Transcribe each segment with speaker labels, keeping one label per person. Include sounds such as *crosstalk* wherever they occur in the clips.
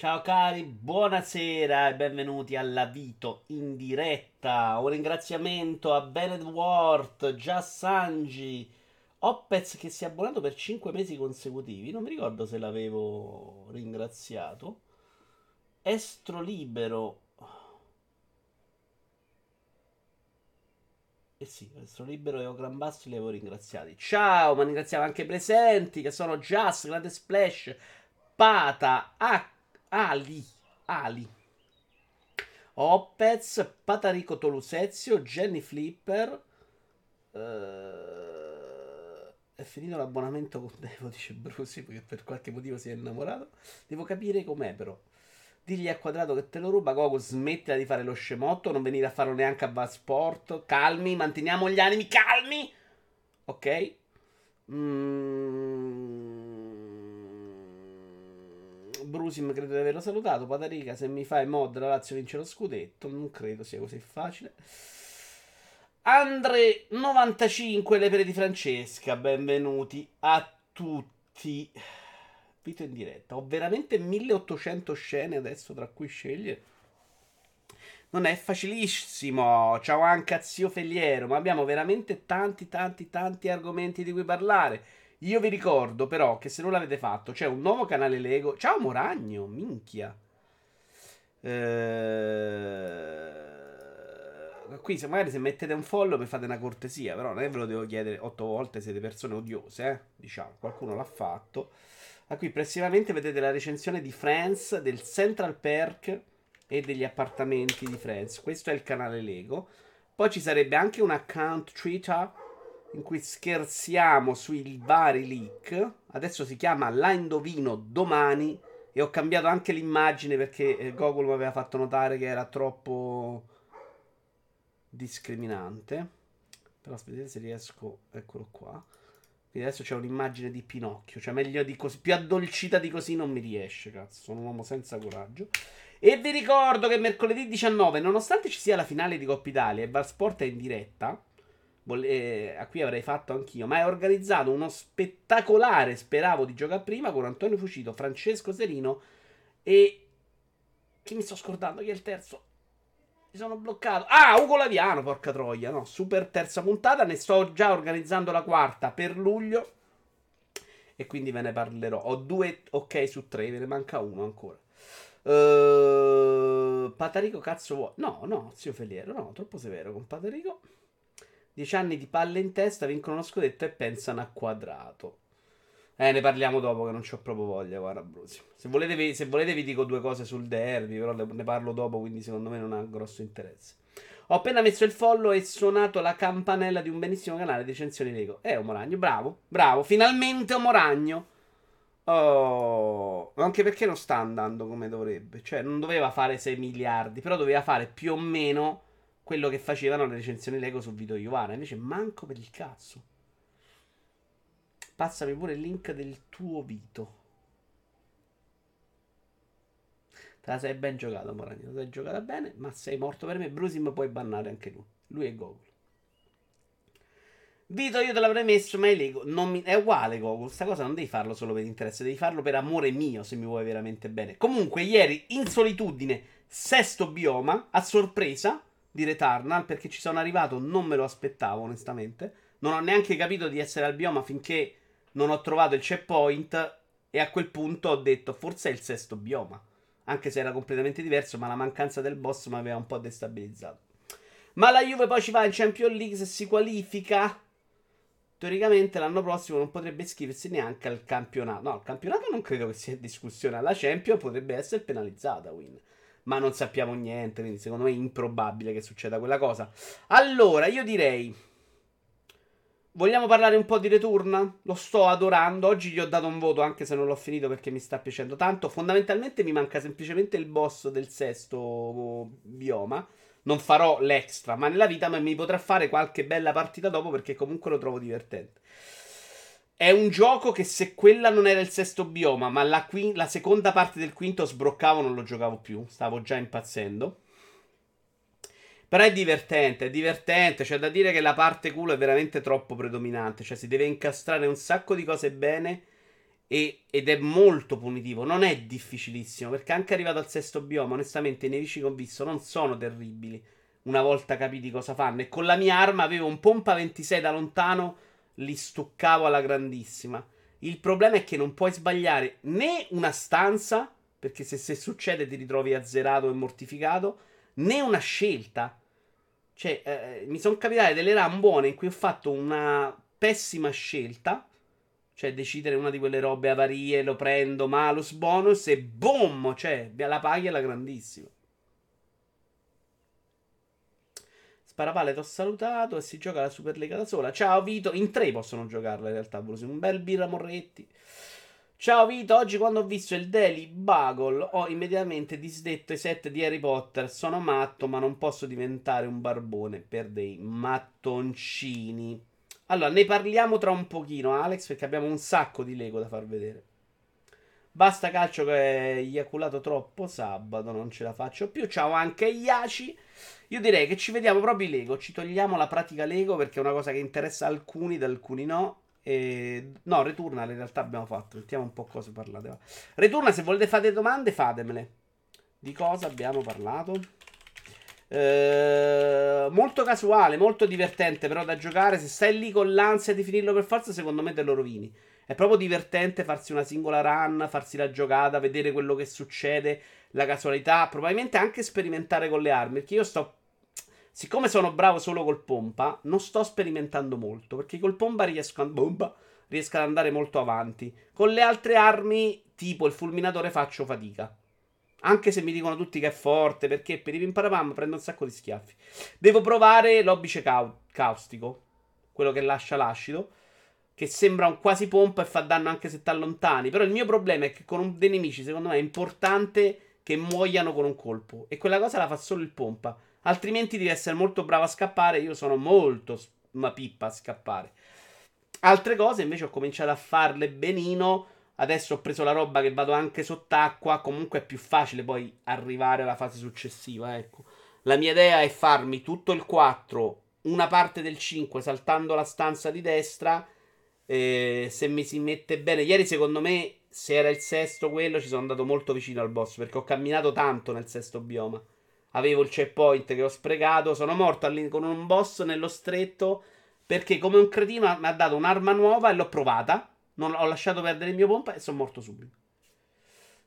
Speaker 1: Ciao cari, buonasera e benvenuti alla Vito in diretta. Un ringraziamento a Bennett Ward, Giassangi, Opez che si è abbonato per 5 mesi consecutivi. Non mi ricordo se l'avevo ringraziato. Estro Libero. Eh sì, Estro Libero e O Gran Basso li avevo ringraziati. Ciao, ma ringraziamo anche i presenti che sono Just, Grande Splash, Pata, H. Ali, Ali, Opez, Patarico Tolusezio, Jenny Flipper. Uh, è finito l'abbonamento con Devo, *laughs* dice Brusi, perché per qualche motivo si è innamorato. Devo capire com'è però. Digli a quadrato che te lo ruba. Goku, smettila di fare lo scemotto. Non venire a farlo neanche a Vasport. Calmi, manteniamo gli animi calmi. Ok. Mmm. Brusim credo di averlo salutato. Patarica, se mi fai mod, la Lazio vince lo scudetto. Non credo sia così facile. Andre 95, le pere di Francesca. Benvenuti a tutti. Vito in diretta. Ho veramente 1800 scene adesso tra cui scegliere. Non è facilissimo. Ciao anche a zio Feliero. Ma abbiamo veramente tanti, tanti, tanti argomenti di cui parlare. Io vi ricordo però che se non l'avete fatto c'è un nuovo canale Lego. Ciao Moragno, minchia. Eh... Qui se magari se mettete un follow mi fate una cortesia, però non è ve lo devo chiedere otto volte, siete persone odiose, eh? diciamo, qualcuno l'ha fatto. Ma qui prossimamente vedete la recensione di Friends, del Central Perk e degli appartamenti di Friends. Questo è il canale Lego. Poi ci sarebbe anche un account Twitter in cui scherziamo sui vari leak. Adesso si chiama La Indovino domani. E ho cambiato anche l'immagine perché eh, Google mi aveva fatto notare che era troppo discriminante. Però aspettate se riesco. Eccolo qua. Quindi adesso c'è un'immagine di Pinocchio. Cioè, meglio di così. Più addolcita di così non mi riesce, cazzo. Sono un uomo senza coraggio. E vi ricordo che mercoledì 19, nonostante ci sia la finale di Coppa Italia e Valsport è in diretta eh, a cui avrei fatto anch'io, ma è organizzato uno spettacolare, speravo di giocare prima, con Antonio Fucito, Francesco Serino e... Chi mi sto scordando? Chi è il terzo? Mi sono bloccato. Ah, Ugo Laviano, porca troia, no? Super terza puntata, ne sto già organizzando la quarta per luglio e quindi ve ne parlerò. Ho due ok su tre, ve ne manca uno ancora. Uh, Patarico cazzo vuoi? No, no, zio Feliero, no, troppo severo con Patarico. Dieci anni di palle in testa, vincono lo scudetto e pensano a quadrato. Eh, ne parliamo dopo che non ho proprio voglia, guarda Brusi. Se volete, se volete vi dico due cose sul derby, però ne parlo dopo, quindi secondo me non ha grosso interesse. Ho appena messo il follow e suonato la campanella di un benissimo canale di recensioni Lego. Eh, Omoragno, bravo, bravo, finalmente Omoragno. Oh, anche perché non sta andando come dovrebbe. Cioè, non doveva fare 6 miliardi, però doveva fare più o meno quello che facevano le recensioni Lego su Vito Iovara. Invece manco per il cazzo. Passami pure il link del tuo Vito. Te la sei ben giocata, Morani. La sei giocata bene, ma sei morto per me. Brusim puoi bannare anche lui. Lui è Google. Vito, io te l'avrei messo, ma è Lego. Mi... È uguale, Goku. Questa cosa non devi farlo solo per interesse, devi farlo per amore mio, se mi vuoi veramente bene. Comunque, ieri, in solitudine, sesto bioma, a sorpresa, di Returnal perché ci sono arrivato, non me lo aspettavo onestamente. Non ho neanche capito di essere al bioma finché non ho trovato il checkpoint e a quel punto ho detto forse è il sesto bioma. Anche se era completamente diverso, ma la mancanza del boss mi aveva un po' destabilizzato. Ma la Juve poi ci va in Champions League se si qualifica. Teoricamente l'anno prossimo non potrebbe iscriversi neanche al campionato. No, al campionato non credo che sia in discussione. Alla Champions potrebbe essere penalizzata, Win ma non sappiamo niente, quindi secondo me è improbabile che succeda quella cosa. Allora, io direi... Vogliamo parlare un po' di Return? Lo sto adorando. Oggi gli ho dato un voto, anche se non l'ho finito perché mi sta piacendo tanto. Fondamentalmente mi manca semplicemente il boss del sesto bioma. Non farò l'extra, ma nella vita mi potrà fare qualche bella partita dopo perché comunque lo trovo divertente. È un gioco che se quella non era il sesto bioma, ma la, qui- la seconda parte del quinto sbroccavo, non lo giocavo più. Stavo già impazzendo. Però è divertente, è divertente. C'è da dire che la parte culo è veramente troppo predominante. Cioè, si deve incastrare un sacco di cose bene. E, ed è molto punitivo. Non è difficilissimo. Perché anche arrivato al sesto bioma, onestamente, i nemici che ho visto non sono terribili. Una volta capiti cosa fanno. E con la mia arma avevo un pompa 26 da lontano. Li stuccavo alla grandissima. Il problema è che non puoi sbagliare né una stanza. Perché se, se succede ti ritrovi azzerato e mortificato. Né una scelta. Cioè, eh, mi sono capitate delle run buone in cui ho fatto una pessima scelta cioè, decidere una di quelle robe avarie, lo prendo, malus, bonus e boom! Cioè, la paghi alla grandissima. Sparapale, ti ho salutato e si gioca la Superlega da sola. Ciao Vito, in tre possono giocarla in realtà, un bel birra Morretti. Ciao Vito, oggi quando ho visto il Daily Bugle ho immediatamente disdetto i set di Harry Potter. Sono matto, ma non posso diventare un barbone per dei mattoncini. Allora, ne parliamo tra un pochino, Alex, perché abbiamo un sacco di Lego da far vedere. Basta calcio che è eiaculato troppo sabato, non ce la faccio più. Ciao anche Iaci. Io direi che ci vediamo proprio i Lego, ci togliamo la pratica Lego perché è una cosa che interessa alcuni, ad alcuni no. E... No, Returnal in realtà abbiamo fatto, mettiamo un po' cosa parlate. Returnal, se volete fare domande, fatemele. Di cosa abbiamo parlato? Eh, molto casuale, molto divertente però da giocare. Se stai lì con l'ansia di finirlo per forza, secondo me te lo rovini. È proprio divertente farsi una singola run, farsi la giocata, vedere quello che succede, la casualità, probabilmente anche sperimentare con le armi. Perché io sto. Siccome sono bravo solo col pompa, non sto sperimentando molto. Perché col pompa riesco a, bomba, riesco ad andare molto avanti. Con le altre armi, tipo il fulminatore, faccio fatica. Anche se mi dicono tutti che è forte, perché per i pimparapam prendo un sacco di schiaffi. Devo provare l'obice cau- caustico, quello che lascia l'acido, che sembra un quasi pompa e fa danno anche se ti allontani. Però il mio problema è che con dei nemici, secondo me, è importante che muoiano con un colpo. E quella cosa la fa solo il pompa. Altrimenti devi essere molto bravo a scappare. Io sono molto una pippa a scappare. Altre cose invece ho cominciato a farle benino Adesso ho preso la roba che vado anche sott'acqua. Comunque è più facile poi arrivare alla fase successiva. Ecco. La mia idea è farmi tutto il 4, una parte del 5 saltando la stanza di destra. Eh, se mi si mette bene. Ieri, secondo me, se era il sesto quello, ci sono andato molto vicino al boss. Perché ho camminato tanto nel sesto bioma. Avevo il checkpoint che ho sprecato. Sono morto con un boss nello stretto. Perché, come un cretino, mi ha dato un'arma nuova e l'ho provata. Non ho lasciato perdere il mio pompa e sono morto subito.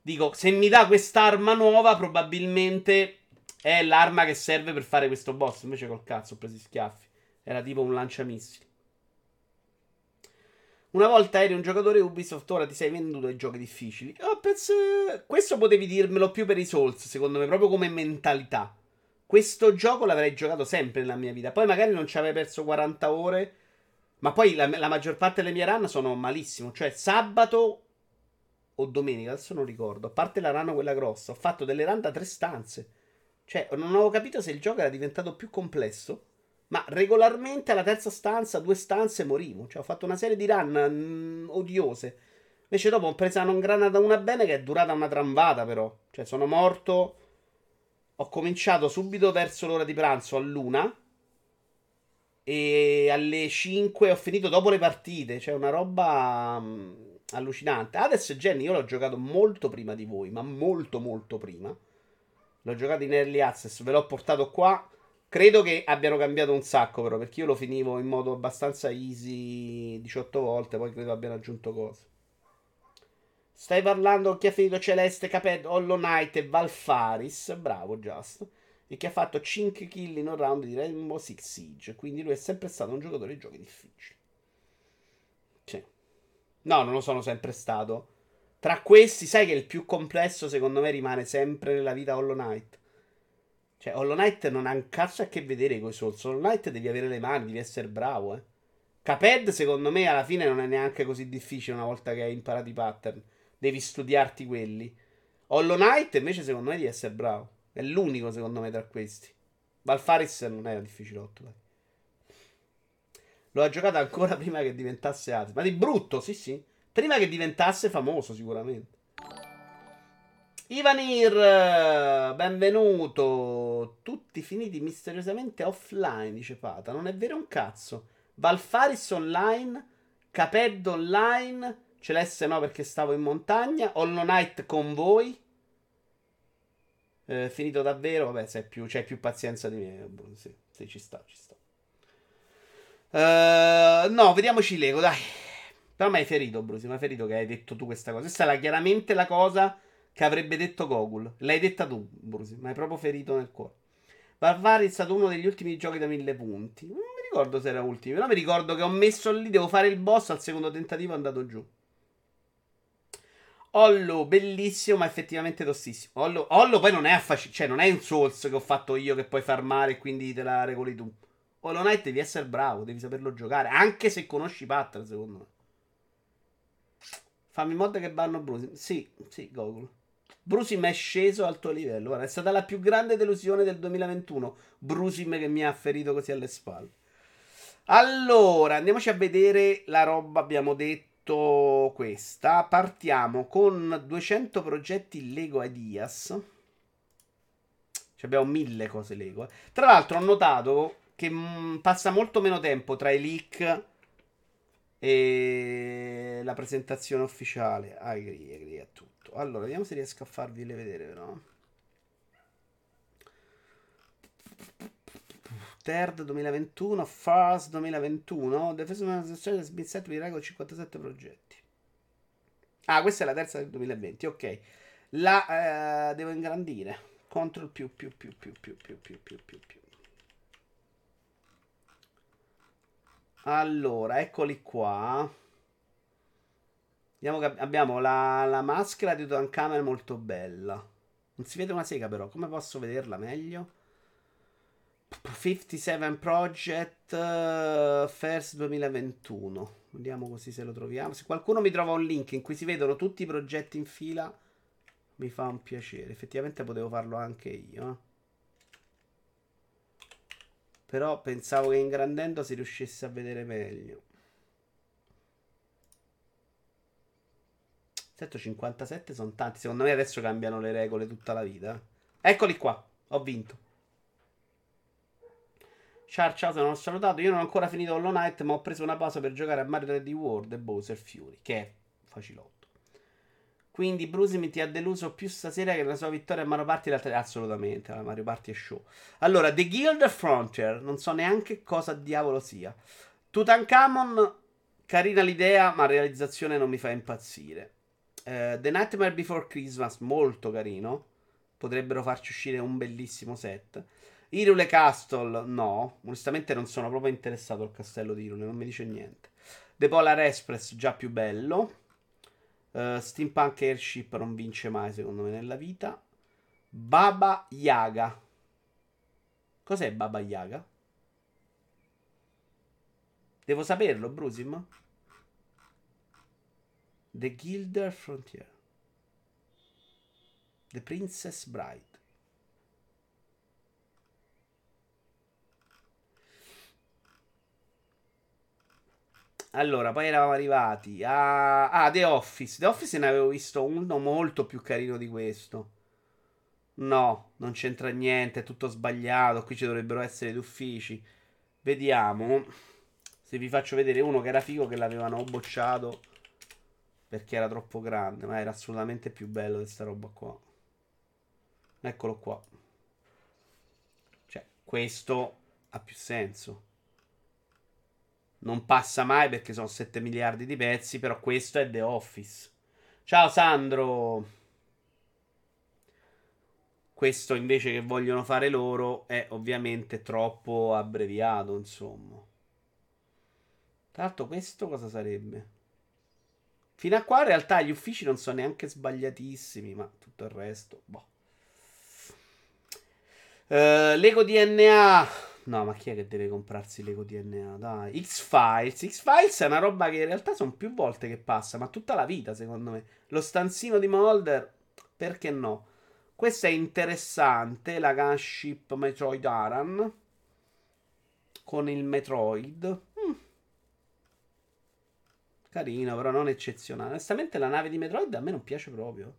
Speaker 1: Dico, se mi dà quest'arma nuova, probabilmente è l'arma che serve per fare questo boss. Invece col cazzo ho preso i schiaffi. Era tipo un lanciamissili. Una volta eri un giocatore Ubisoft, ora ti sei venduto ai giochi difficili. Oh, penso... Questo potevi dirmelo più per i Souls, secondo me, proprio come mentalità. Questo gioco l'avrei giocato sempre nella mia vita. Poi magari non ci avrei perso 40 ore ma poi la, la, maggior parte delle mie run sono malissimo. Cioè, sabato o domenica, adesso non ricordo. A parte la run quella grossa, ho fatto delle run da tre stanze. Cioè, non avevo capito se il gioco era diventato più complesso. Ma regolarmente alla terza stanza, due stanze, morivo. Cioè, ho fatto una serie di run mh, mm, odiose. Invece dopo ho preso non granata una bene che è durata una tramvata, però. Cioè, sono morto. Ho cominciato subito verso l'ora di pranzo a luna. E alle 5 ho finito dopo le partite. Cioè, una roba um, allucinante. Adesso Jenny, io l'ho giocato molto prima di voi, ma molto, molto prima. L'ho giocato in early access, ve l'ho portato qua. Credo che abbiano cambiato un sacco, però, perché io lo finivo in modo abbastanza easy 18 volte. Poi credo abbiano aggiunto cose. Stai parlando chi ha finito Celeste, Caped, Hollow Knight e Valfaris. Bravo, Just e che ha fatto 5 kill in un round di Rainbow Six Siege. Quindi lui è sempre stato un giocatore di giochi difficili. Sì. No, non lo sono sempre stato. Tra questi, sai che il più complesso secondo me rimane sempre nella vita Hollow Knight. Cioè, Hollow Knight non ha un cazzo a che vedere con i Souls. Hollow Knight devi avere le mani, devi essere bravo, eh. Caped, secondo me, alla fine non è neanche così difficile una volta che hai imparato i pattern. Devi studiarti quelli. Hollow Knight, invece, secondo me, devi essere bravo. È l'unico, secondo me, tra questi. Valfaris non era difficilotto, dai. Lo ha giocato ancora *laughs* prima che diventasse altro. Ma di brutto, sì, sì. Prima che diventasse famoso, sicuramente. Ivanir, benvenuto. Tutti finiti misteriosamente offline, dice Pata. Non è vero un cazzo. Valfaris online, Caped online, Celeste no perché stavo in montagna. Hollow Knight con voi. Eh, finito davvero. Vabbè, se più, c'hai più pazienza di me. Sì, sì, ci sta, ci sta. Uh, no, vediamoci Lego, dai. Però mi hai ferito, Brusi. Mi hai ferito che hai detto tu questa cosa. Questa è chiaramente la cosa che avrebbe detto Gogol. L'hai detta tu, Brusi. Mi hai proprio ferito nel cuore. Barbari è stato uno degli ultimi giochi da mille punti. Non mi ricordo se era ultimo. Però mi ricordo che ho messo lì, devo fare il boss. Al secondo tentativo è andato giù. Hollow, bellissimo, ma effettivamente tossissimo. Hollow poi non è affascinante. Cioè, non è un Souls che ho fatto io che puoi farmare e quindi te la regoli tu. Hollow Knight devi essere bravo, devi saperlo giocare. Anche se conosci pattern, secondo me. Fammi mod che vanno Brusim. Sì, sì, Google. Brusim è sceso al tuo livello. Guarda, è stata la più grande delusione del 2021. Brusim che mi ha ferito così alle spalle. Allora, andiamoci a vedere la roba. Abbiamo detto questa. Partiamo con 200 progetti Lego Ideas. abbiamo mille cose Lego. Tra l'altro, ho notato che mh, passa molto meno tempo tra i leak e la presentazione ufficiale. Agree, agree a tutto. Allora, vediamo se riesco a farvele vedere, però. Third 2021, Fast 2021, Defense Smith 7 di Rego 57 progetti. Ah, questa è la terza del 2020, ok. La eh, devo ingrandire. Control più più più più più più più più più più. Allora, eccoli qua. Vediamo che abbiamo la, la maschera di Tutankhamon molto bella. Non si vede una sega però, come posso vederla meglio? 57 Project uh, First 2021. Vediamo così se lo troviamo. Se qualcuno mi trova un link in cui si vedono tutti i progetti in fila, mi fa un piacere. Effettivamente potevo farlo anche io. Eh. Però pensavo che ingrandendo si riuscisse a vedere meglio. 157 sono tanti. Secondo me adesso cambiano le regole tutta la vita. Eccoli qua. Ho vinto. Ciao, ciao, sono salutato. Io non ho ancora finito Hollow Knight, ma ho preso una pausa per giocare a Mario 3D World e Bowser Fury, che è facilotto. Quindi Bruce mi ti ha deluso più stasera che la sua vittoria a Mario Party l'altra Assolutamente, la Mario Party è show. Allora, The Guild Frontier, non so neanche cosa diavolo sia. Tutankhamon, carina l'idea, ma realizzazione non mi fa impazzire. Uh, The Nightmare Before Christmas, molto carino. Potrebbero farci uscire un bellissimo set. Irule Castle, no. Onestamente non sono proprio interessato al castello di Irule, non mi dice niente. The Polar Express, già più bello. Uh, Steampunk Airship non vince mai, secondo me, nella vita. Baba Yaga. Cos'è Baba Yaga? Devo saperlo, Brusim? The Gilder Frontier. The Princess Bride. Allora, poi eravamo arrivati a... Ah, The Office. The Office ne avevo visto uno molto più carino di questo. No, non c'entra niente, è tutto sbagliato. Qui ci dovrebbero essere gli uffici. Vediamo se vi faccio vedere uno che era figo che l'avevano bocciato perché era troppo grande, ma era assolutamente più bello di sta roba qua. Eccolo qua. Cioè, questo ha più senso non passa mai perché sono 7 miliardi di pezzi, però questo è The Office. Ciao Sandro. Questo invece che vogliono fare loro è ovviamente troppo abbreviato, insomma. Tra l'altro questo cosa sarebbe? Fino a qua in realtà gli uffici non sono neanche sbagliatissimi, ma tutto il resto, boh. Uh, Lego DNA No, ma chi è che deve comprarsi Lego DNA? Dai, X-Files. X-Files è una roba che in realtà sono più volte che passa, ma tutta la vita, secondo me. Lo stanzino di Mulder, perché no? Questa è interessante, la gunship Metroid Aran. Con il Metroid. Carino, però non eccezionale. Onestamente la nave di Metroid a me non piace proprio.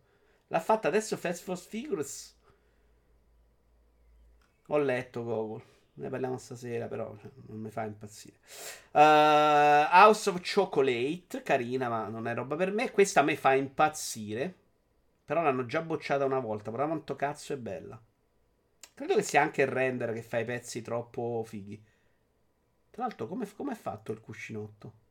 Speaker 1: L'ha fatta adesso Fast Force Figures. Ho letto Google. Ne parliamo stasera, però cioè, non mi fa impazzire. Uh, House of Chocolate, carina, ma non è roba per me. Questa me fa impazzire. Però l'hanno già bocciata una volta. Però quanto cazzo è bella. Credo che sia anche il render che fa i pezzi troppo fighi. Tra l'altro, come è fatto il cuscinotto?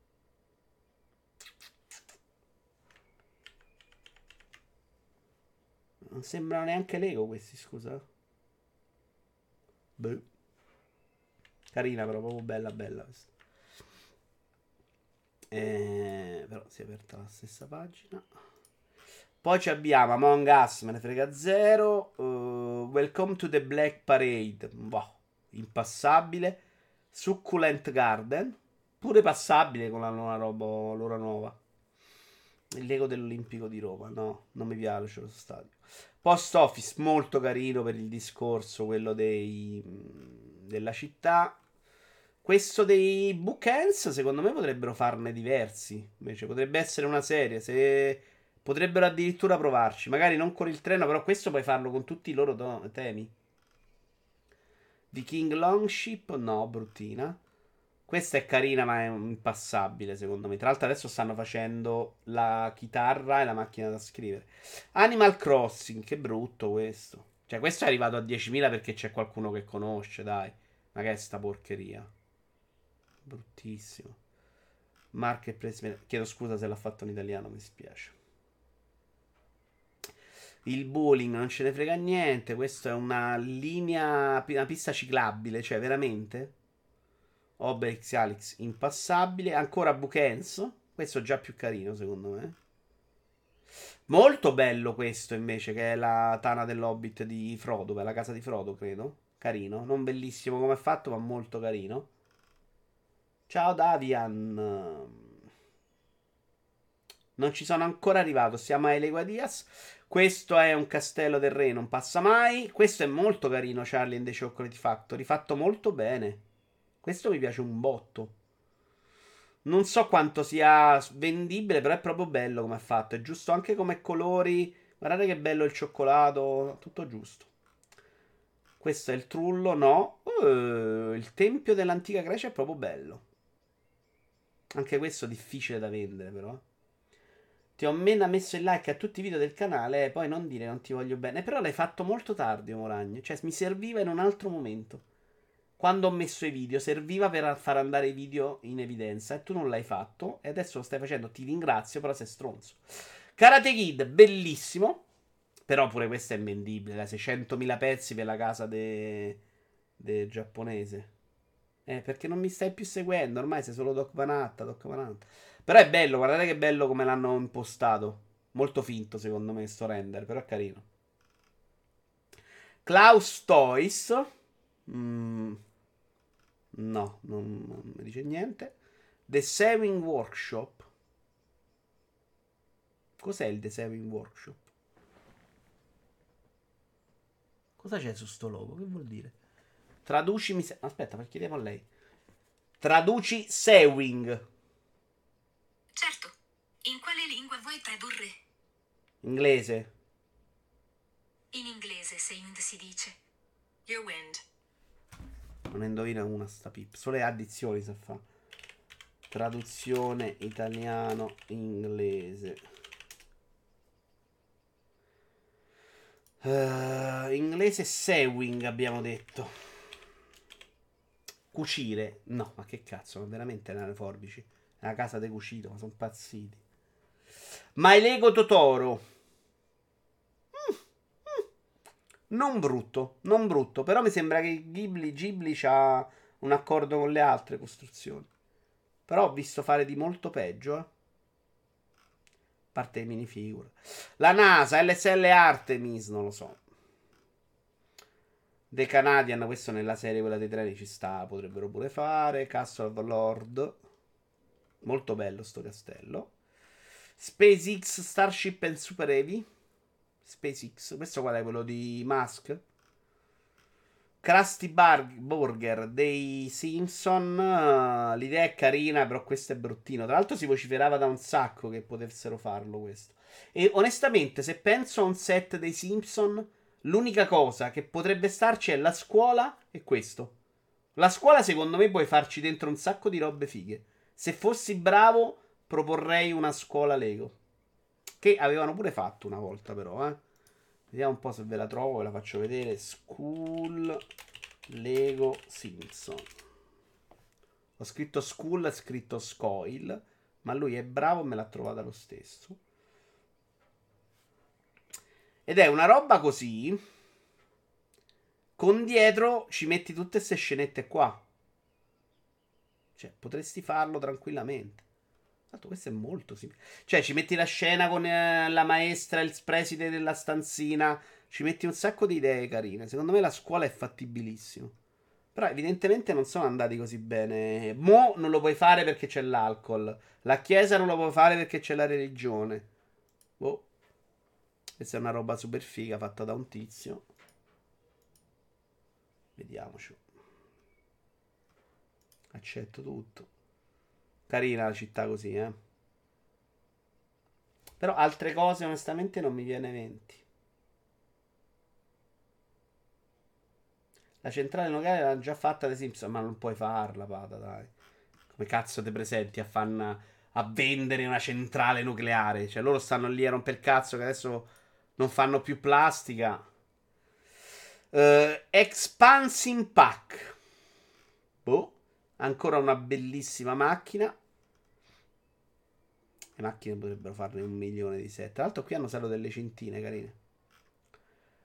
Speaker 1: Non sembrano neanche Lego questi, scusa. Beh. Carina, però proprio bella, bella questa. Eh, però si è aperta la stessa pagina. Poi ci abbiamo Among Us, me ne frega zero. Uh, Welcome to the Black Parade. Boh, impassabile. Succulent Garden. Pure passabile con la nuova roba loro nuova. Il Lego dell'Olimpico di Roma. No, non mi piace lo stadio. Post Office molto carino per il discorso, quello dei, della città. Questo dei bookends, secondo me, potrebbero farne diversi. Invece, potrebbe essere una serie. Se potrebbero addirittura provarci. Magari non con il treno, però questo puoi farlo con tutti i loro to- temi. Viking Longship, no, bruttina. Questa è carina, ma è impassabile, secondo me. Tra l'altro, adesso stanno facendo la chitarra e la macchina da scrivere. Animal Crossing, che brutto questo. Cioè, questo è arrivato a 10.000 perché c'è qualcuno che conosce, dai. Ma che è sta porcheria? Bruttissimo. Marketplace. Chiedo scusa se l'ha fatto in italiano, mi spiace. Il bowling non ce ne frega niente. Questa è una linea, una pista ciclabile, cioè veramente. Obelix Alex impassabile. Ancora Bukens. Questo è già più carino, secondo me. Molto bello questo invece, che è la tana dell'Hobbit di Frodo, la casa di Frodo, credo. Carino, non bellissimo come è fatto, ma molto carino. Ciao Davian. Non ci sono ancora arrivato. Siamo a Eleguadias. Questo è un castello del re, non passa mai. Questo è molto carino, Charlie and the Chocolate Factory. Fatto molto bene. Questo mi piace un botto. Non so quanto sia vendibile, però è proprio bello come è fatto. È giusto anche come colori. Guardate che bello il cioccolato. Tutto giusto. Questo è il trullo, no. Uh, il tempio dell'antica Grecia è proprio bello. Anche questo difficile da vendere, però. Ti ho appena messo il like a tutti i video del canale, poi non dire non ti voglio bene. Però l'hai fatto molto tardi, Moragno. Cioè, mi serviva in un altro momento. Quando ho messo i video, serviva per far andare i video in evidenza. E tu non l'hai fatto. E adesso lo stai facendo. Ti ringrazio, però sei stronzo. Karate Kid, bellissimo. Però pure questo è invendibile. Da 600.000 pezzi per la casa de... de giapponese. Eh, perché non mi stai più seguendo? Ormai sei solo Doc Vanatta, Doc Vanatta. Però è bello, guardate che bello come l'hanno impostato. Molto finto, secondo me, sto render, però è carino. Klaus Toys. Mm. No, non, non mi dice niente. The Saving Workshop. Cos'è il The Saving Workshop? Cosa c'è su sto logo? Che vuol dire? Traducimi. Se- Aspetta, perché chiediamo a lei. Traduci Sewing.
Speaker 2: Certo. In quale lingua vuoi tradurre?
Speaker 1: Inglese.
Speaker 2: In inglese Seind si dice Your wind.
Speaker 1: Non ne indovina una sta pip. Solo le addizioni sa fa. Traduzione italiano inglese. Uh, inglese sewing abbiamo detto. Cucire. No, ma che cazzo, ma veramente nelle forbici. È casa di cucito, ma sono pazziti. My Lego Totoro. Mm, mm. Non brutto, non brutto. Però mi sembra che Ghibli, Ghibli ha un accordo con le altre costruzioni. Però ho visto fare di molto peggio, eh. Parte le minifigure. La NASA, LSL Artemis, non lo so. The Canadian, questo nella serie quella dei treni ci sta, potrebbero pure fare. Castle of Lord. Molto bello sto castello. SpaceX Starship and Super Heavy. SpaceX, questo qual è quello di Musk? Krusty Bar- Burger dei Simpson. Uh, l'idea è carina, però questo è bruttino. Tra l'altro si vociferava da un sacco che potessero farlo questo. E onestamente, se penso a un set dei Simpson, l'unica cosa che potrebbe starci è la scuola e questo. La scuola, secondo me, puoi farci dentro un sacco di robe fighe. Se fossi bravo, proporrei una scuola Lego. Che avevano pure fatto una volta, però, eh. Vediamo un po' se ve la trovo, ve la faccio vedere. School Lego Simpson. Ho scritto school, ha scritto scoil, ma lui è bravo me l'ha trovata lo stesso. Ed è una roba così. Con dietro ci metti tutte queste scenette qua. Cioè, potresti farlo tranquillamente. Tanto questo è molto semplice. Cioè, ci metti la scena con eh, la maestra, il preside della stanzina. Ci metti un sacco di idee carine. Secondo me la scuola è fattibilissimo. Però evidentemente non sono andati così bene. Mo non lo puoi fare perché c'è l'alcol. La chiesa non lo puoi fare perché c'è la religione. Boh. Questa è una roba super figa fatta da un tizio. Vediamoci. Accetto tutto. Carina la città così, eh. Però altre cose onestamente non mi viene in mente. La centrale nucleare l'hanno già fatta The Simpson, ma non puoi farla, Pata, dai. Come cazzo ti presenti a, fan, a vendere una centrale nucleare? Cioè, loro stanno lì a romper cazzo che adesso non fanno più plastica. Uh, Expansing Pack. Boh. Ancora una bellissima macchina. Le macchine potrebbero farne un milione di set. Tra l'altro qui hanno solo delle centine carine.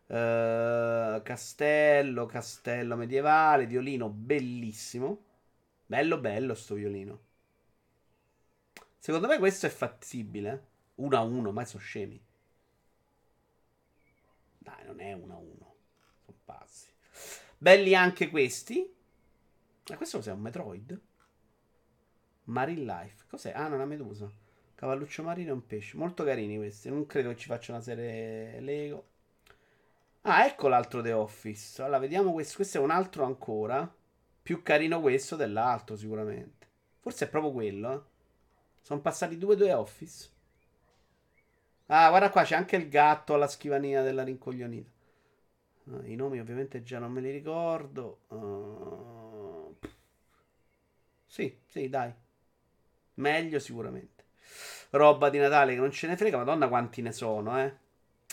Speaker 1: Uh, castello, castello medievale, violino bellissimo. Bello bello sto violino. Secondo me questo è fattibile. 1 a 1, ma sono scemi. Dai, non è 1 a 1. Sono pazzi. Belli anche questi. Ma questo cos'è? Un Metroid? Marine Life. Cos'è? Ah, non una medusa. Cavalluccio marino e un pesce. Molto carini questi. Non credo che ci faccia una serie Lego. Ah, ecco l'altro The Office. Allora, vediamo questo. Questo è un altro ancora. Più carino questo dell'altro, sicuramente. Forse è proprio quello. Eh. Sono passati due The Office. Ah, guarda qua, c'è anche il gatto alla scrivania della rincoglionita. Uh, I nomi ovviamente già non me li ricordo. Uh... Sì, sì, dai. Meglio sicuramente. Roba di Natale che non ce ne frega. Madonna quanti ne sono, eh.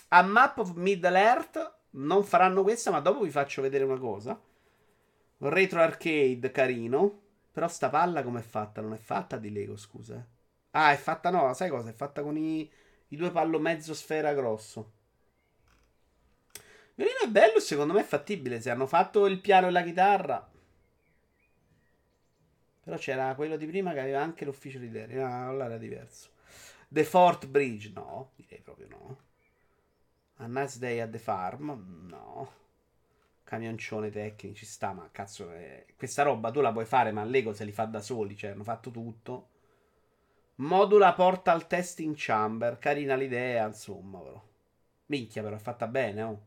Speaker 1: A Map of Middle Earth non faranno questa, ma dopo vi faccio vedere una cosa. Un retro arcade carino. Però sta palla come è fatta? Non è fatta di Lego, scusa. Ah, è fatta no, sai cosa? È fatta con i, i due pallo mezzo sfera grosso. Violino è bello, secondo me è fattibile. Se hanno fatto il piano e la chitarra. Però c'era quello di prima che aveva anche l'ufficio di Derry. No, allora era diverso. The Fort Bridge, no, direi proprio no. A Nice Day at the Farm? No. Camioncione tecnici, ci sta, ma cazzo, è... questa roba tu la puoi fare, ma Lego se li fa da soli, cioè hanno fatto tutto. Modula Portal Testing Chamber, carina l'idea, insomma, però. Minchia, però è fatta bene, oh.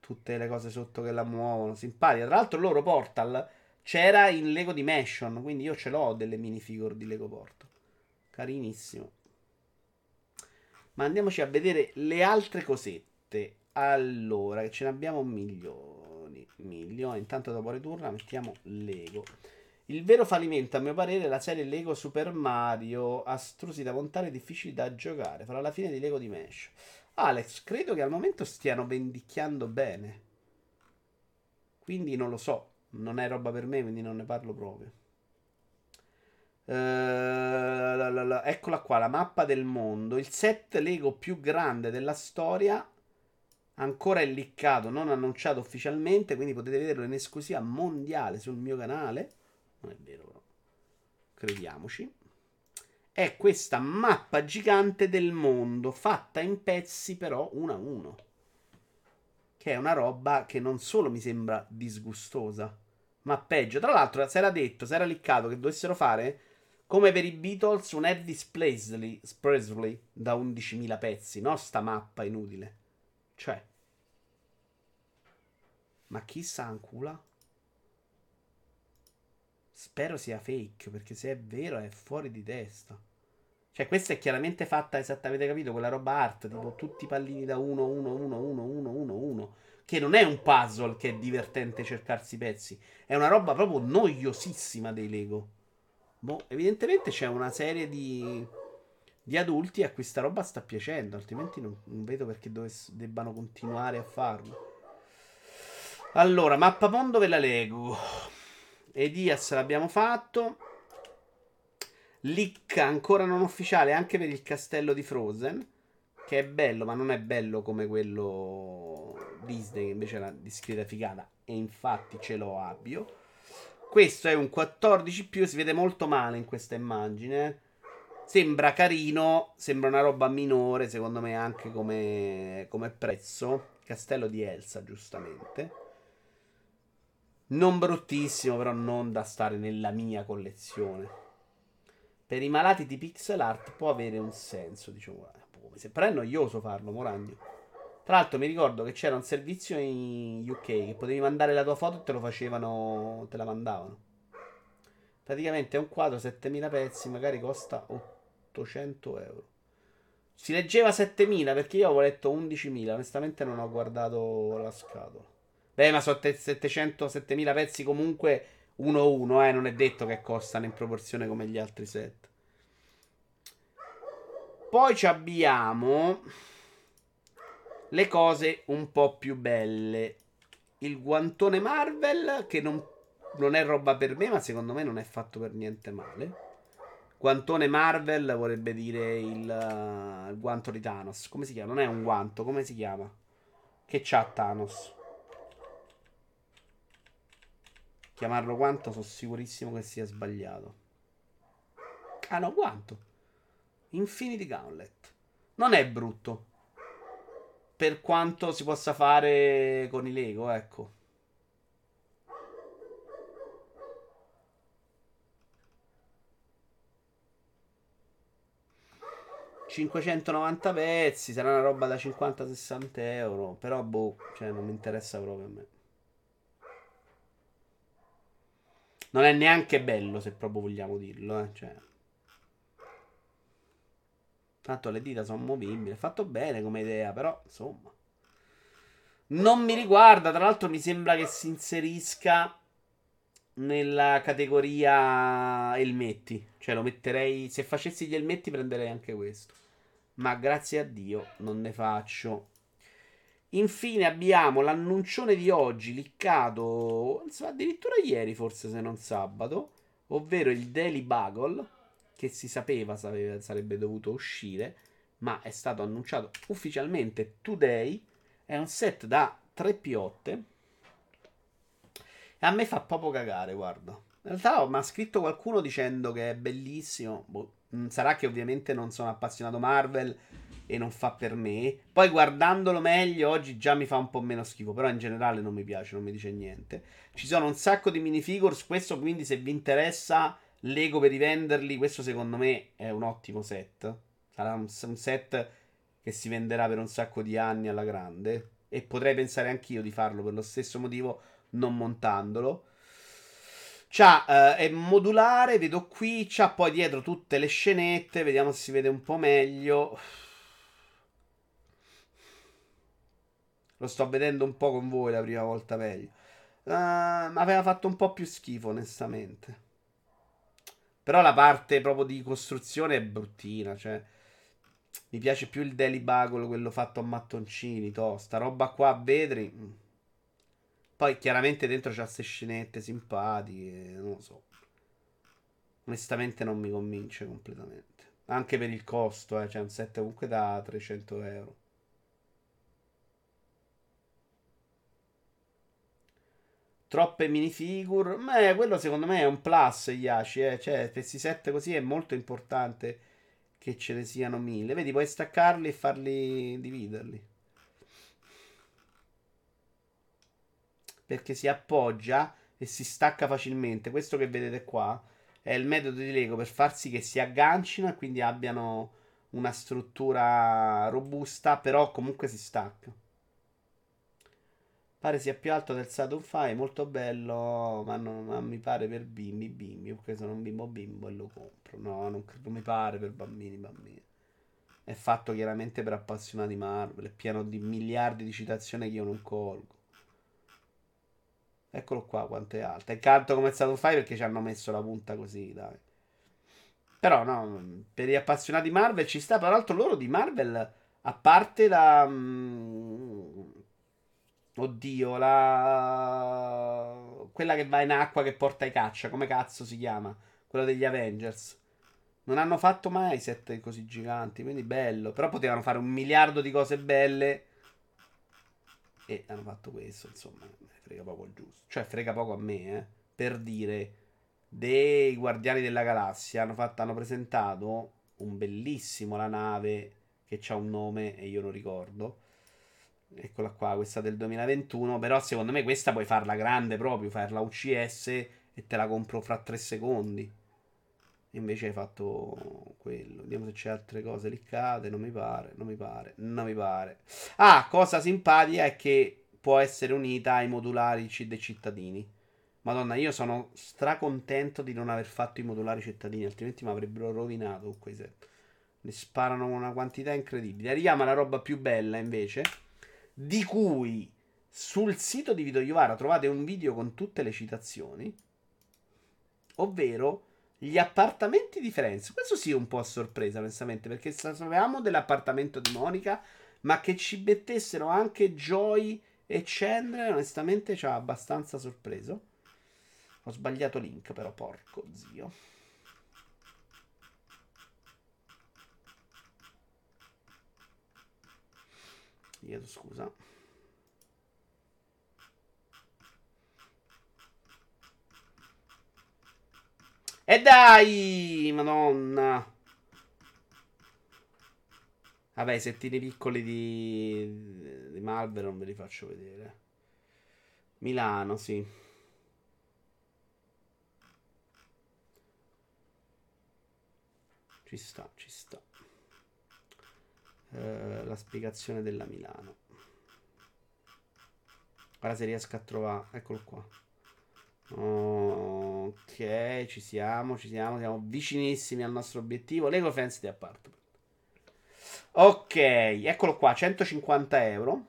Speaker 1: Tutte le cose sotto che la muovono, simpatica. Tra l'altro loro Portal c'era in Lego Dimension, quindi io ce l'ho delle minifigure di Lego Portal. Carinissimo. Ma andiamoci a vedere le altre cosette. Allora, che ce ne abbiamo milioni. Milioni. Intanto dopo ritorna mettiamo Lego. Il vero fallimento, a mio parere, è la serie Lego Super Mario. Astrusi da montare difficili da giocare. Farà la fine di Lego Dimension. Alex, credo che al momento stiano vendicchiando bene. Quindi non lo so. Non è roba per me, quindi non ne parlo proprio. Uh, la, la, la, eccola qua, la mappa del mondo. Il set Lego più grande della storia. Ancora è liccato, non annunciato ufficialmente. Quindi potete vederlo in esclusiva mondiale sul mio canale. Non è vero, però. Crediamoci. È questa mappa gigante del mondo, fatta in pezzi, però uno a uno. Che è una roba che non solo mi sembra disgustosa, ma peggio. Tra l'altro, si era detto, si era liccato che dovessero fare come per i Beatles, un Elvis Presley, Presley da 11.000 pezzi, no? Sta mappa inutile. Cioè. Ma chi sa ancora? Spero sia fake, perché se è vero è fuori di testa. Cioè, questa è chiaramente fatta esattamente, avete capito? Quella roba art, tipo tutti i pallini da 1, 1, 1, 1, 1, 1, 1. Che non è un puzzle che è divertente cercarsi i pezzi, è una roba proprio noiosissima dei Lego. Boh, evidentemente c'è una serie di, di adulti a cui sta roba sta piacendo, altrimenti non, non vedo perché dovess- debbano continuare a farlo. Allora, mappa mondo ve la leggo. Edias l'abbiamo fatto. Leak ancora non ufficiale anche per il castello di Frozen. Che è bello, ma non è bello come quello Disney, che invece era di scritta figata. E infatti ce l'ho abbio. Questo è un 14 più, si vede molto male in questa immagine. Sembra carino, sembra una roba minore, secondo me, anche come, come prezzo. Castello di Elsa, giustamente. Non bruttissimo, però non da stare nella mia collezione. Per i malati di pixel art può avere un senso, diciamo. Però è noioso farlo, Moragno. Tra l'altro mi ricordo che c'era un servizio in UK che potevi mandare la tua foto e te lo facevano, te la mandavano. Praticamente è un quadro 7000 pezzi, magari costa 800 euro. Si leggeva 7000 perché io avevo letto 11.000, onestamente non ho guardato la scatola. Beh, ma sono 700, 7000 pezzi comunque 1-1, eh, non è detto che costano in proporzione come gli altri set. Poi abbiamo le cose un po' più belle. Il guantone Marvel, che non, non è roba per me, ma secondo me non è fatto per niente male. Guantone Marvel vorrebbe dire il, uh, il guanto di Thanos. Come si chiama? Non è un guanto, come si chiama? Che c'ha Thanos? Chiamarlo quanto sono sicurissimo che sia sbagliato. Ah no, quanto? Infinity Gauntlet. Non è brutto. Per quanto si possa fare con i Lego, ecco. ...590 pezzi, sarà una roba da 50-60 euro, però boh, cioè non mi interessa proprio a me. Non è neanche bello, se proprio vogliamo dirlo. Eh. Cioè. Tanto le dita sono movibili. Fatto bene come idea, però insomma. Non mi riguarda. Tra l'altro, mi sembra che si inserisca nella categoria elmetti. Cioè, lo metterei. Se facessi gli elmetti, prenderei anche questo. Ma grazie a Dio non ne faccio. Infine abbiamo l'annuncione di oggi, liccato addirittura ieri, forse se non sabato, ovvero il Daily Bugle, che si sapeva sarebbe dovuto uscire, ma è stato annunciato ufficialmente today. È un set da 3 piotte. E a me fa proprio cagare, guarda. In realtà mi ha scritto qualcuno dicendo che è bellissimo. Boh, mm, sarà che ovviamente non sono appassionato Marvel e non fa per me. Poi guardandolo meglio, oggi già mi fa un po' meno schifo, però in generale non mi piace, non mi dice niente. Ci sono un sacco di minifigures, questo quindi se vi interessa Lego per rivenderli, questo secondo me è un ottimo set. Sarà un, un set che si venderà per un sacco di anni alla grande e potrei pensare anch'io di farlo per lo stesso motivo non montandolo. C'ha, uh, è modulare, vedo qui, c'ha poi dietro tutte le scenette, vediamo se si vede un po' meglio. Lo sto vedendo un po' con voi la prima volta meglio. Uh, aveva fatto un po' più schifo, onestamente. Però la parte proprio di costruzione è bruttina. Cioè, mi piace più il Daily Bugle, quello fatto a mattoncini. To. Sta roba qua a vetri. Mm. Poi chiaramente dentro c'ha queste scenette simpatiche. Non lo so. Onestamente non mi convince completamente. Anche per il costo, eh. Cioè un set comunque da 300 euro. Troppe minifigure. Ma quello secondo me è un plus, Yashi. Eh? Cioè, questi set così è molto importante che ce ne siano mille. Vedi, puoi staccarli e farli dividerli. Perché si appoggia e si stacca facilmente. Questo che vedete qua è il metodo di Lego per far sì che si aggancino e quindi abbiano una struttura robusta, però comunque si stacca. Pare sia più alto del Saturn 5, molto bello, ma, non, ma mi pare per bimbi, bimbi, perché sono un bimbo bimbo e lo compro. No, non, non mi pare per bambini, bambini. È fatto chiaramente per appassionati Marvel, è pieno di miliardi di citazioni che io non colgo. Eccolo qua quanto è alta. E canto come è stato perché ci hanno messo la punta così, dai. Però no, per gli appassionati Marvel ci sta. Tra l'altro loro di Marvel, a parte la... Mm, oddio, la... Quella che va in acqua che porta i caccia, come cazzo si chiama? Quella degli Avengers. Non hanno fatto mai set così giganti, quindi bello. Però potevano fare un miliardo di cose belle. E hanno fatto questo, insomma frega poco il giusto. Cioè, frega poco a me, eh. Per dire, dei Guardiani della Galassia hanno, fatto, hanno presentato un bellissimo la nave che ha un nome e io non ricordo. Eccola qua, questa del 2021. Però secondo me questa puoi farla grande proprio, farla UCS e te la compro fra tre secondi. Invece hai fatto quello. Vediamo se c'è altre cose liccate. Non mi pare, non mi pare, non mi pare. Ah, cosa simpatica è che può essere unita ai modulari dei cittadini. Madonna, io sono stracontento di non aver fatto i modulari cittadini, altrimenti mi avrebbero rovinato con quei set. Ne sparano una quantità incredibile. Arriviamo alla roba più bella, invece, di cui sul sito di Vito Iovara trovate un video con tutte le citazioni, ovvero gli appartamenti di Firenze. Questo sì, un po' a sorpresa, onestamente, perché sapevamo dell'appartamento di Monica, ma che ci mettessero anche Joy e Chandler, onestamente, ci ha abbastanza sorpreso. Ho sbagliato link, però, porco zio. Chiedo scusa. E dai, madonna. Vabbè, i settini piccoli di, di Malvero non ve li faccio vedere. Milano, sì. Ci sta, ci sta. Eh, la spiegazione della Milano. Ora se riesco a trovare. Eccolo qua. Ok, ci siamo, ci siamo. Siamo vicinissimi al nostro obiettivo. Lego Fence di Apartment. Ok, eccolo qua, 150 euro.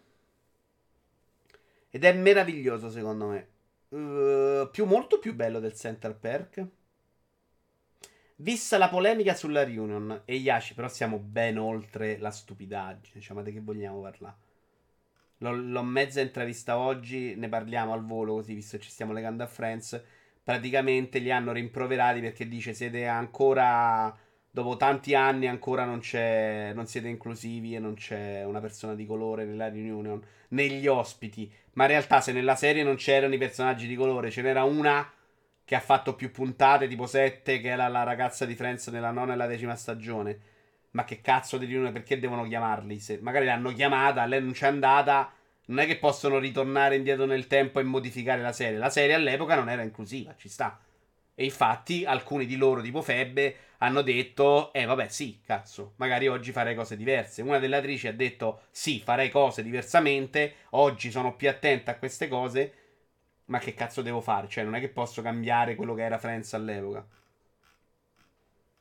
Speaker 1: Ed è meraviglioso secondo me. Uh, più, molto più bello del Central Perk. Vista la polemica sulla Reunion e Yashi, però siamo ben oltre la stupidaggine. Diciamo, di che vogliamo parlare? L'ho, l'ho mezza intravista oggi, ne parliamo al volo così, visto che ci stiamo legando a Friends. Praticamente li hanno rimproverati perché dice siete ancora dopo tanti anni ancora non, non siete inclusivi e non c'è una persona di colore nella reunion, negli ospiti. Ma in realtà se nella serie non c'erano i personaggi di colore, ce n'era una che ha fatto più puntate, tipo 7, che era la ragazza di Friends nella nona e la decima stagione. Ma che cazzo di riunione, perché devono chiamarli? Se magari l'hanno chiamata, lei non c'è andata, non è che possono ritornare indietro nel tempo e modificare la serie. La serie all'epoca non era inclusiva, ci sta. E infatti alcuni di loro, tipo Febbe, hanno detto, eh vabbè sì, cazzo, magari oggi farei cose diverse. Una delle attrici ha detto, sì, farei cose diversamente, oggi sono più attenta a queste cose, ma che cazzo devo fare? Cioè, non è che posso cambiare quello che era Friends all'epoca.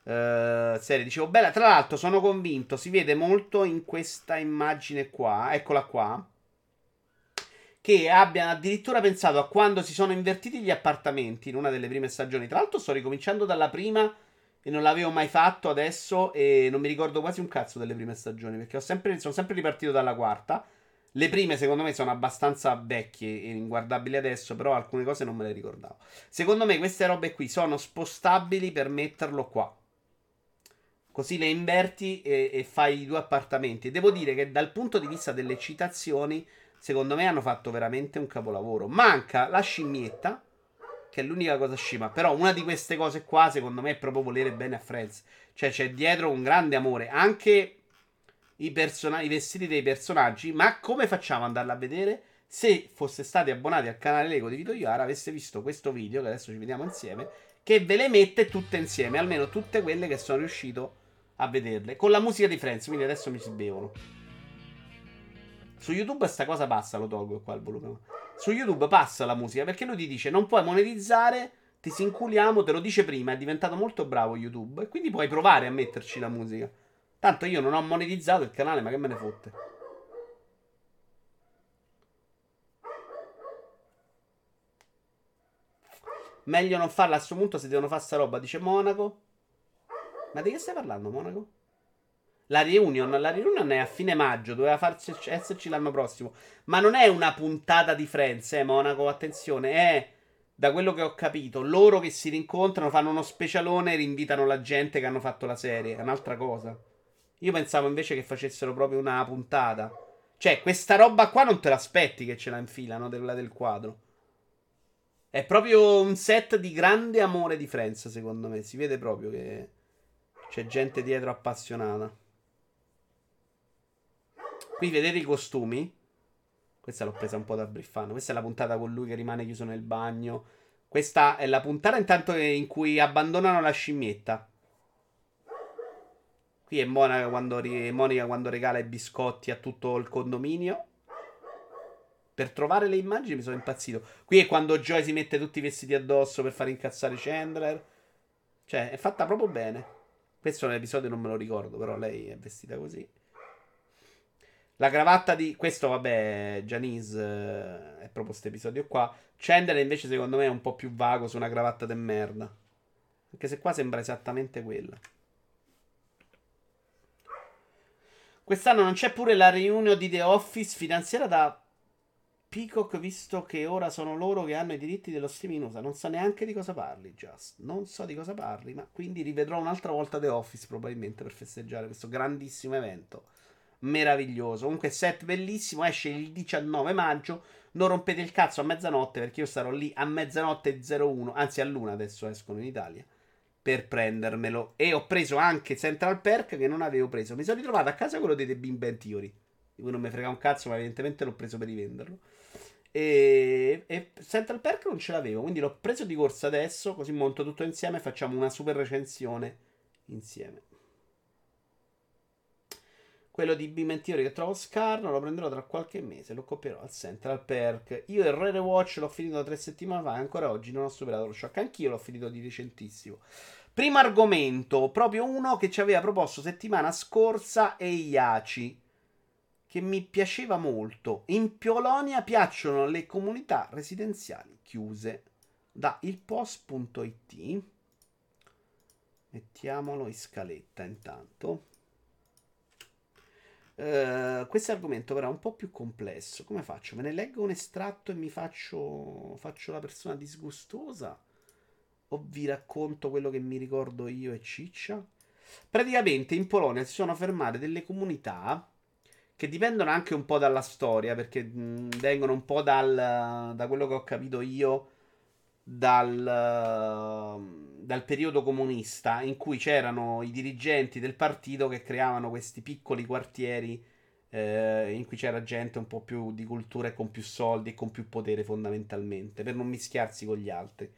Speaker 1: Uh, serie, dicevo, bella, tra l'altro sono convinto, si vede molto in questa immagine qua, eccola qua, che abbiano addirittura pensato a quando si sono invertiti gli appartamenti in una delle prime stagioni. Tra l'altro sto ricominciando dalla prima e non l'avevo mai fatto adesso e non mi ricordo quasi un cazzo delle prime stagioni perché sempre, sono sempre ripartito dalla quarta. Le prime secondo me sono abbastanza vecchie e inguardabili adesso, però alcune cose non me le ricordavo. Secondo me queste robe qui sono spostabili per metterlo qua. Così le inverti e, e fai i due appartamenti. Devo dire che dal punto di vista delle citazioni, secondo me hanno fatto veramente un capolavoro. Manca la scimmietta che è l'unica cosa scima. Però una di queste cose qua, secondo me, è proprio volere bene a Friends. Cioè, c'è dietro un grande amore. Anche i, person- i vestiti dei personaggi. Ma come facciamo ad andarla a vedere? Se foste stati abbonati al canale Lego di Vito Iara, aveste visto questo video, che adesso ci vediamo insieme, che ve le mette tutte insieme. Almeno tutte quelle che sono riuscito a vederle. Con la musica di Friends, quindi adesso mi si bevono. Su YouTube sta cosa passa, lo tolgo qua il volume. Su YouTube passa la musica perché lui ti dice non puoi monetizzare, ti sinculiamo, te lo dice prima, è diventato molto bravo YouTube e quindi puoi provare a metterci la musica. Tanto io non ho monetizzato il canale, ma che me ne fotte. Meglio non farla a questo punto se devono fare sta roba, dice Monaco. Ma di che stai parlando, Monaco? La reunion, la reunion è a fine maggio, doveva farci, esserci l'anno prossimo. Ma non è una puntata di Friends, eh, Monaco, attenzione, è da quello che ho capito, loro che si rincontrano, fanno uno specialone e rinvitano la gente che hanno fatto la serie. È un'altra cosa. Io pensavo invece che facessero proprio una puntata. Cioè, questa roba qua non te l'aspetti che ce la infilano, quella del quadro. È proprio un set di grande amore di Friends, secondo me. Si vede proprio che c'è gente dietro appassionata. Qui vedete i costumi. Questa l'ho presa un po' da briffano. Questa è la puntata con lui che rimane chiuso nel bagno. Questa è la puntata intanto in cui abbandonano la scimmietta. Qui è Monica quando, Monica quando regala i biscotti a tutto il condominio. Per trovare le immagini mi sono impazzito. Qui è quando Joy si mette tutti i vestiti addosso per far incazzare Chandler. Cioè, è fatta proprio bene. Questo nell'episodio non me lo ricordo, però lei è vestita così. La cravatta di. Questo, vabbè, Janice eh, è proprio questo episodio qua. Chandler invece, secondo me, è un po' più vago su una cravatta de merda. Anche se qua sembra esattamente quella. Quest'anno non c'è pure la riunione di The Office finanziata da Peacock, visto che ora sono loro che hanno i diritti dello streaming USA. Non so neanche di cosa parli, Just. Non so di cosa parli, ma quindi rivedrò un'altra volta The Office probabilmente per festeggiare questo grandissimo evento meraviglioso. Comunque, set bellissimo. Esce il 19 maggio. Non rompete il cazzo a mezzanotte perché io sarò lì a mezzanotte 01. Anzi, a luna adesso escono in Italia. Per prendermelo. E ho preso anche Central Perk che non avevo preso. Mi sono ritrovato a casa quello dei The Big Bang Theory. Di cui non mi frega un cazzo, ma evidentemente l'ho preso per rivenderlo. E, e Central Perk non ce l'avevo. Quindi l'ho preso di corsa adesso. Così monto tutto insieme e facciamo una super recensione insieme. Quello di Bimentiori che trovo scarno lo prenderò tra qualche mese. Lo copierò al Central Perk. Io il Rare Watch l'ho finito tre settimane fa e ancora oggi non ho superato lo shock. Anch'io l'ho finito di recentissimo. Primo argomento, proprio uno che ci aveva proposto settimana scorsa e Iaci. Che mi piaceva molto. In Polonia piacciono le comunità residenziali chiuse. Da ilpost.it. Mettiamolo in scaletta intanto. Uh, questo argomento però è un po' più complesso. Come faccio? Me ne leggo un estratto e mi faccio, faccio la persona disgustosa? O vi racconto quello che mi ricordo io e Ciccia? Praticamente in Polonia si sono fermate delle comunità che dipendono anche un po' dalla storia, perché mh, vengono un po' dal, da quello che ho capito io dal, dal, periodo comunista in cui c'erano i dirigenti del partito che creavano questi piccoli quartieri eh, in cui c'era gente un po' più di cultura e con più soldi e con più potere fondamentalmente per non mischiarsi con gli altri.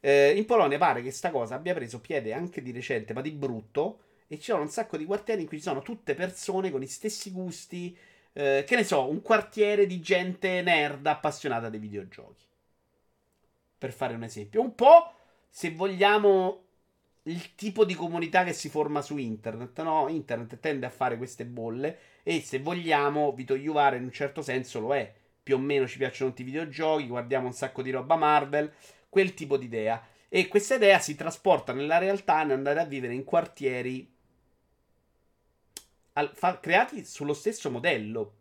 Speaker 1: Eh, in Polonia pare che sta cosa abbia preso piede anche di recente, ma di brutto, e ci sono un sacco di quartieri in cui ci sono tutte persone con gli stessi gusti, eh, che ne so, un quartiere di gente nerd appassionata dei videogiochi per fare un esempio. Un po', se vogliamo, il tipo di comunità che si forma su internet, no? Internet tende a fare queste bolle e se vogliamo, Vito Juvare in un certo senso lo è. Più o meno ci piacciono tutti i videogiochi, guardiamo un sacco di roba Marvel, quel tipo di idea. E questa idea si trasporta nella realtà andare a vivere in quartieri al, fa, creati sullo stesso modello.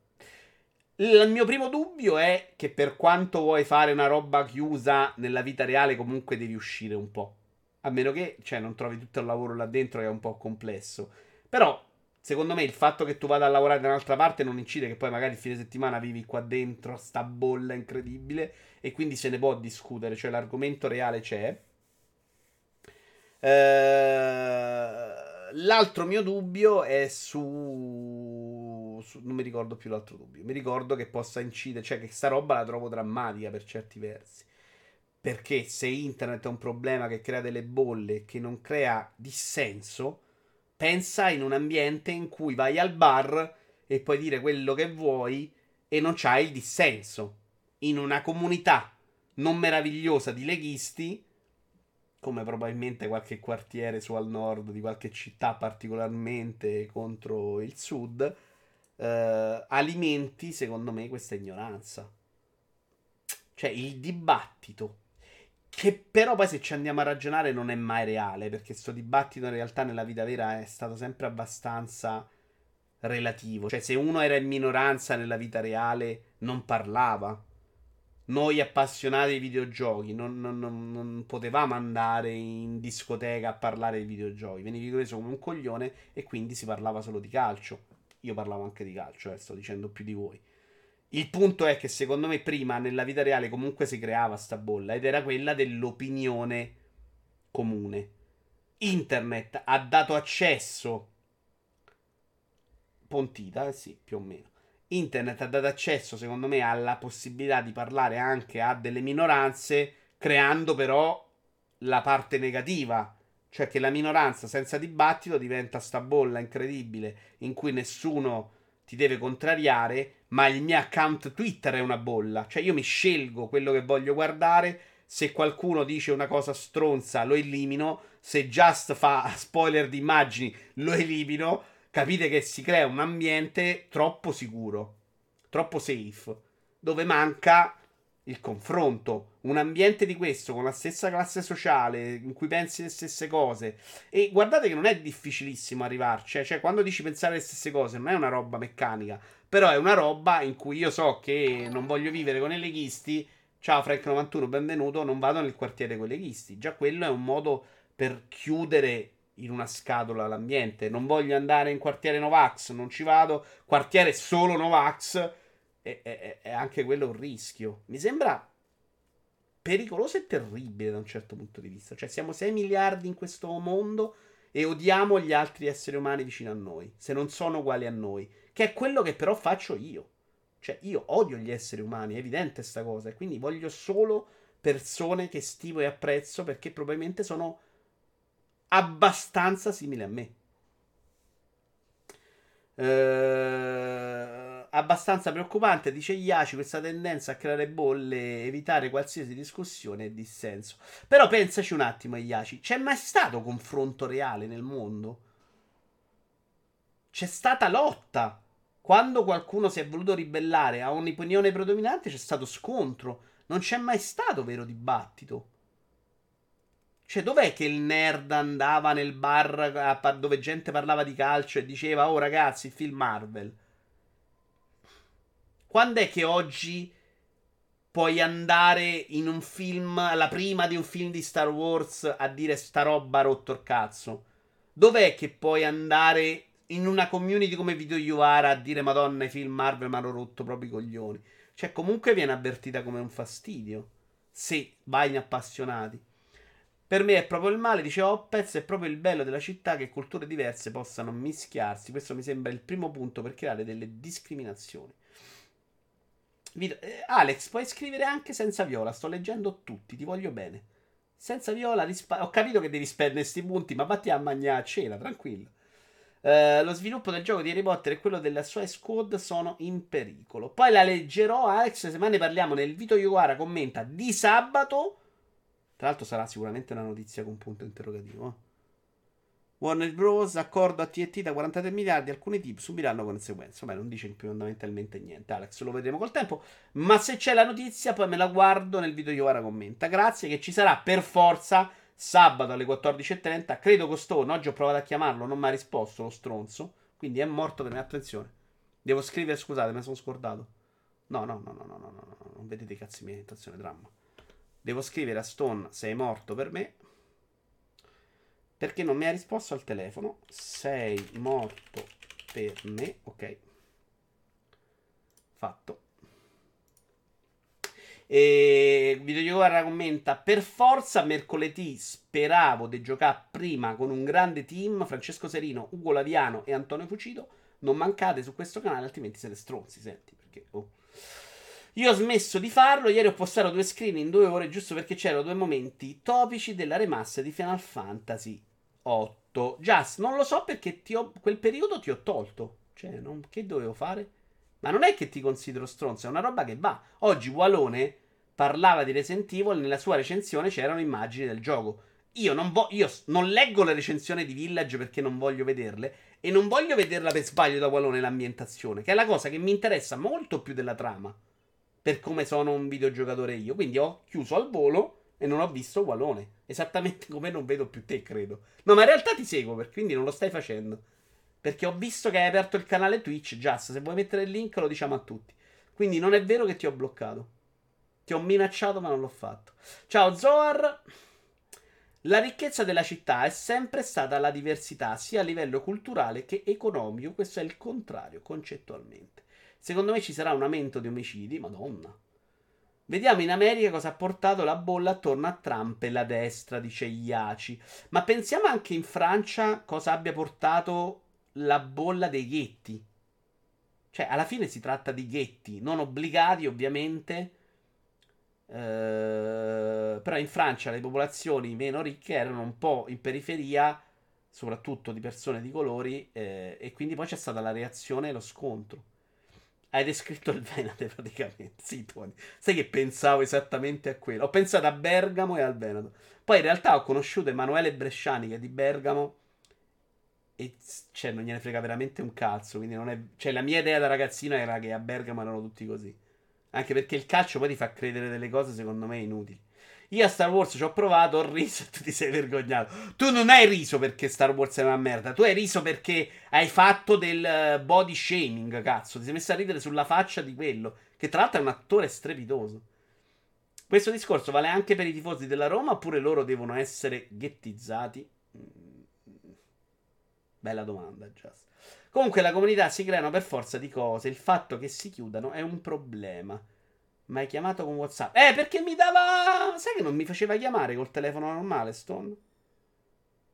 Speaker 1: Il mio primo dubbio è che per quanto vuoi fare una roba chiusa nella vita reale, comunque devi uscire un po'. A meno che, cioè, non trovi tutto il lavoro là dentro che è un po' complesso. Però, secondo me, il fatto che tu vada a lavorare da un'altra parte non incide che poi magari il fine settimana vivi qua dentro, sta bolla incredibile, e quindi se ne può discutere, cioè l'argomento reale c'è. Ehm l'altro mio dubbio è su, Non mi ricordo più l'altro dubbio. Mi ricordo che possa incidere, cioè che sta roba la trovo drammatica per certi versi. Perché se internet è un problema che crea delle bolle, che non crea dissenso, pensa in un ambiente in cui vai al bar e puoi dire quello che vuoi e non c'hai il dissenso. In una comunità non meravigliosa di leghisti come probabilmente qualche quartiere su al nord di qualche città particolarmente contro il sud, eh, alimenti, secondo me, questa ignoranza. Cioè, il dibattito Che però poi se ci andiamo a ragionare non è mai reale, perché questo dibattito in realtà nella vita vera è stato sempre abbastanza relativo. Cioè se uno era in minoranza nella vita reale non parlava. Noi appassionati di videogiochi non, non, non, non potevamo andare in discoteca a parlare di videogiochi. Venivi preso come un coglione e quindi si parlava solo di calcio. Io parlavo anche di calcio, eh, sto dicendo più di voi. Il punto è che secondo me prima nella vita reale comunque si creava sta bolla ed era quella dell'opinione comune. Internet ha dato accesso Pontita, eh sì, più o meno. Internet ha dato accesso, secondo me, alla possibilità di parlare anche a delle minoranze, creando però la parte negativa. Cioè che la minoranza senza dibattito diventa sta bolla incredibile in cui nessuno ti deve contrariare, ma il mio account Twitter è una bolla. Cioè io mi scelgo quello che voglio guardare. Se qualcuno dice una cosa stronza, lo elimino. Se Just fa spoiler di immagini, lo elimino. Capite che si crea un ambiente troppo sicuro, troppo safe, dove manca il confronto. Un ambiente di questo, con la stessa classe sociale, in cui pensi le stesse cose. E guardate che non è difficilissimo arrivarci. Eh. Cioè, quando dici pensare le stesse cose, non è una roba meccanica. Però è una roba in cui io so che non voglio vivere con i leghisti. Ciao Frank91, benvenuto. Non vado nel quartiere con i leghisti. Già quello è un modo per chiudere in una scatola l'ambiente. Non voglio andare in quartiere Novax, non ci vado. Quartiere solo Novax. È, è, è anche quello un rischio. Mi sembra pericoloso e terribile da un certo punto di vista. Cioè, siamo 6 miliardi in questo mondo e odiamo gli altri esseri umani vicino a noi, se non sono uguali a noi, che è quello che però faccio io. Cioè, io odio gli esseri umani, è evidente sta cosa, e quindi voglio solo persone che stimo e apprezzo perché probabilmente sono abbastanza simili a me. Ehm abbastanza preoccupante, dice Iaci, questa tendenza a creare bolle, evitare qualsiasi discussione e dissenso. Però pensaci un attimo, Iaci, c'è mai stato confronto reale nel mondo? C'è stata lotta. Quando qualcuno si è voluto ribellare a un'opinione predominante c'è stato scontro. Non c'è mai stato vero dibattito. Cioè, dov'è che il nerd andava nel bar dove gente parlava di calcio e diceva, oh ragazzi, film Marvel? Quando è che oggi puoi andare in un film, la prima di un film di Star Wars, a dire sta roba rotto il cazzo? Dov'è che puoi andare in una community come Video Yuara a dire Madonna, i film Marvel mi hanno rotto proprio i coglioni? Cioè, comunque viene avvertita come un fastidio. Se vai in appassionati. Per me è proprio il male, dice Opez, è proprio il bello della città che culture diverse possano mischiarsi. Questo mi sembra il primo punto per creare delle discriminazioni. Eh, Alex, puoi scrivere anche senza viola. Sto leggendo tutti, ti voglio bene. Senza viola, rispa- ho capito che devi spendere questi punti, ma vatti a mangiare a cena, tranquillo. Uh, lo sviluppo del gioco di Harry Potter e quello della sua squad sono in pericolo. Poi la leggerò, Alex, se mai ne parliamo nel Vito Iowara commenta di sabato. Tra l'altro sarà sicuramente una notizia con punto interrogativo. Eh. Warner Bros. accordo a TNT da 43 miliardi, alcuni tip subiranno conseguenze. Vabbè, non dice fondamentalmente niente, Alex, lo vedremo col tempo. Ma se c'è la notizia, poi me la guardo nel video di ora commenta. Grazie, che ci sarà per forza sabato alle 14.30. Credo Costone, oggi ho provato a chiamarlo, non mi ha risposto lo stronzo. Quindi è morto per me, attenzione. Devo scrivere, scusate, me ne sono scordato. No, no, no, no, no, no, no, no, non vedete i cazzi miei, attenzione, dramma. Devo scrivere a Stone, sei morto per me. Perché non mi ha risposto al telefono. Sei morto per me. Ok. Fatto. E Videogiocara commenta: Per forza, mercoledì speravo di giocare prima con un grande team. Francesco Serino, Ugo Laviano e Antonio Fucito. Non mancate su questo canale, altrimenti siete stronzi. Senti perché. Oh. Io ho smesso di farlo. Ieri ho postato due screen in due ore giusto perché c'erano due momenti topici della remasse di Final Fantasy 8. Just, non lo so perché ho, quel periodo ti ho tolto. Cioè, non, che dovevo fare? Ma non è che ti considero stronzo, è una roba che va. Oggi Walone parlava di Resident Evil, nella sua recensione c'erano immagini del gioco. Io non, vo- io non leggo la recensione di Village perché non voglio vederle e non voglio vederla per sbaglio da Walone l'ambientazione, che è la cosa che mi interessa molto più della trama, per come sono un videogiocatore io. Quindi ho chiuso al volo e non ho visto Walone. Esattamente *laughs* come non vedo più te, credo. No, ma in realtà ti seguo, perché quindi non lo stai facendo. Perché ho visto che hai aperto il canale Twitch, Just. Se vuoi mettere il link lo diciamo a tutti. Quindi non è vero che ti ho bloccato. Ti ho minacciato, ma non l'ho fatto. Ciao Zoar. La ricchezza della città è sempre stata la diversità, sia a livello culturale che economico. Questo è il contrario, concettualmente. Secondo me ci sarà un aumento di omicidi, madonna. Vediamo in America cosa ha portato la bolla attorno a Trump e la destra, dice Iaci. Ma pensiamo anche in Francia cosa abbia portato la bolla dei ghetti. Cioè, alla fine si tratta di ghetti, non obbligati ovviamente. Eh, però in Francia le popolazioni meno ricche erano un po' in periferia, soprattutto di persone di colori, eh, e quindi poi c'è stata la reazione e lo scontro. Hai descritto il Veneto *laughs* praticamente. Sì, Tony. Sai che pensavo esattamente a quello. Ho pensato a Bergamo e al Veneto. Poi in realtà ho conosciuto Emanuele Bresciani che è di Bergamo. E cioè, non gliene frega veramente un cazzo. Quindi non è. Cioè, la mia idea da ragazzino era che a Bergamo erano tutti così. Anche perché il calcio poi ti fa credere delle cose, secondo me, inutili. Io a Star Wars ci ho provato, ho riso e tu ti sei vergognato. Tu non hai riso perché Star Wars è una merda. Tu hai riso perché hai fatto del eh, body shaming, cazzo. Ti sei messo a ridere sulla faccia di quello. Che tra l'altro è un attore strepitoso. Questo discorso vale anche per i tifosi della Roma oppure loro devono essere ghettizzati? Mm. Bella domanda, Just. Comunque la comunità si creano per forza di cose. Il fatto che si chiudano è un problema. Ma hai chiamato con WhatsApp? Eh, perché mi dava. Sai che non mi faceva chiamare col telefono normale, Stone?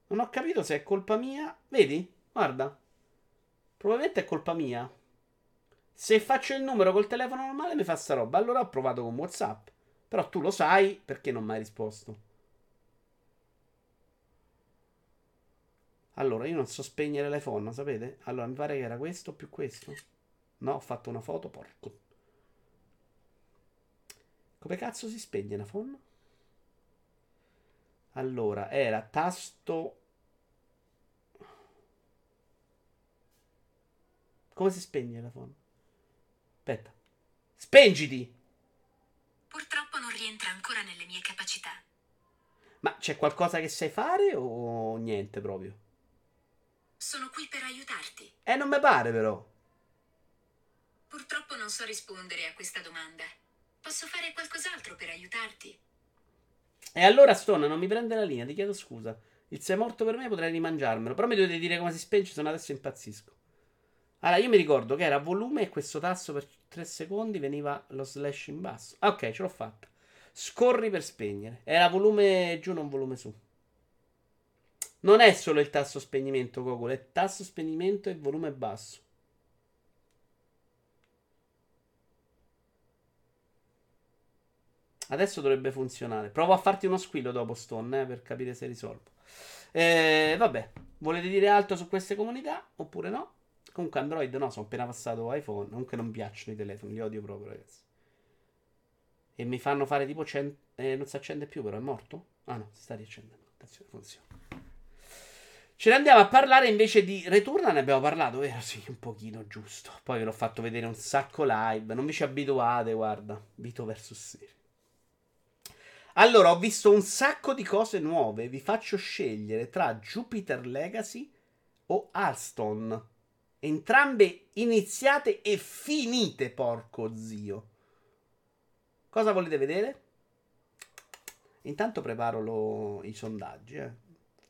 Speaker 1: Non ho capito se è colpa mia. Vedi? Guarda. Probabilmente è colpa mia. Se faccio il numero col telefono normale mi fa sta roba. Allora ho provato con WhatsApp. Però tu lo sai perché non mi hai risposto. Allora, io non so spegnere l'iPhone, sapete? Allora, mi pare che era questo più questo. No, ho fatto una foto, porco. Come cazzo si spegne la phone? Allora, era tasto... Come si spegne la phone? Aspetta. Spengiti!
Speaker 2: Purtroppo non rientra ancora nelle mie capacità.
Speaker 1: Ma c'è qualcosa che sai fare o niente proprio?
Speaker 2: Sono qui per aiutarti.
Speaker 1: Eh, non mi pare però.
Speaker 2: Purtroppo non so rispondere a questa domanda. Posso fare qualcos'altro per aiutarti?
Speaker 1: E allora, Stone, non mi prende la linea, ti chiedo scusa. Il sei morto per me, potrei rimangiarmelo. Però mi dovete dire come si spenge, se adesso impazzisco. Allora, io mi ricordo che era volume e questo tasto per 3 secondi veniva lo slash in basso. Ah, ok, ce l'ho fatta. Scorri per spegnere. Era volume giù, non volume su. Non è solo il tasto spegnimento, Google, è tasto spegnimento e volume basso. Adesso dovrebbe funzionare. Provo a farti uno squillo dopo Stone eh, per capire se risolvo. Eh, vabbè, volete dire altro su queste comunità oppure no? Comunque Android no, sono appena passato iPhone. Comunque non piacciono i telefoni, li odio proprio ragazzi. E mi fanno fare tipo... Cent- eh, non si accende più però, è morto? Ah no, si sta riaccendendo. Attenzione, funziona. Ce ne andiamo a parlare invece di Return, ne abbiamo parlato, vero? Sì, un pochino giusto. Poi ve l'ho fatto vedere un sacco live, non vi ci abituate, guarda. Vito vs serie. Allora, ho visto un sacco di cose nuove. Vi faccio scegliere tra Jupiter Legacy o Hearthstone. Entrambe iniziate e finite, porco zio. Cosa volete vedere? Intanto preparo lo, i sondaggi. Eh.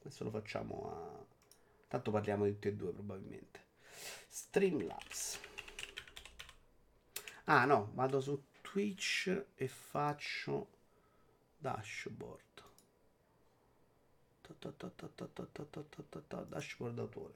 Speaker 1: Adesso lo facciamo a... Tanto parliamo di tutti e due probabilmente. Streamlabs. Ah no, vado su Twitch e faccio dashboard. Dashboard autore.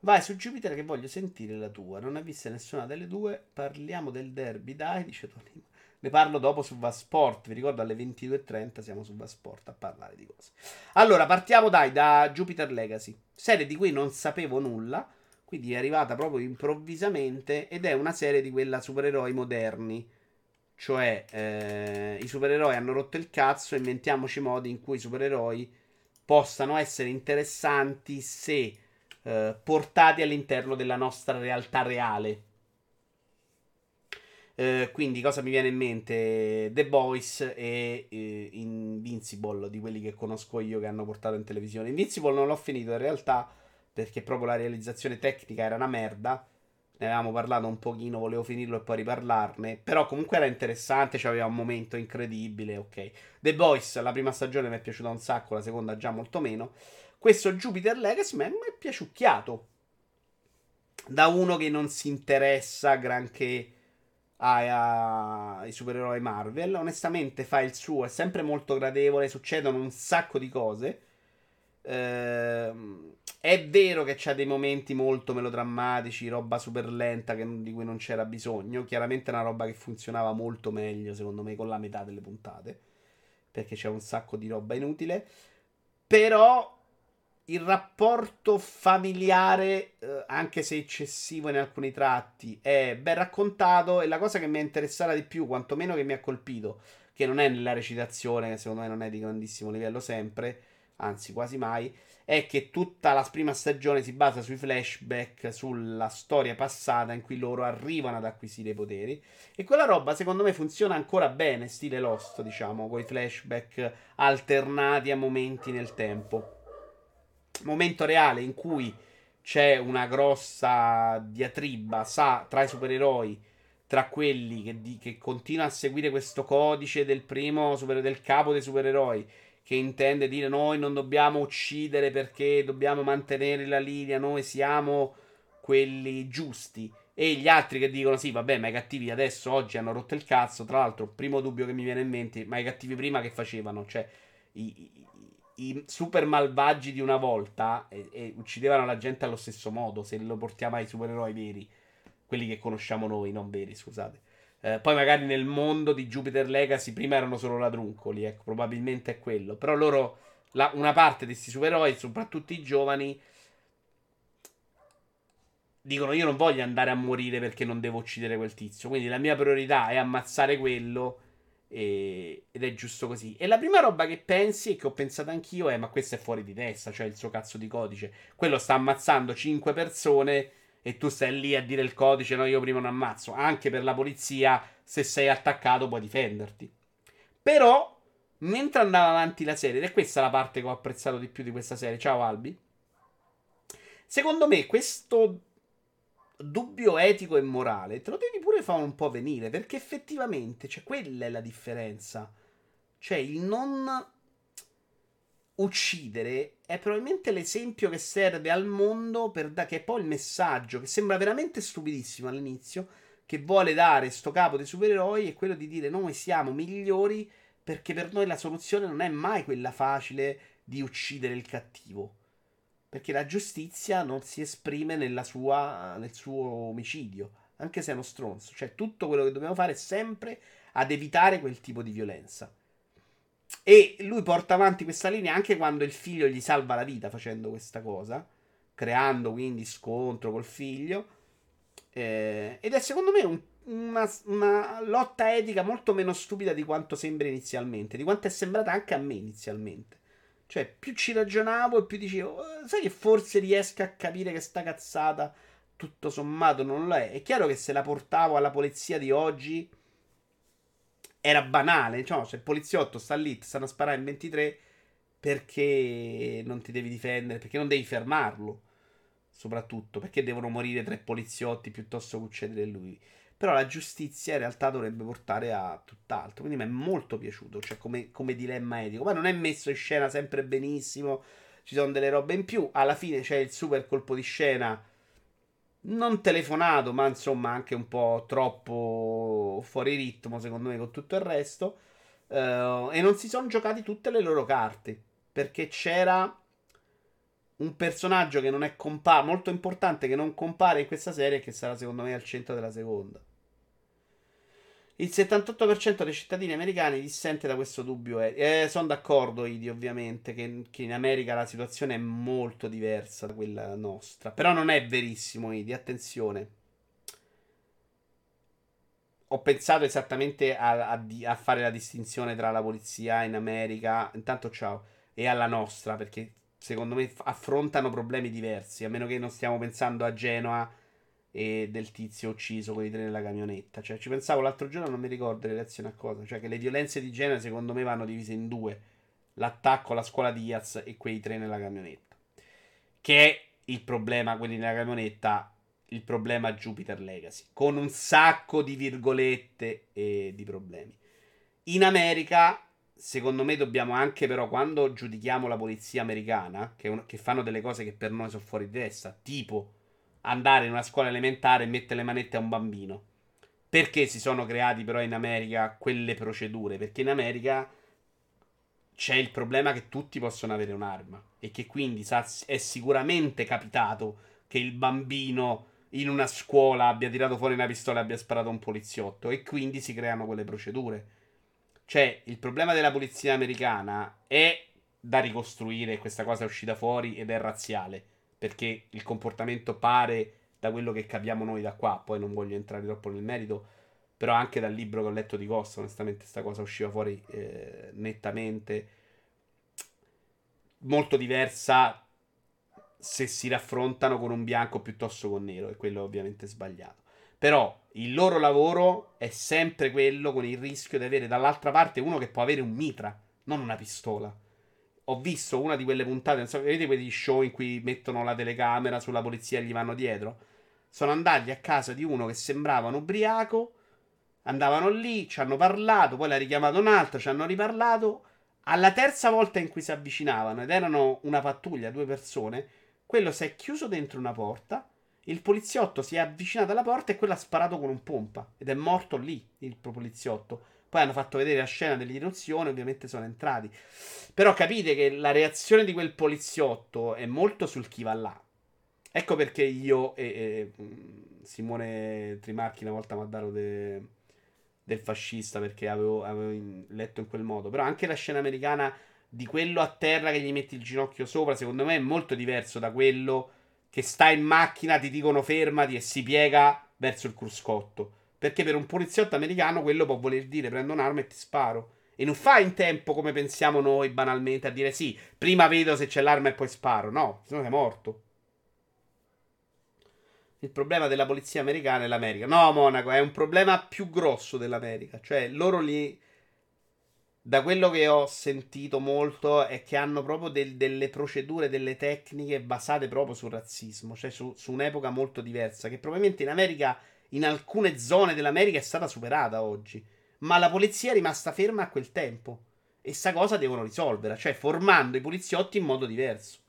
Speaker 1: Vai su Jupiter che voglio sentire la tua. Non hai visto nessuna delle due. Parliamo del derby, dai, dice Tonino. Ne parlo dopo su Vasport. Vi ricordo alle 22.30 siamo su Vasport a parlare di cose. Allora, partiamo dai da Jupiter Legacy. Serie di cui non sapevo nulla. Quindi è arrivata proprio improvvisamente. Ed è una serie di quella supereroi moderni cioè, eh, i supereroi hanno rotto il cazzo, inventiamoci modi in cui i supereroi possano essere interessanti se eh, portati all'interno della nostra realtà reale. Eh, quindi cosa mi viene in mente? The Boys e eh, Invincible, di quelli che conosco io che hanno portato in televisione. Invincible non l'ho finito in realtà perché proprio la realizzazione tecnica era una merda. Ne avevamo parlato un pochino, volevo finirlo e poi riparlarne. Però comunque era interessante, c'aveva un momento incredibile, ok. The Boys, la prima stagione mi è piaciuta un sacco, la seconda già molto meno. Questo Jupiter Legacy mi è piaciucchiato. Da uno che non si interessa granché ai supereroi Marvel. Onestamente fa il suo, è sempre molto gradevole, succedono un sacco di cose. Ehm, è vero che c'ha dei momenti molto melodrammatici, roba super lenta che, di cui non c'era bisogno. Chiaramente è una roba che funzionava molto meglio, secondo me, con la metà delle puntate. Perché c'è un sacco di roba inutile. Però il rapporto familiare, eh, anche se eccessivo in alcuni tratti, è ben raccontato. E la cosa che mi è interessata di più, quantomeno che mi ha colpito, che non è nella recitazione, che secondo me non è di grandissimo livello sempre, anzi quasi mai, è che tutta la prima stagione si basa sui flashback, sulla storia passata in cui loro arrivano ad acquisire i poteri. E quella roba, secondo me, funziona ancora bene, stile Lost, diciamo, con i flashback alternati a momenti nel tempo momento reale in cui c'è una grossa diatriba sa, tra i supereroi, tra quelli che, di, che continua a seguire questo codice del primo super, del capo dei supereroi, che intende dire noi non dobbiamo uccidere perché dobbiamo mantenere la linea, noi siamo quelli giusti. E gli altri che dicono: Sì, vabbè, ma i cattivi adesso oggi hanno rotto il cazzo. Tra l'altro, primo dubbio che mi viene in mente: ma i cattivi prima che facevano? Cioè, i, i super malvagi di una volta e, e, uccidevano la gente allo stesso modo. Se lo portiamo ai supereroi veri, quelli che conosciamo noi, non veri, scusate. Eh, poi magari nel mondo di Jupiter Legacy prima erano solo ladruncoli, ecco, probabilmente è quello. Però loro, la, una parte di questi supereroi, soprattutto i giovani, dicono io non voglio andare a morire perché non devo uccidere quel tizio. Quindi la mia priorità è ammazzare quello e, ed è giusto così. E la prima roba che pensi e che ho pensato anch'io è: ma questo è fuori di testa, cioè il suo cazzo di codice. Quello sta ammazzando 5 persone e tu stai lì a dire il codice, no, io prima non ammazzo. Anche per la polizia, se sei attaccato, puoi difenderti. Però, mentre andava avanti la serie, ed è questa la parte che ho apprezzato di più di questa serie. Ciao Albi. Secondo me, questo dubbio etico e morale, te lo devi pure fare un po' venire, perché effettivamente, cioè, quella è la differenza. Cioè, il non uccidere è probabilmente l'esempio che serve al mondo per da- che è poi il messaggio che sembra veramente stupidissimo all'inizio che vuole dare sto capo dei supereroi è quello di dire noi siamo migliori perché per noi la soluzione non è mai quella facile di uccidere il cattivo perché la giustizia non si esprime sua, nel suo omicidio, anche se è uno stronzo. Cioè, tutto quello che dobbiamo fare è sempre ad evitare quel tipo di violenza. E lui porta avanti questa linea anche quando il figlio gli salva la vita facendo questa cosa, creando quindi scontro col figlio. Eh, ed è secondo me un, una, una, lotta etica molto meno stupida di quanto sembra inizialmente, di quanto è sembrata anche a me inizialmente. Cioè, più ci ragionavo e più dicevo, oh, sai che forse riesco a capire che sta cazzata tutto sommato non lo è. È chiaro che se la portavo alla polizia di oggi era banale. Cioè, se il poliziotto sta lì, ti stanno a sparare in 23 perché non ti devi difendere, perché non devi fermarlo. Soprattutto perché devono morire tre poliziotti piuttosto che uccidere lui. Però la giustizia in realtà dovrebbe portare a tutt'altro. Quindi mi è molto piaciuto, cioè come, come dilemma etico. Ma non è messo in scena sempre benissimo. Ci sono delle robe in più. Alla fine c'è il super colpo di scena. Non telefonato, ma insomma anche un po' troppo fuori ritmo, secondo me, con tutto il resto. Uh, e non si sono giocati tutte le loro carte. Perché c'era un personaggio che non è comparso, molto importante, che non compare in questa serie e che sarà secondo me al centro della seconda. Il 78% dei cittadini americani dissente da questo dubbio. Eh, sono d'accordo, Idi, ovviamente, che, che, in America la situazione è molto diversa da quella nostra. Però non è verissimo, Idi, attenzione. Ho pensato esattamente a, a, a fare la distinzione tra la polizia in America, intanto ciao, e alla nostra, perché secondo me affrontano problemi diversi, a meno che non stiamo pensando a Genoa e del tizio ucciso con i tre nella camionetta. Cioè, ci pensavo l'altro giorno, non mi ricordo in relazione a cosa. Cioè, che le violenze di genere, secondo me, vanno divise in due: l'attacco alla scuola Diaz e quei tre nella camionetta. Che è il problema, quelli nella camionetta. Il problema Jupiter Legacy, con un sacco di virgolette e di problemi. In America, secondo me, dobbiamo anche, però, quando giudichiamo la polizia americana, che, un- che fanno delle cose che per noi sono fuori di testa, tipo andare in una scuola elementare e mettere le manette a un bambino. Perché si sono creati però in America quelle procedure? Perché in America c'è il problema che tutti possono avere un'arma e che quindi è sicuramente capitato che il bambino in una scuola abbia tirato fuori una pistola e abbia sparato a un poliziotto e quindi si creano quelle procedure. Cioè, il problema della polizia americana è da ricostruire, questa cosa è uscita fuori ed è razziale perché il comportamento pare da quello che capiamo noi da qua, poi non voglio entrare troppo nel merito, però anche dal libro che ho letto di Costa, onestamente questa cosa usciva fuori eh, nettamente molto diversa se si raffrontano con un bianco piuttosto con nero e quello è ovviamente sbagliato. Però il loro lavoro è sempre quello con il rischio di avere dall'altra parte uno che può avere un mitra, non una pistola ho visto una di quelle puntate, non so, vedete quegli show in cui mettono la telecamera sulla polizia e gli vanno dietro? Sono andati a casa di uno che sembrava un ubriaco, andavano lì, ci hanno parlato, poi l'ha richiamato un altro, ci hanno riparlato. Alla terza volta in cui si avvicinavano, ed erano una pattuglia, due persone, quello si è chiuso dentro una porta, il poliziotto si è avvicinato alla porta e quello ha sparato con un pompa, ed è morto lì, il poliziotto. Poi hanno fatto vedere la scena dell'irruzione, ovviamente sono entrati. Però capite che la reazione di quel poliziotto è molto sul chi va là. Ecco perché io e, e mm, Simone Trimarchi una volta mi ha dato de, del fascista perché avevo, avevo letto in quel modo. Però anche la scena americana di quello a terra che gli metti il ginocchio sopra, secondo me è molto diverso da quello che sta in macchina, ti dicono fermati e si piega verso il cruscotto. Perché per un poliziotto americano quello può voler dire prendo un'arma e ti sparo. E non fa in tempo come pensiamo noi banalmente a dire sì, prima vedo se c'è l'arma e poi sparo. No, se no sei morto. Il problema della polizia americana è l'America. No, Monaco, è un problema più grosso dell'America. Cioè, loro lì, da quello che ho sentito molto, è che hanno proprio del, delle procedure, delle tecniche basate proprio sul razzismo. Cioè, su, su un'epoca molto diversa. Che probabilmente in America in alcune zone dell'America è stata superata oggi. Ma la polizia è rimasta ferma a quel tempo. E sta cosa devono risolvere, cioè formando i poliziotti in modo diverso.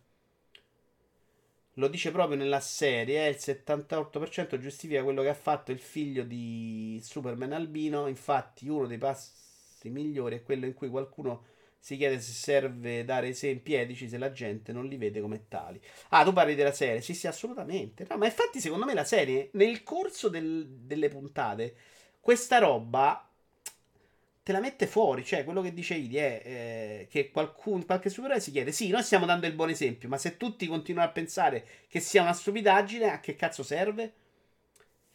Speaker 1: Lo dice proprio nella serie, eh, il 78% giustifica quello che ha fatto il figlio di Superman albino. Infatti, uno dei passi migliori è quello in cui qualcuno si chiede se serve dare esempi etici se la gente non li vede come tali. Ah, tu parli della serie? Sì, sì, assolutamente. No, ma infatti, secondo me, la serie, nel corso del, delle puntate, questa roba te la mette fuori. Cioè, quello che dice Idi è eh, che qualcun, qualche supereroe si chiede: Sì, noi stiamo dando il buon esempio, ma se tutti continuano a pensare che sia una stupidaggine, a che cazzo serve?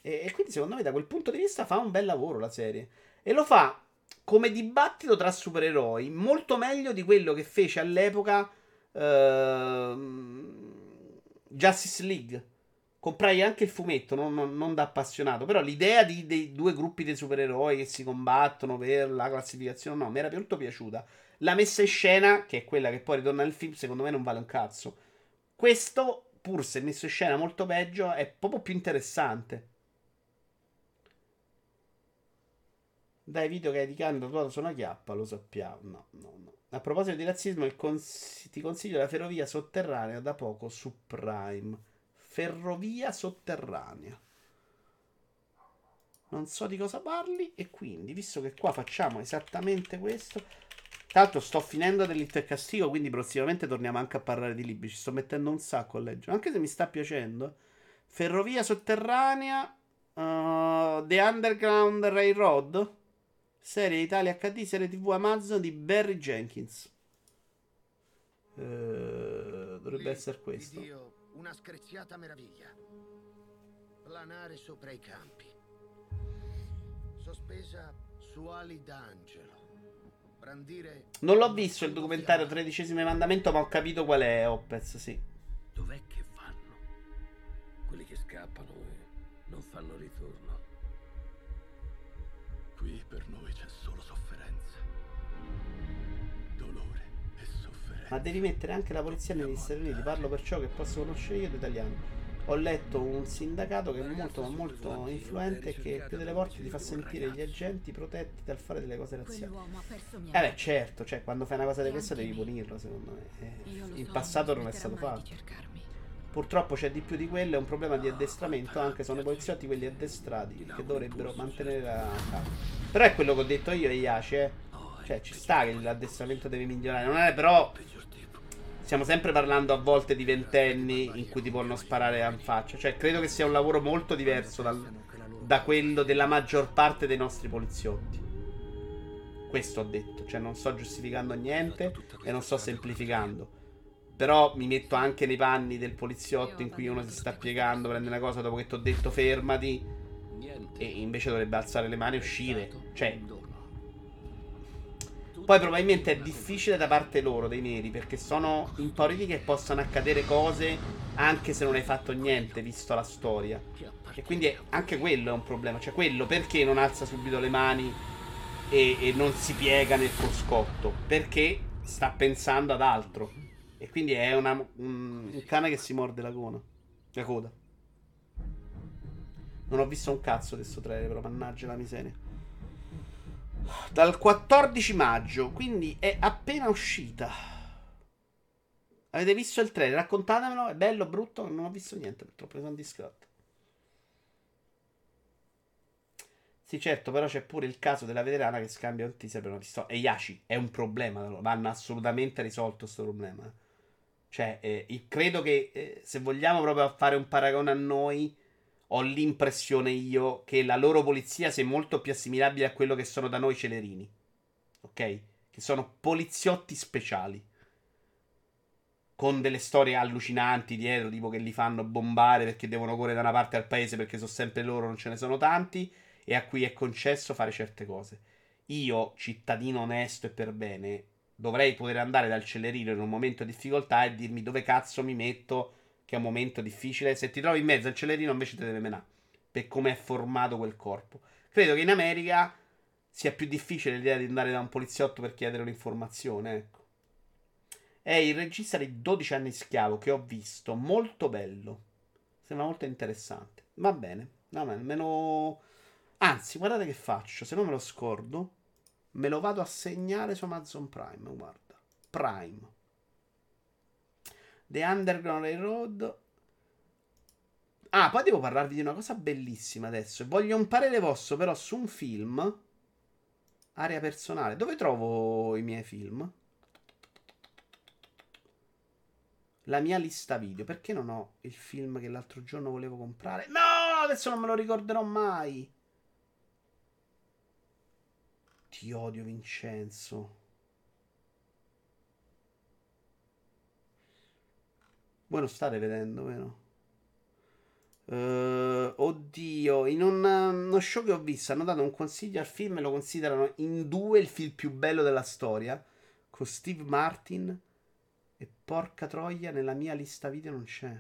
Speaker 1: E, e quindi, secondo me, da quel punto di vista, fa un bel lavoro la serie. E lo fa come dibattito tra supereroi molto meglio di quello che fece all'epoca uh, Justice League. Comprai anche il fumetto, non, non, non da appassionato, però l'idea di, dei due gruppi di supereroi che si combattono per la classificazione, no, mi era molto piaciuta. La messa in scena, che è quella che poi ritorna nel film, secondo me non vale un cazzo. Questo, pur se messo in scena molto peggio, è proprio più interessante. Dai video che hai di canto tatuato su una chiappa, lo sappiamo. No, no, no. A proposito di razzismo, cons- ti consiglio la ferrovia sotterranea da poco su Prime. Ferrovia sotterranea. Non so di cosa parli e quindi, visto che qua facciamo esattamente questo... L'altro sto finendo dell'intercastigo, quindi prossimamente torniamo anche a parlare di libri. Ci sto mettendo un sacco a leggere, anche se mi sta piacendo. Ferrovia sotterranea, uh, The Underground Railroad. Serie Italia HD, serie TV Amazon di Barry Jenkins. Uh, dovrebbe essere questo. Dio, una screziata meraviglia. Planare sopra i campi. Sospesa su ali d'angelo. Brandire. Non l'ho visto il documentario Tredicesimo Mandamento, ma ho capito qual è Opez, sì.
Speaker 3: Dov'è che vanno? Quelli che scappano e non fanno ritorno.
Speaker 1: Ma devi mettere anche la polizia negli Stati Uniti. Parlo per ciò che posso conoscere io di italiano. Ho letto un sindacato che è molto ma molto influente e che più delle volte ti fa sentire gli agenti protetti dal fare delle cose razziali. Eh beh, certo, cioè quando fai una cosa di questa devi punirlo, secondo me. Eh, in passato non è stato fatto. Purtroppo c'è di più di quello, è un problema di addestramento, anche sono i poliziotti quelli addestrati che dovrebbero mantenere la calma. Però è quello che ho detto io e Iace, eh. Cioè, ci sta che l'addestramento deve migliorare. Non è però stiamo sempre parlando a volte di ventenni in cui ti possono sparare in faccia. Cioè, credo che sia un lavoro molto diverso dal, da quello della maggior parte dei nostri poliziotti. Questo ho detto, cioè non sto giustificando niente e non sto semplificando. Però mi metto anche nei panni del poliziotto in cui uno si sta piegando, prende una cosa dopo che ti ho detto fermati e invece dovrebbe alzare le mani e uscire. Cioè, poi probabilmente è difficile da parte loro, dei neri, perché sono impauriti che possano accadere cose anche se non hai fatto niente, visto la storia. E quindi anche quello è un problema. Cioè, quello perché non alza subito le mani e, e non si piega nel cruscotto? Perché sta pensando ad altro. E quindi è una, un, un cane che si morde la coda. La coda. Non ho visto un cazzo questo trailer, però mannaggia la miseria dal 14 maggio, quindi è appena uscita. Avete visto il trailer? Raccontatemelo, è bello, brutto? Non ho visto niente, purtroppo sono distratto. Sì, certo, però c'è pure il caso della veterana che scambia un teaser per una pistola. E Yashi è un problema, vanno assolutamente risolto questo problema. Cioè, eh, credo che eh, se vogliamo proprio fare un paragone a noi ho l'impressione io che la loro polizia sia molto più assimilabile a quello che sono da noi celerini. Ok? Che sono poliziotti speciali. Con delle storie allucinanti dietro, tipo che li fanno bombare perché devono correre da una parte al paese perché sono sempre loro, non ce ne sono tanti, e a cui è concesso fare certe cose. Io, cittadino onesto e per bene, dovrei poter andare dal celerino in un momento di difficoltà e dirmi dove cazzo mi metto che è un momento difficile. Se ti trovi in mezzo al celerino, invece te deve menare. Per come è formato quel corpo. Credo che in America sia più difficile l'idea di andare da un poliziotto per chiedere un'informazione. Ecco. È il regista di 12 anni schiavo che ho visto. Molto bello. Sembra molto interessante. Va bene. No, almeno. Anzi, guardate che faccio. Se non me lo scordo, me lo vado a segnare su Amazon Prime. Guarda. Prime. The Underground Railroad. Ah, poi devo parlarvi di una cosa bellissima adesso. Voglio un parere vostro però su un film. Area personale. Dove trovo i miei film? La mia lista video. Perché non ho il film che l'altro giorno volevo comprare? No, adesso non me lo ricorderò mai. Ti odio, Vincenzo. Voi non state vedendo, vero? Uh, oddio, in un, uno show che ho visto hanno dato un consiglio al film e lo considerano in due il film più bello della storia. Con Steve Martin. E porca troia, nella mia lista video non c'è.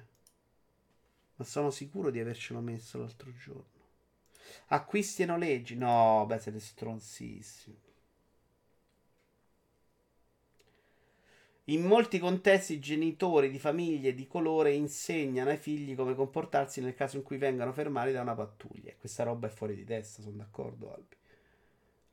Speaker 1: Ma sono sicuro di avercelo messo l'altro giorno. Acquisti e noleggi? No, beh, siete stronzissimi. In molti contesti i genitori di famiglie di colore insegnano ai figli come comportarsi nel caso in cui vengano fermati da una pattuglia. Questa roba è fuori di testa, sono d'accordo, Albi.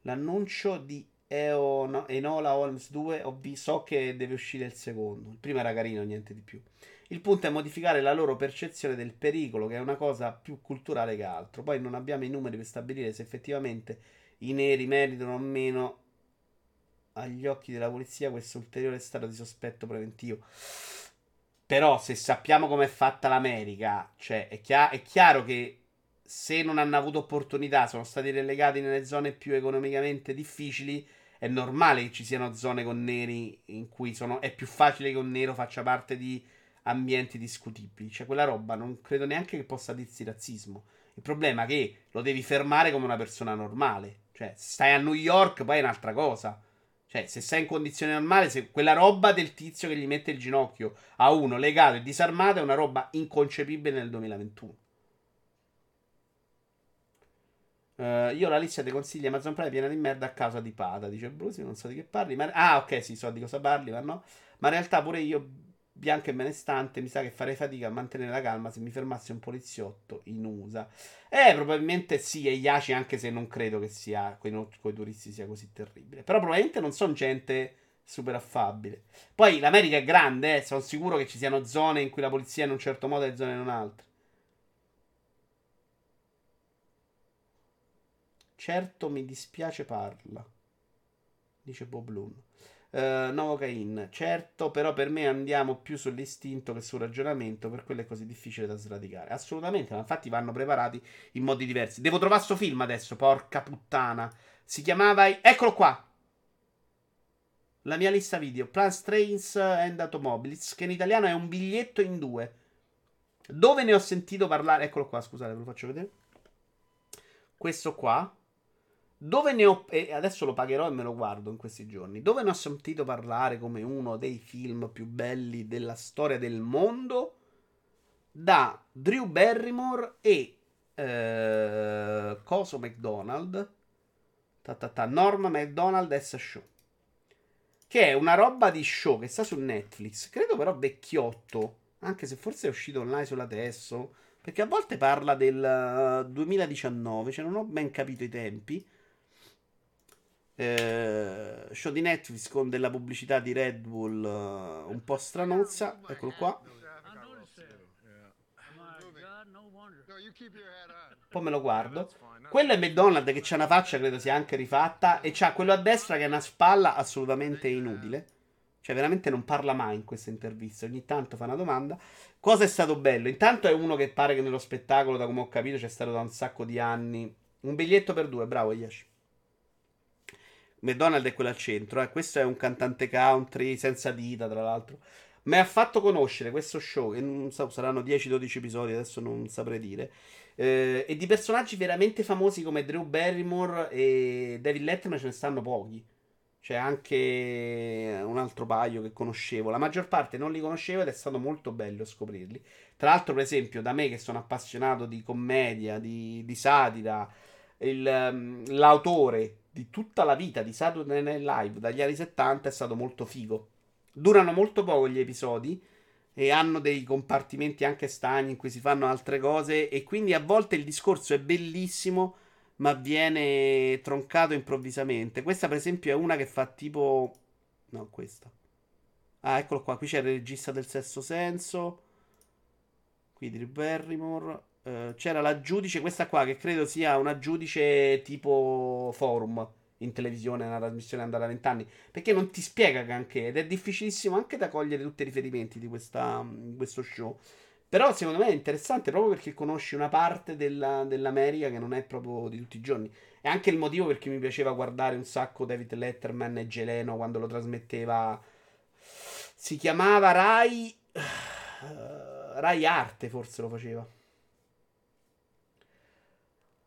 Speaker 1: L'annuncio di Enola Holmes 2, so che deve uscire il secondo. Il primo era carino, niente di più. Il punto è modificare la loro percezione del pericolo, che è una cosa più culturale che altro. Poi non abbiamo i numeri per stabilire se effettivamente i neri meritano o meno agli occhi della polizia questo ulteriore stato di sospetto preventivo. Però se sappiamo com'è fatta l'America, cioè è, chia- è chiaro che se non hanno avuto opportunità, sono stati relegati nelle zone più economicamente difficili, è normale che ci siano zone con neri in cui sono, è più facile che un nero faccia parte di ambienti discutibili. Cioè quella roba non credo neanche che possa dirsi razzismo. Il problema è che lo devi fermare come una persona normale. Cioè, stai a New York, poi è un'altra cosa. Cioè, se sei in condizione normale, se quella roba del tizio che gli mette il ginocchio a uno legato e disarmato è una roba inconcepibile nel 2021. Uh, io la lista dei consigli Amazon Prime è piena di merda a causa di Pada, dice Brusi, non so di che parli. Ma... Ah, ok, sì, so di cosa parli, ma no. Ma in realtà pure io, bianco e benestante, mi sa che farei fatica a mantenere la calma se mi fermasse un poliziotto in USA. Eh, probabilmente sì, e Yaci, anche se non credo che sia, con i turisti sia così terribile. Però probabilmente non sono gente super affabile. Poi l'America è grande, eh, sono sicuro che ci siano zone in cui la polizia è in un certo modo e zone in un altro. Certo mi dispiace parla, dice Bob Loon. Uh, Novocaine, certo, però per me andiamo più sull'istinto che sul ragionamento, per quello è così difficile da sradicare. Assolutamente, ma infatti vanno preparati in modi diversi. Devo trovare sto film adesso, porca puttana. Si chiamava... Eccolo qua! La mia lista video, Plans, Trains and Automobiles, che in italiano è un biglietto in due. Dove ne ho sentito parlare? Eccolo qua, scusate, ve lo faccio vedere. Questo qua dove ne ho. E adesso lo pagherò e me lo guardo in questi giorni. Dove ne ho sentito parlare come uno dei film più belli della storia del mondo? Da Drew Barrymore e. Eh, Coso McDonald. Ta, ta, ta, Norma McDonald S. Show. Che è una roba di show che sta su Netflix. Credo però vecchiotto. Anche se forse è uscito online sulla adesso. Perché a volte parla del 2019. Cioè non ho ben capito i tempi eh, show di Netflix con della pubblicità di Red Bull uh, un po' stranozza. Eccolo qua. Poi me lo guardo. Quello è McDonald's che c'ha una faccia, credo sia anche rifatta. E c'ha quello a destra che è una spalla assolutamente inutile. Cioè, veramente non parla mai in queste interviste. Ogni tanto fa una domanda. Cosa è stato bello? Intanto è uno che pare che nello spettacolo, da come ho capito, c'è stato da un sacco di anni. Un biglietto per due, bravo Yash. McDonald è quello al centro. Eh. Questo è un cantante country senza dita, tra l'altro. Mi ha fatto conoscere questo show, che non so, saranno 10-12 episodi, adesso non saprei dire. Eh, e di personaggi veramente famosi come Drew Barrymore e David Letterman ce ne stanno pochi. C'è anche un altro paio che conoscevo. La maggior parte non li conoscevo ed è stato molto bello scoprirli. Tra l'altro, per esempio, da me che sono appassionato di commedia, di, di satira, il, um, l'autore di tutta la vita di Saturday Night Live dagli anni 70 è stato molto figo. Durano molto poco gli episodi e hanno dei compartimenti anche stagni in cui si fanno altre cose e quindi a volte il discorso è bellissimo ma viene troncato improvvisamente. Questa per esempio è una che fa tipo... No, questa. Ah, eccolo qua, qui c'è il regista del sesto senso. Qui di Barrymore. Eh, c'era la giudice, questa qua che credo sia una giudice tipo forum in televisione, una trasmissione andata a vent'anni, perché non ti spiega anche ed è difficilissimo anche da cogliere tutti i riferimenti di questa, questo show. Però secondo me è interessante proprio perché conosci una parte della, dell'America che non è proprio di tutti i giorni. È anche il motivo perché mi piaceva guardare un sacco David Letterman e Geleno quando lo trasmetteva. Si chiamava Rai. Rai Arte, forse lo faceva.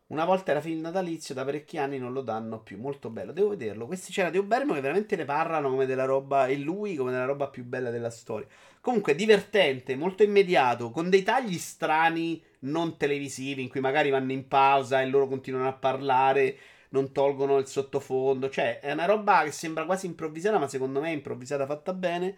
Speaker 1: Una volta era film natalizio, da parecchi anni non lo danno più. Molto bello, devo vederlo. Questi c'era di Ubermo che veramente ne parlano come della roba. E lui come della roba più bella della storia. Comunque, divertente, molto immediato, con dei tagli strani, non televisivi, in cui magari vanno in pausa e loro continuano a parlare, non tolgono il sottofondo. Cioè, è una roba che sembra quasi improvvisata, ma secondo me è improvvisata fatta bene.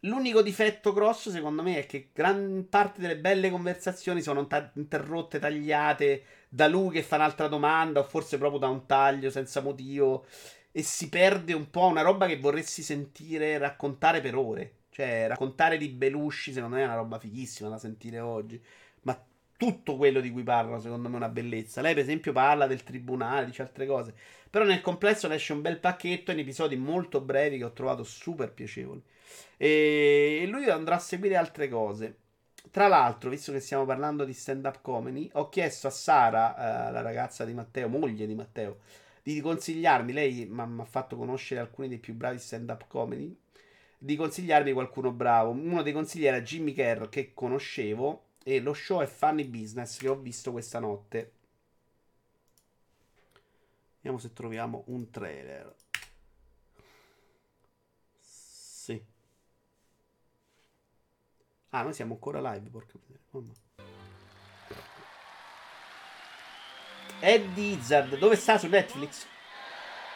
Speaker 1: L'unico difetto grosso, secondo me, è che gran parte delle belle conversazioni sono ta- interrotte, tagliate da lui che fa un'altra domanda, o forse proprio da un taglio senza motivo. E si perde un po' una roba che vorresti sentire raccontare per ore. Cioè, raccontare di Belushi, secondo me, è una roba fighissima da sentire oggi. Ma tutto quello di cui parlano, secondo me, è una bellezza. Lei, per esempio, parla del tribunale, dice altre cose. Però nel complesso ne esce un bel pacchetto in episodi molto brevi che ho trovato super piacevoli. E lui andrà a seguire altre cose. Tra l'altro, visto che stiamo parlando di stand-up comedy, ho chiesto a Sara, eh, la ragazza di Matteo, moglie di Matteo, di consigliarmi. Lei mi ha fatto conoscere alcuni dei più bravi stand-up comedy. Di consigliarmi qualcuno bravo. Uno dei consigli era Jimmy Kerr, che conoscevo. E lo show è Funny Business, che ho visto questa notte. Vediamo se troviamo un trailer. Ah, noi siamo ancora live, porca miseria. Eddie Izzard, dove sta su Netflix?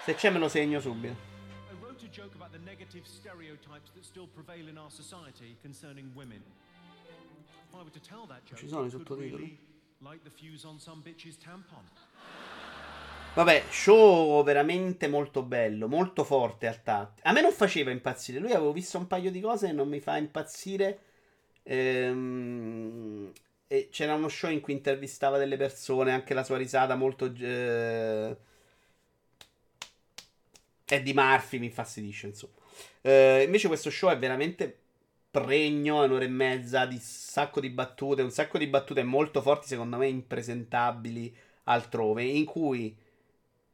Speaker 1: Se c'è me lo segno subito.
Speaker 4: Joke about the negative stereotypes that still prevail in our society concerning women. If I were to tell that joke,
Speaker 1: Ci sono i sottotitoli?
Speaker 4: really the fuse on some bitch's tampon.
Speaker 1: Vabbè, show veramente molto bello, molto forte al tatto. A me non faceva impazzire. Lui avevo visto un paio di cose e non mi fa impazzire. Ehm, e c'era uno show in cui intervistava delle persone, anche la sua risata molto... Eh, Eddie Murphy mi infastidisce, insomma. Eh, invece questo show è veramente pregno, è un'ora e mezza di sacco di battute, un sacco di battute molto forti, secondo me impresentabili altrove, in cui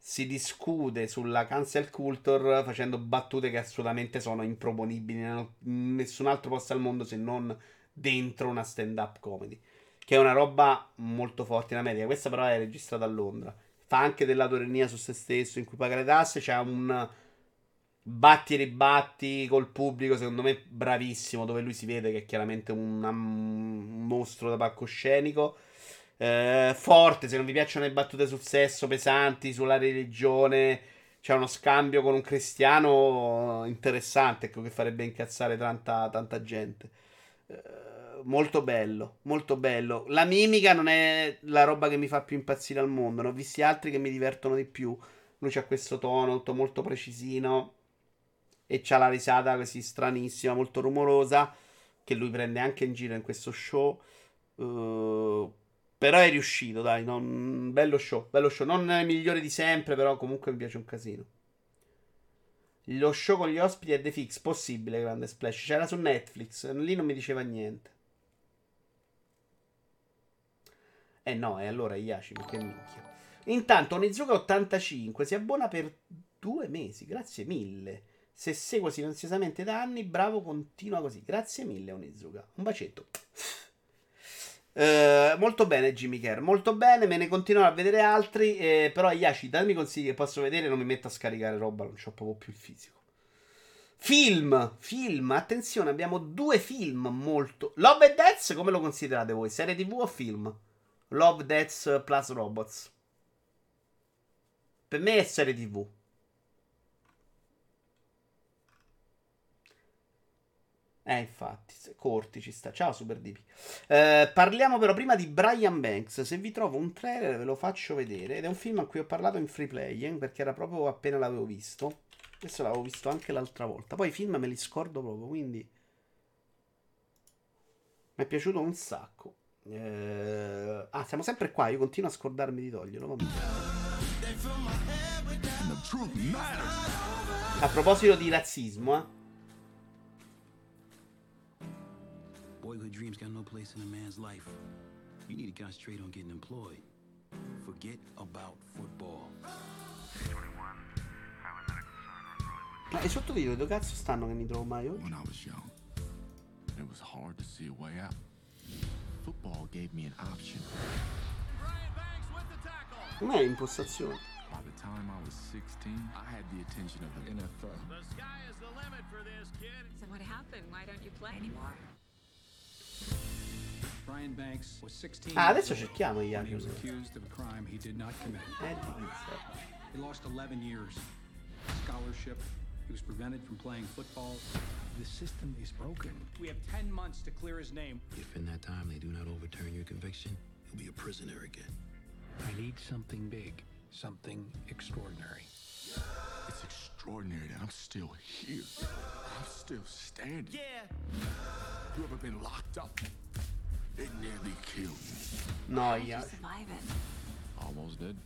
Speaker 1: si discute sulla cancel culture facendo battute che assolutamente sono improponibili in nessun altro posto al mondo se non dentro una stand-up comedy. Che è una roba molto forte in America. Questa però è registrata a Londra. Fa anche dell'autoironia su se stesso, in cui paga le tasse. C'è un batti e ribatti col pubblico, secondo me bravissimo, dove lui si vede che è chiaramente un, un mostro da palcoscenico. Eh, forte, se non vi piacciono le battute sul sesso pesanti, sulla religione, c'è uno scambio con un cristiano interessante, ecco, che farebbe incazzare tanta, tanta gente. Eh, molto bello, molto bello. La mimica non è la roba che mi fa più impazzire al mondo. Ne ho visti altri che mi divertono di più. Lui c'ha questo tono tutto molto precisino. E c'ha la risata così stranissima, molto rumorosa. Che lui prende anche in giro in questo show. Uh, però è riuscito, dai. Non... Bello show, bello show. Non è migliore di sempre, però comunque mi piace un casino. Lo show con gli ospiti è The Fix, possibile, grande splash. C'era su Netflix, lì non mi diceva niente. Eh no, e allora Iaci, perché minchia. Intanto Onizuka85 si abbona per due mesi, grazie mille. Se segua silenziosamente da anni, bravo, continua così. Grazie mille Onizuka. Un bacetto. Eh, molto bene Jimmy Kerr, molto bene, me ne continuo a vedere altri, eh, però Iaci, dammi consigli che posso vedere, non mi metto a scaricare roba, non c'ho proprio più il fisico. Film, film, attenzione, abbiamo due film molto... Love and Death, come lo considerate voi? Serie tv o film? Love, Death plus Robots. Per me è serie tv. Eh, infatti, corti ci sta. Ciao, Super Dipi. Eh, parliamo però prima di Brian Banks. Se vi trovo un trailer ve lo faccio vedere. Ed è un film a cui ho parlato in free play, eh, perché era proprio appena l'avevo visto. Questo l'avevo visto anche l'altra volta. Poi i film me li scordo proprio, quindi... Mi è piaciuto un sacco. Eh... Ah, siamo sempre qua. Io continuo a scordarmi di toglierlo. Vabbè. A proposito di razzismo, eh.
Speaker 5: Boyhood dreams got no place in a man's life. You need to concentrate on getting employed. Forget about football.
Speaker 1: Ma i sottotitoli dove cazzo stanno che mi trovo mai oggi?
Speaker 6: When I was young, it was hard to see a way out. Football gave me an option.
Speaker 1: Non è impostazione.
Speaker 6: By the time I was 16, I had the attention of the NFL.
Speaker 2: So what happened? Why don't you play anymore?
Speaker 1: Ah, adesso
Speaker 5: years old
Speaker 1: cerchiamo gli
Speaker 5: when he was accused of a crime he did not commit. He lost 11 years. Scholarship. He was prevented from playing football.
Speaker 7: The system is broken.
Speaker 4: We have 10 months to clear his name.
Speaker 5: If in that time they do not overturn your conviction, you'll be a prisoner again.
Speaker 7: I need something big, something extraordinary.
Speaker 6: It's extraordinary that I'm still here. I'm still standing.
Speaker 4: Yeah.
Speaker 6: You ever been locked up? It nearly killed me.
Speaker 1: Noia.
Speaker 6: Almost did.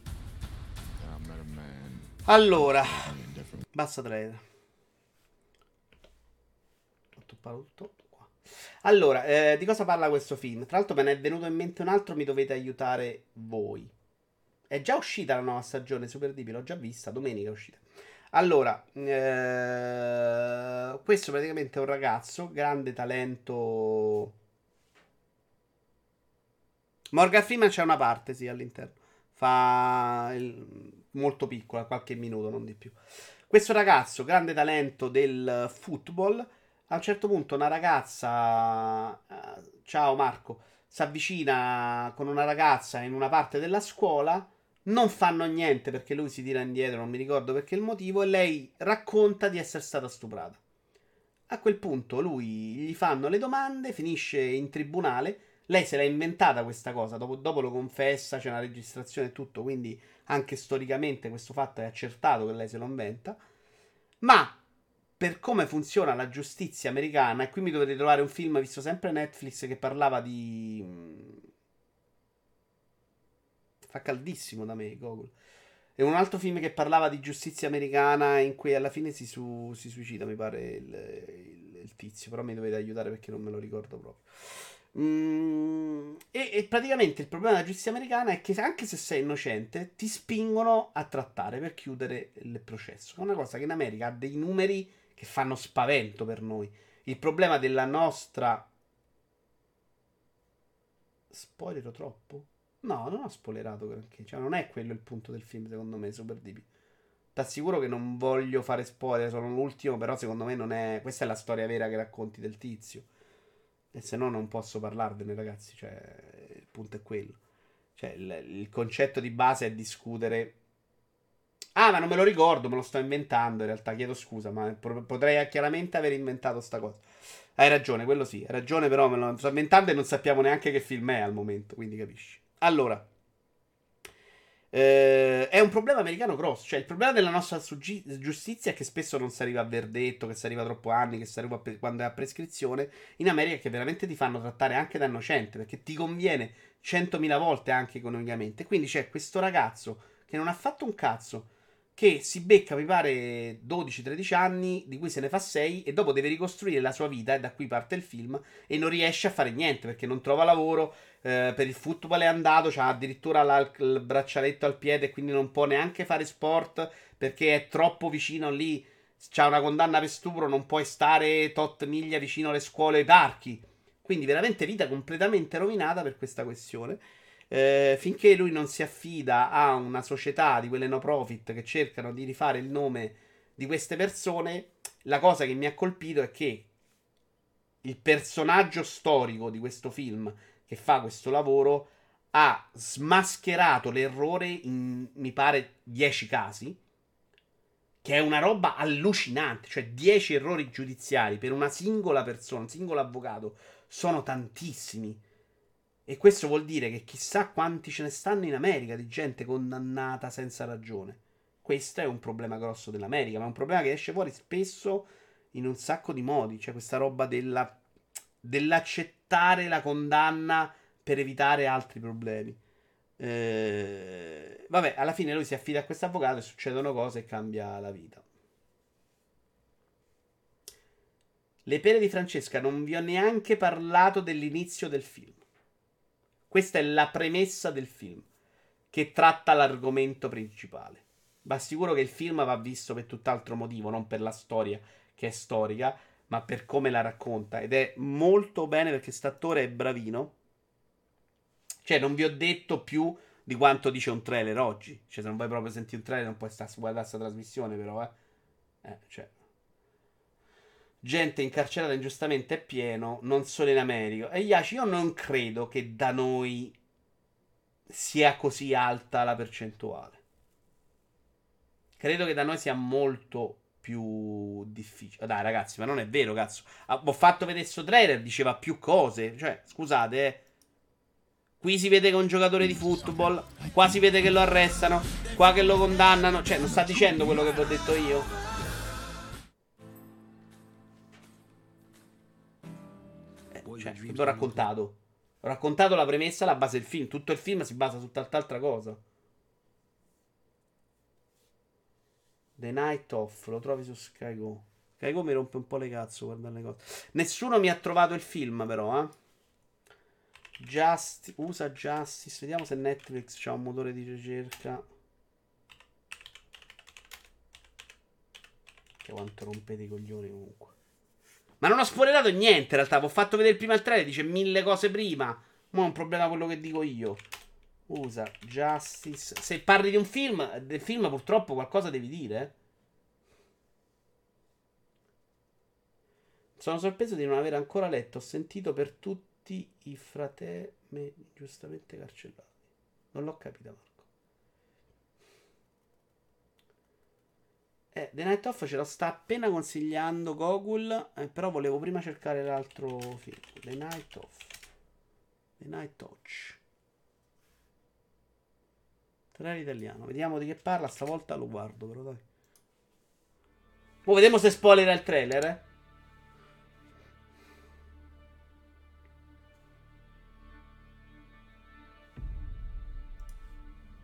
Speaker 6: Then I met a man.
Speaker 1: Allora, basta trailer. Ho toppato tutto qua. Allora, eh, di cosa parla questo film? Tra l'altro me ne è venuto in mente un altro, mi dovete aiutare voi. È già uscita la nuova stagione Super DP, l'ho già vista, domenica è uscita. Allora, eh, questo praticamente è un ragazzo, grande talento. Morgan Freeman c'è una parte, sì, all'interno. Fa il- molto piccola, qualche minuto, non di più. Questo ragazzo, grande talento del football, a un certo punto una ragazza, eh, ciao Marco, si avvicina con una ragazza in una parte della scuola, Non fanno niente perché lui si tira indietro, non mi ricordo perché il motivo, e lei racconta di essere stata stuprata. A quel punto lui gli fanno le domande, finisce in tribunale. Lei se l'ha inventata questa cosa, dopo, dopo lo confessa, c'è una registrazione e tutto, quindi anche storicamente questo fatto è accertato che lei se lo inventa. Ma per come funziona la giustizia americana, e qui mi dovete trovare un film visto sempre Netflix che parlava di. Fa caldissimo da me, Google. E un altro film che parlava di giustizia americana in cui alla fine si, su- si suicida, mi pare il, il- il tizio, però mi dovete aiutare perché non me lo ricordo proprio. Mm, e, e praticamente il problema della giustizia americana è che anche se sei innocente, ti spingono a trattare per chiudere il processo. È una cosa che in America ha dei numeri che fanno spavento per noi. Il problema della nostra. Spoilerò troppo? No, non ho spoilerato granché. Cioè, non è quello il punto del film, secondo me, Super DP. T'assicuro che non voglio fare spoiler, sono l'ultimo, però secondo me non è. Questa è la storia vera che racconti del tizio. E se no non posso parlarvene, ragazzi. Cioè, il punto è quello. Cioè, il, il concetto di base è discutere. Ah, ma non me lo ricordo, me lo sto inventando. In realtà, chiedo scusa, ma potrei chiaramente aver inventato sta cosa. Hai ragione, quello sì. Hai ragione, però me lo sto inventando e non sappiamo neanche che film è al momento, quindi capisci. Allora, eh, è un problema americano grosso. Cioè, il problema della nostra suggi- giustizia è che spesso non si arriva a verdetto, che si arriva troppo anni, che si arriva a pre- quando è a prescrizione. In America, che veramente ti fanno trattare anche da innocente perché ti conviene 100.000 volte anche economicamente. Quindi c'è questo ragazzo che non ha fatto un cazzo. Che si becca, mi pare, 12-13 anni, di cui se ne fa 6, e dopo deve ricostruire la sua vita, e da qui parte il film, e non riesce a fare niente perché non trova lavoro, eh, per il football è andato, c'ha addirittura la- il braccialetto al piede, quindi non può neanche fare sport perché è troppo vicino lì. C'ha una condanna per stupro, non puoi stare tot miglia vicino alle scuole e ai parchi. Quindi veramente vita completamente rovinata per questa questione. Eh, finché lui non si affida a una società di quelle no profit che cercano di rifare il nome di queste persone, la cosa che mi ha colpito è che il personaggio storico di questo film che fa questo lavoro ha smascherato l'errore in, mi pare, 10 casi. Che è una roba allucinante, cioè 10 errori giudiziari per una singola persona, un singolo avvocato, sono tantissimi. E questo vuol dire che chissà quanti ce ne stanno in America di gente condannata senza ragione. Questo è un problema grosso dell'America, ma è un problema che esce fuori spesso in un sacco di modi. C'è questa roba della, dell'accettare la condanna per evitare altri problemi. Eh, vabbè, alla fine lui si affida a questo avvocato e succedono cose e cambia la vita. Le pere di Francesca non vi ho neanche parlato dell'inizio del film. Questa è la premessa del film che tratta l'argomento principale. Va sicuro che il film va visto per tutt'altro motivo, non per la storia che è storica, ma per come la racconta. Ed è molto bene perché quest'attore è bravino. Cioè, non vi ho detto più di quanto dice un trailer oggi. Cioè, se non vuoi proprio sentire un trailer, non puoi stare guardare questa trasmissione, però, eh. Eh, cioè. Gente incarcerata ingiustamente è pieno, non solo in America. E Iaci, io non credo che da noi sia così alta la percentuale. Credo che da noi sia molto più difficile. Dai, ragazzi, ma non è vero, cazzo. Ah, Ho fatto vedere questo trailer, diceva più cose. Cioè, scusate, eh. Qui si vede che è un giocatore di football. Qua si vede che lo arrestano. Qua che lo condannano. Cioè, non sta dicendo quello che vi ho detto io. Eh, cioè, che vi ho raccontato. Ho raccontato la premessa, la base del film. Tutto il film si basa su tutt'altra cosa. The Night Off, lo trovi su Sky Go. Sky Go mi rompe un po' le cazzo guardare le cose. Nessuno mi ha trovato il film, però, eh. Justi- usa Justice. Vediamo se Netflix c'ha un motore di ricerca. Che quanto rompete i coglioni comunque. Ma non ho spoilerato niente in realtà. Vi ho fatto vedere prima il trailer. Dice mille cose prima. Ma è un problema quello che dico io. Usa Justice. Se parli di un film, del film purtroppo qualcosa devi dire. Sono sorpreso di non aver ancora letto. Ho sentito per tutti i fratelli giustamente carcellati. Non l'ho capita, Marco. Eh, The Night Off ce la sta appena consigliando Gogol. Eh, però volevo prima cercare l'altro film. The Night Off. The Night Touch. Trailer italiano. Vediamo di che parla, stavolta lo guardo però dai. Mo vediamo se spoiler il trailer, eh.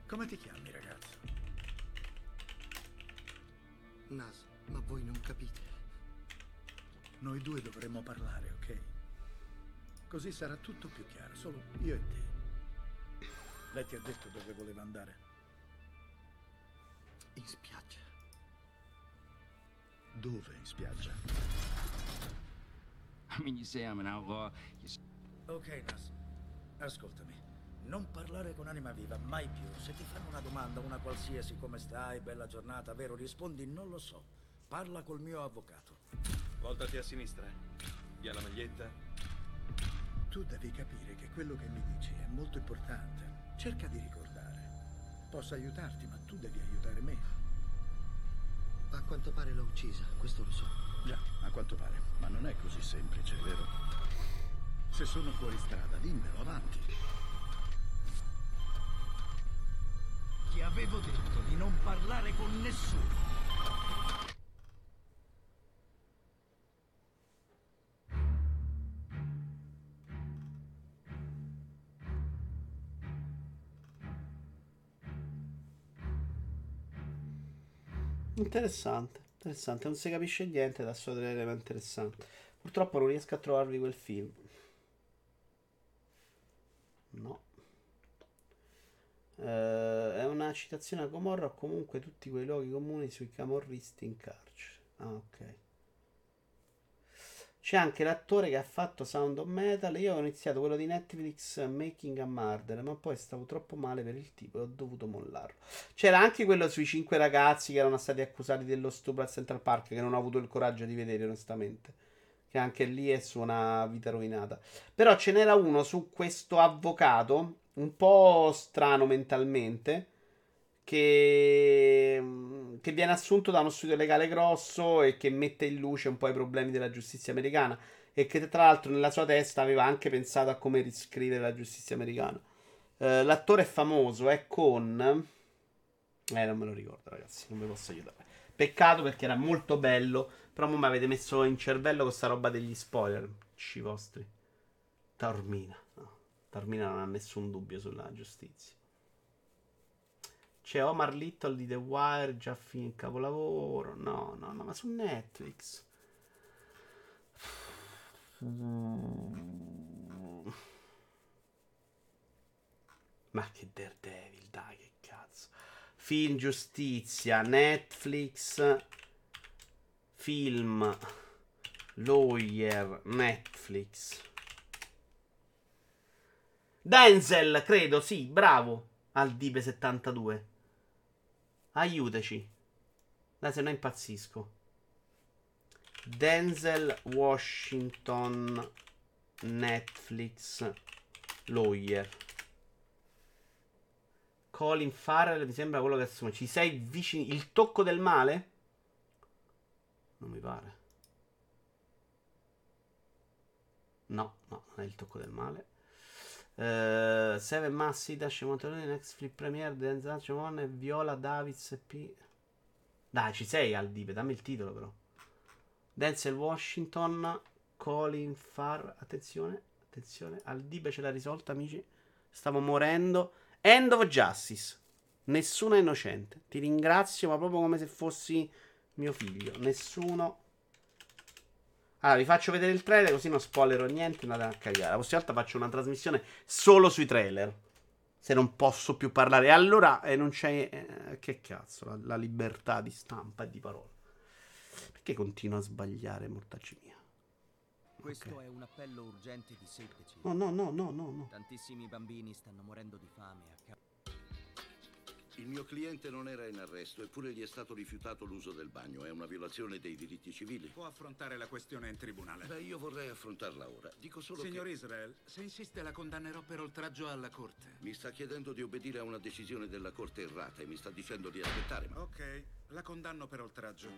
Speaker 8: Come ti chiami, ragazzo?
Speaker 9: Nas, ma voi non capite.
Speaker 8: Noi due dovremmo parlare, ok? Così sarà tutto più chiaro, solo io e te. Lei ti ha detto dove voleva andare?
Speaker 9: In spiaggia.
Speaker 8: Dove in spiaggia?
Speaker 5: I mean, you say I'm an outlaw. You
Speaker 8: Ok, Nas. Ascoltami. Non parlare con anima viva, mai più. Se ti fanno una domanda, una qualsiasi, come stai, bella giornata, vero, rispondi non lo so. Parla col mio avvocato.
Speaker 10: Voltati a sinistra. Via la maglietta.
Speaker 8: Tu devi capire che quello che mi dici è molto importante. Cerca di ricordare. Posso aiutarti, ma tu devi aiutare me.
Speaker 9: A quanto pare l'ho uccisa, questo lo so.
Speaker 8: Già, a quanto pare. Ma non è così semplice, vero? Se sono fuori strada, dimmelo avanti. Ti avevo detto di non parlare con nessuno.
Speaker 1: Interessante, interessante. Non si capisce niente da trailer, ma interessante. Purtroppo non riesco a trovarvi quel film. No. Eh, è una citazione a Gomorra o comunque tutti quei luoghi comuni sui camorristi in carcere. Ah, ok. C'è anche l'attore che ha fatto Sound of Metal. Io ho iniziato quello di Netflix Making a Murder, ma poi stavo troppo male per il tipo e ho dovuto mollarlo. C'era anche quello sui cinque ragazzi che erano stati accusati dello stupro al Central Park, che non ho avuto il coraggio di vedere, onestamente. Che anche lì è su una vita rovinata. Però ce n'era uno su questo avvocato, un po' strano mentalmente, che, che viene assunto da uno studio legale grosso e che mette in luce un po' i problemi della giustizia americana. E che tra l'altro nella sua testa aveva anche pensato a come riscrivere la giustizia americana. Eh, l'attore è famoso, è con. Eh, non me lo ricordo, ragazzi. Non vi posso aiutare. Peccato perché era molto bello. Però mi avete messo in cervello questa roba degli spoiler. Ci vostri. Taormina. No, Taormina non ha nessun dubbio sulla giustizia. C'è Omar Little di The Wire, già il capolavoro. No, no, no, ma su Netflix. Ma che Daredevil, dai, che cazzo. Film Giustizia, Netflix. Film Lawyer, Netflix. Denzel, credo, sì, bravo. Al Dive 72. Aiutaci. Dai, se no impazzisco. Denzel Washington Netflix Lawyer. Colin Farrell mi sembra quello che assume. Ci sei vicino. Il tocco del male? Non mi pare. No, no, non è il tocco del male. Uh, Seven Massi, Dash Monterone, Next Flip Premier, Denzel Cimone, Viola Davids P. Dai, ci sei al Dipe, dammi il titolo però. Denzel Washington, Colin Farr, attenzione, attenzione, al Dipe ce l'ha risolta, amici. Stavo morendo. End of Justice. Nessuno è innocente. Ti ringrazio, ma proprio come se fossi mio figlio. Nessuno. Allora, vi faccio vedere il trailer così non spoilerò niente. Andate a cagare. La prossima volta faccio una trasmissione solo sui trailer. Se non posso più parlare. Allora, eh, non c'è. eh, che cazzo, la, la libertà di stampa e di parola. Perché continuo a sbagliare, mortacci mia?
Speaker 11: Questo
Speaker 1: Ok.
Speaker 11: è un appello urgente di Children.
Speaker 1: No, no, no, no, no, no.
Speaker 11: Tantissimi bambini stanno morendo di fame a causa
Speaker 12: Il mio cliente non era in arresto, eppure gli è stato rifiutato l'uso del bagno. È una violazione dei diritti civili.
Speaker 13: Può affrontare la questione in tribunale.
Speaker 12: Beh, io vorrei affrontarla ora. Dico solo
Speaker 13: Signor
Speaker 12: che...
Speaker 13: Israel, se insiste la condannerò per oltraggio alla corte.
Speaker 12: Mi sta chiedendo di obbedire a una decisione della corte errata e mi sta dicendo di aspettare, ma...
Speaker 13: Ok, la condanno per oltraggio.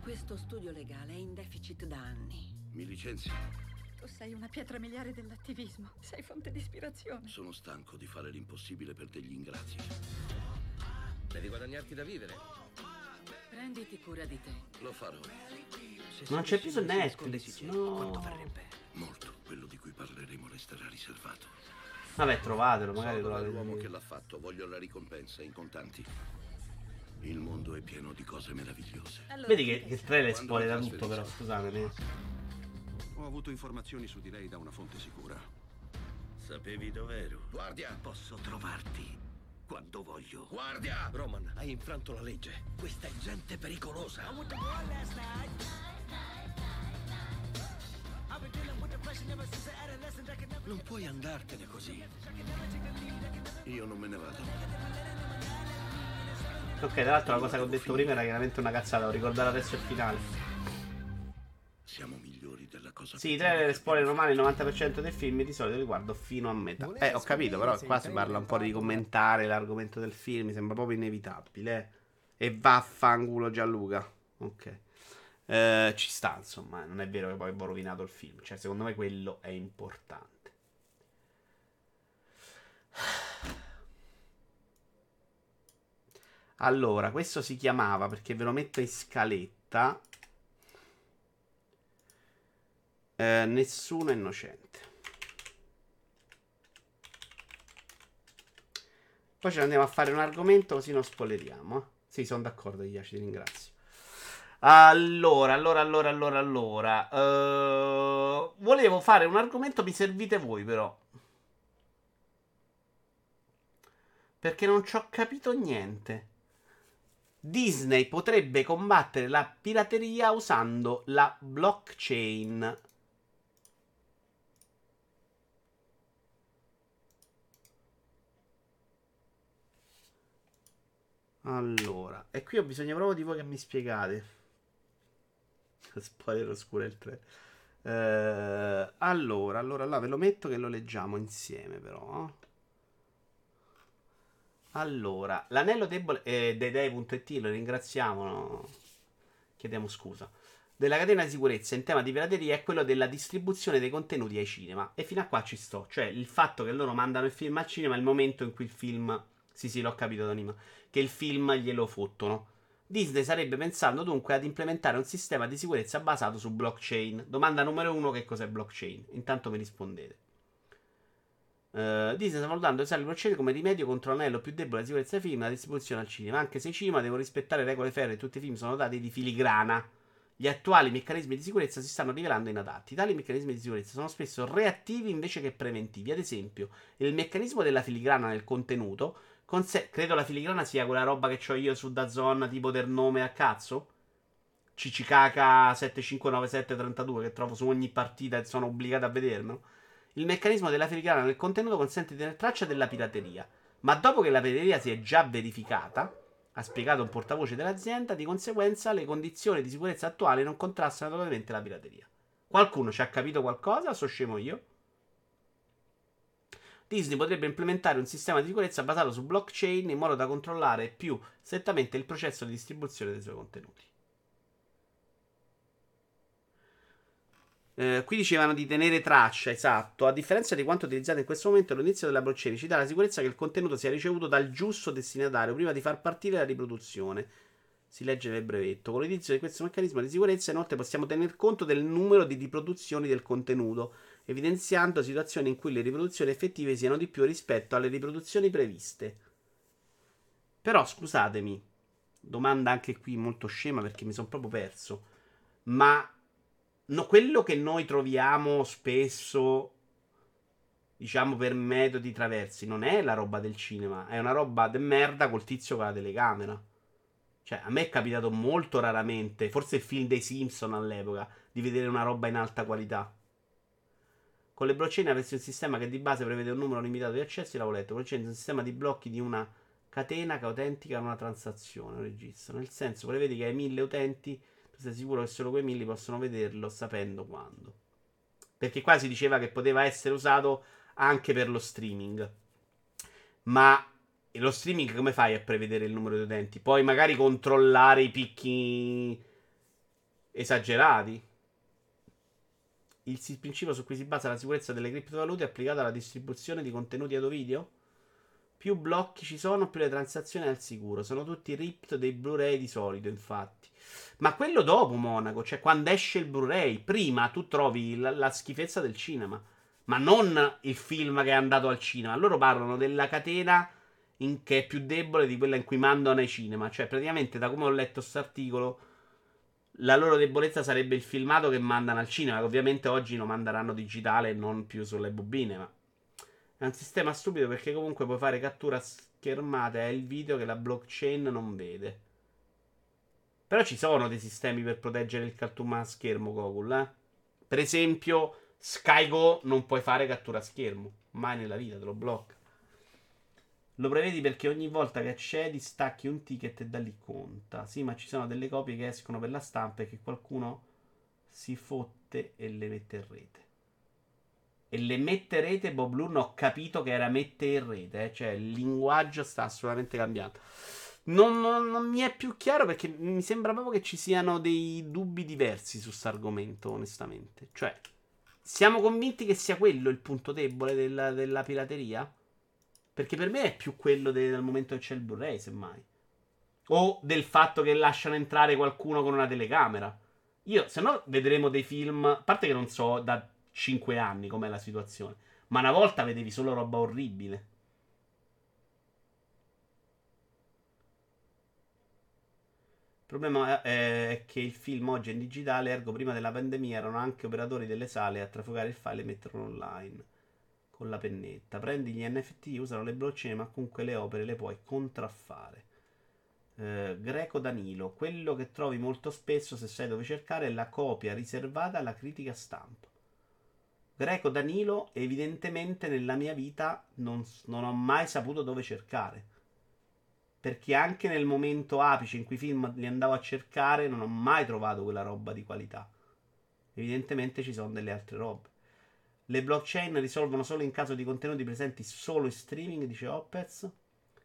Speaker 14: Questo studio legale è in deficit da anni.
Speaker 12: Mi licenzi?
Speaker 15: Tu sei una pietra miliare dell'attivismo. Sei fonte di ispirazione.
Speaker 12: Sono stanco di fare l'impossibile per degli ingrazi.
Speaker 16: Devi guadagnarti da vivere.
Speaker 14: Prenditi cura di te.
Speaker 12: Lo farò.
Speaker 1: Non c'è più su Netflix. No.
Speaker 12: Molto. Quello di cui parleremo resterà riservato.
Speaker 1: Vabbè, trovatelo, magari
Speaker 12: so
Speaker 1: lo
Speaker 12: dov'è
Speaker 1: avete
Speaker 12: l'uomo che l'ha fatto. Voglio la ricompensa in contanti. Il mondo è pieno di cose meravigliose.
Speaker 1: Vedi che, che il trailer spoiler tutto, però, scusatemi.
Speaker 17: Ho avuto informazioni su di lei da una fonte sicura.
Speaker 12: Sapevi dov'ero?
Speaker 16: Guardia!
Speaker 12: Posso trovarti quando voglio.
Speaker 16: Guardia! Roman, hai infranto la legge. Questa è gente pericolosa.
Speaker 12: Non puoi andartene così. Io non me ne vado.
Speaker 1: Ok, tra l'altro la cosa che ho detto prima era chiaramente una cazzata, ho ricordato adesso il finale.
Speaker 12: Siamo migliori cosa
Speaker 1: Sì, i trailer spoiler romani il 90% dei film di solito li guardo fino a metà. Eh, ho capito, però qua si parla un po' di commentare l'argomento del film, mi sembra proprio inevitabile. eh. E vaffanculo Gianluca. Ok. Eh, ci sta, insomma, non è vero che poi ho rovinato il film. Cioè, secondo me quello è importante. Allora, questo si chiamava perché ve lo metto in scaletta. Eh, nessuno innocente. Poi ce ne andiamo a fare un argomento così non spoileriamo. eh. Sì, sono d'accordo, Iaci, ti ringrazio. Allora, allora, allora, allora, allora. eh, volevo fare un argomento, mi servite voi però. Perché non ci ho capito niente. Disney potrebbe combattere la pirateria usando la blockchain. Allora, e qui ho bisogno proprio di voi che mi spiegate. *laughs* Spoiler oscuro il 3. Eh, allora, allora, allora, ve lo metto che lo leggiamo insieme però. Allora, l'anello debole eh, dei dei.it lo ringraziamo, no? chiediamo scusa. Della catena di sicurezza in tema di pirateria è quello della distribuzione dei contenuti ai cinema. E fino a qua ci sto. Cioè, il fatto che loro mandano il film al cinema è il momento in cui il film. Sì, sì, l'ho capito, Donima. Che il film glielo fottono. Disney sarebbe pensando dunque ad implementare un sistema di sicurezza basato su blockchain. Domanda numero uno: che cos'è blockchain? Intanto mi rispondete. Eh, Disney sta valutando di usare il blockchain come rimedio contro l'anello più debole di sicurezza dei film e la distribuzione al cinema, anche se i cinema devono rispettare regole ferree e tutti i film sono dotati di filigrana. Gli attuali meccanismi di sicurezza si stanno rivelando inadatti. Tali meccanismi di sicurezza sono spesso reattivi invece che preventivi. Ad esempio, il meccanismo della filigrana nel contenuto, conse- credo la filigrana sia quella roba che ho io su Dazon, tipo del nome a cazzo. Cicicaka 759732 che trovo su ogni partita e sono obbligato a vedermelo. Il meccanismo della filigrana nel contenuto consente di tenere traccia della pirateria, ma dopo che la pirateria si è già verificata, ha spiegato un portavoce dell'azienda, di conseguenza le condizioni di sicurezza attuali non contrastano totalmente la pirateria. Qualcuno ci ha capito qualcosa? So scemo io? Disney potrebbe implementare un sistema di sicurezza basato su blockchain in modo da controllare più strettamente il processo di distribuzione dei suoi contenuti. Eh, qui dicevano di tenere traccia, esatto. A differenza di quanto utilizzato in questo momento, l'inizio della blockchain ci dà la sicurezza che il contenuto sia ricevuto dal giusto destinatario prima di far partire la riproduzione. Si legge nel brevetto. Con l'inizio di questo meccanismo di sicurezza, inoltre, possiamo tener conto del numero di riproduzioni del contenuto, evidenziando situazioni in cui le riproduzioni effettive siano di più rispetto alle riproduzioni previste. Però, scusatemi, domanda anche qui molto scema perché mi sono proprio perso. Ma no, quello che noi troviamo spesso, diciamo per metodi traversi, non è la roba del cinema, è una roba de merda col tizio con la telecamera. Cioè, a me è capitato molto raramente, forse il film dei Simpson all'epoca, di vedere una roba in alta qualità. Con le blockchain avresti un sistema che di base prevede un numero limitato di accessi, l'avevo letto. Blockchain è un sistema di blocchi di una catena che autentica una transazione, un registro. Nel senso, prevedi che hai mille utenti, tu sei sicuro che solo quei mille possono vederlo sapendo quando. Perché qua si diceva che poteva essere usato anche per lo streaming. Ma lo streaming come fai a prevedere il numero di utenti? Puoi magari controllare i picchi esagerati. Il principio su cui si basa la sicurezza delle criptovalute è applicato alla distribuzione di contenuti audio video? Più blocchi ci sono, più le transazioni al sicuro. Sono tutti ripped dei Blu-ray di solito, infatti. Ma quello dopo, Monaco, cioè quando esce il Blu-ray, prima tu trovi la, la schifezza del cinema, ma non il film che è andato al cinema. Loro parlano della catena in, che è più debole di quella in cui mandano ai cinema. Cioè, praticamente, da come ho letto questo articolo, la loro debolezza sarebbe il filmato che mandano al cinema, che ovviamente oggi lo manderanno digitale e non più sulle bobine, ma è un sistema stupido perché comunque puoi fare cattura schermata e il video che la blockchain non vede. Però ci sono dei sistemi per proteggere il cartoon a schermo Google, eh? Per esempio, SkyGo non puoi fare cattura a schermo, mai nella vita te lo blocca. Lo prevedi perché ogni volta che accedi stacchi un ticket e da lì conta. Sì, ma ci sono delle copie che escono per la stampa e che qualcuno si fotte e le mette in rete. E le mette in rete, Bob Lurn ho capito che era mette in rete, eh? cioè il linguaggio sta assolutamente cambiando. Non, non, non, mi è più chiaro perché mi sembra proprio che ci siano dei dubbi diversi su questo argomento, onestamente. Cioè, siamo convinti che sia quello il punto debole della, della pirateria? Perché per me è più quello del momento che c'è il Blu-ray, semmai. O del fatto che lasciano entrare qualcuno con una telecamera. Io, se no, vedremo dei film. A parte che non so da 5 anni com'è la situazione. Ma una volta vedevi solo roba orribile. Il problema è che il film oggi è in digitale, ergo prima della pandemia erano anche operatori delle sale a trafugare il file e metterlo online con la pennetta. Prendi gli NFT, usano le blockchain, ma comunque le opere le puoi contraffare. Eh, Greco Danilo, quello che trovi molto spesso se sai dove cercare è la copia riservata alla critica stampa. Greco Danilo, evidentemente nella mia vita non, non ho mai saputo dove cercare. Perché anche nel momento apice in cui i film li andavo a cercare non ho mai trovato quella roba di qualità. Evidentemente ci sono delle altre robe. Le blockchain risolvono solo in caso di contenuti presenti solo in streaming, dice Opez.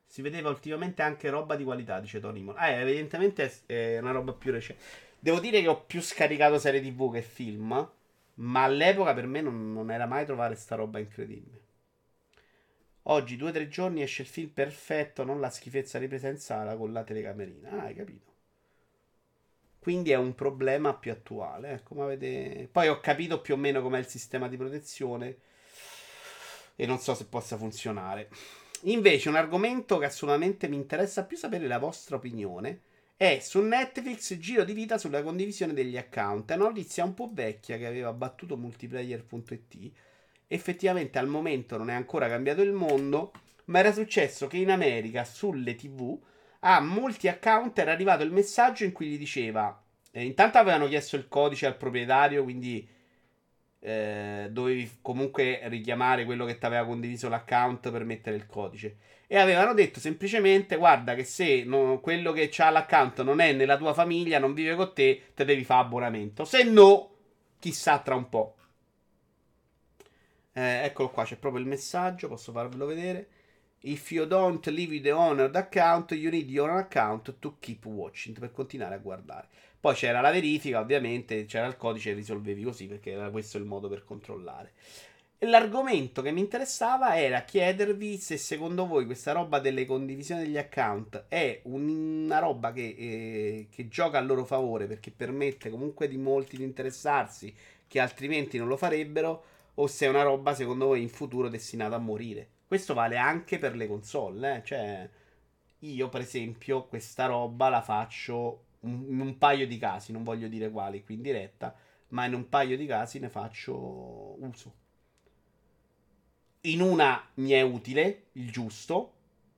Speaker 1: Si vedeva ultimamente anche roba di qualità, dice Tony Mon. Eh, evidentemente è una roba più recente. Devo dire che ho più scaricato serie TV che film. Ma all'epoca per me non, non era mai trovare sta roba incredibile. Oggi, due o tre giorni, esce il film perfetto, non la schifezza ripresa in sala con la telecamerina. Ah, hai capito? Quindi è un problema più attuale. Eh, come avete... Poi ho capito più o meno com'è il sistema di protezione e non so se possa funzionare. Invece, un argomento che assolutamente mi interessa più sapere la vostra opinione è su Netflix Giro di vita sulla condivisione degli account. È una notizia un po' vecchia che aveva battuto multiplayer.it. Effettivamente al momento non è ancora cambiato il mondo, ma era successo che in America sulle TV a molti account era arrivato il messaggio in cui gli diceva. Eh, intanto avevano chiesto il codice al proprietario, quindi eh, dovevi comunque richiamare quello che ti aveva condiviso l'account per mettere il codice. E avevano detto semplicemente: Guarda, che se no, quello che ha l'account non è nella tua famiglia, non vive con te, te devi fare abbonamento. Se no, chissà tra un po'. Eh, eccolo qua, c'è proprio il messaggio. Posso farvelo vedere. If you don't leave the owner account, you need your account to keep watching per continuare a guardare. Poi c'era la verifica, ovviamente, c'era il codice e risolvevi così perché era questo il modo per controllare. E l'argomento che mi interessava era chiedervi se secondo voi questa roba delle condivisioni degli account è una roba che, eh, che gioca a loro favore perché permette comunque di molti di interessarsi che altrimenti non lo farebbero o se è una roba secondo voi in futuro destinata a morire. Questo vale anche per le console, eh? cioè io per esempio questa roba la faccio in un paio di casi, non voglio dire quali qui in diretta, ma in un paio di casi ne faccio uso. In una mi è utile, il giusto,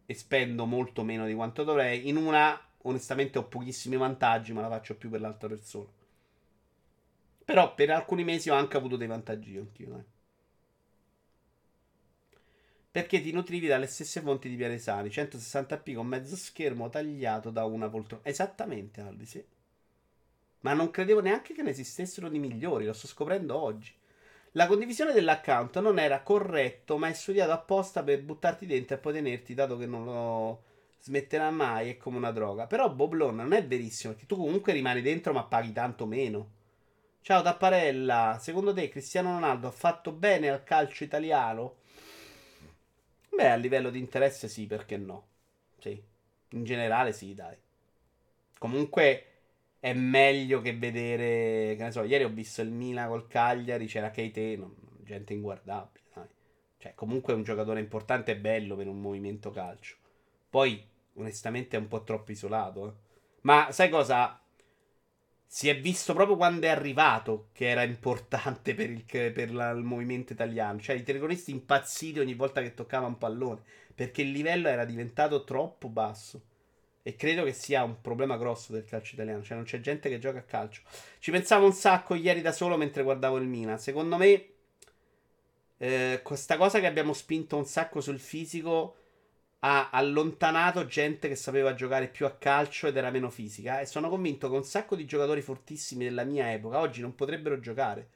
Speaker 1: e spendo molto meno di quanto dovrei. In una, onestamente, ho pochissimi vantaggi, ma la faccio più per l'altra persona. Però per alcuni mesi ho anche avuto dei vantaggi anch'io. Eh. Perché ti nutrivi dalle stesse fonti di Pianesani. 160p con mezzo schermo tagliato da una poltrona. Esattamente, Albi, sì. Ma non credevo neanche che ne esistessero di migliori, lo sto scoprendo oggi. La condivisione dell'account non era corretto, ma è studiato apposta per buttarti dentro e poi tenerti, dato che non lo smetterà mai, è come una droga. Però Boblon non è verissimo, perché tu comunque rimani dentro ma paghi tanto meno. Ciao Tapparella, secondo te Cristiano Ronaldo ha fatto bene al calcio italiano? Beh, a livello di interesse sì, perché no? Sì, in generale sì, dai. Comunque è meglio che vedere, che ne so, ieri ho visto il Milan col Cagliari, c'era Keite, non, gente inguardabile, dai. Cioè, comunque è un giocatore importante e bello per un movimento calcio. Poi, onestamente, è un po' troppo isolato, eh. Ma sai cosa? Si è visto proprio quando è arrivato che era importante per il, per la, il movimento italiano. Cioè, i telecronisti impazziti ogni volta che toccava un pallone. Perché il livello era diventato troppo basso. E credo che sia un problema grosso del calcio italiano. Cioè, non c'è gente che gioca a calcio. Ci pensavo un sacco ieri da solo mentre guardavo il Milan. Secondo me, eh, questa cosa che abbiamo spinto un sacco sul fisico ha allontanato gente che sapeva giocare più a calcio ed era meno fisica. E sono convinto che un sacco di giocatori fortissimi della mia epoca oggi non potrebbero giocare.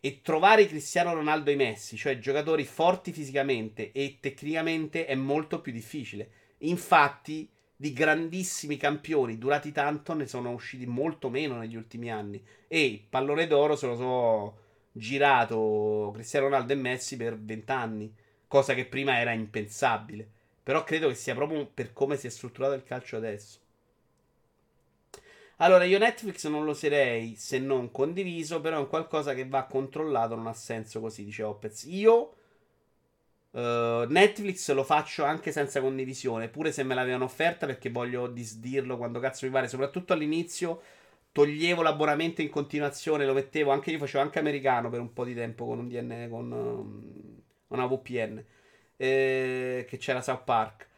Speaker 1: E trovare Cristiano Ronaldo e Messi, cioè giocatori forti fisicamente e tecnicamente, è molto più difficile. Infatti, di grandissimi campioni durati tanto ne sono usciti molto meno negli ultimi anni. E il pallone d'oro se lo so girato Cristiano Ronaldo e Messi per vent'anni, cosa che prima era impensabile. Però credo che sia proprio per come si è strutturato il calcio adesso. Allora, io Netflix non lo userei se non condiviso, però è un qualcosa che va controllato, non ha senso così, dice Opez. Io uh, Netflix lo faccio anche senza condivisione, pure se me l'avevano offerta perché voglio disdirlo quando cazzo mi pare, soprattutto all'inizio toglievo l'abbonamento in continuazione, lo mettevo anche io facevo anche americano per un po' di tempo con un DN con um, una VPN eh, che c'era South Park.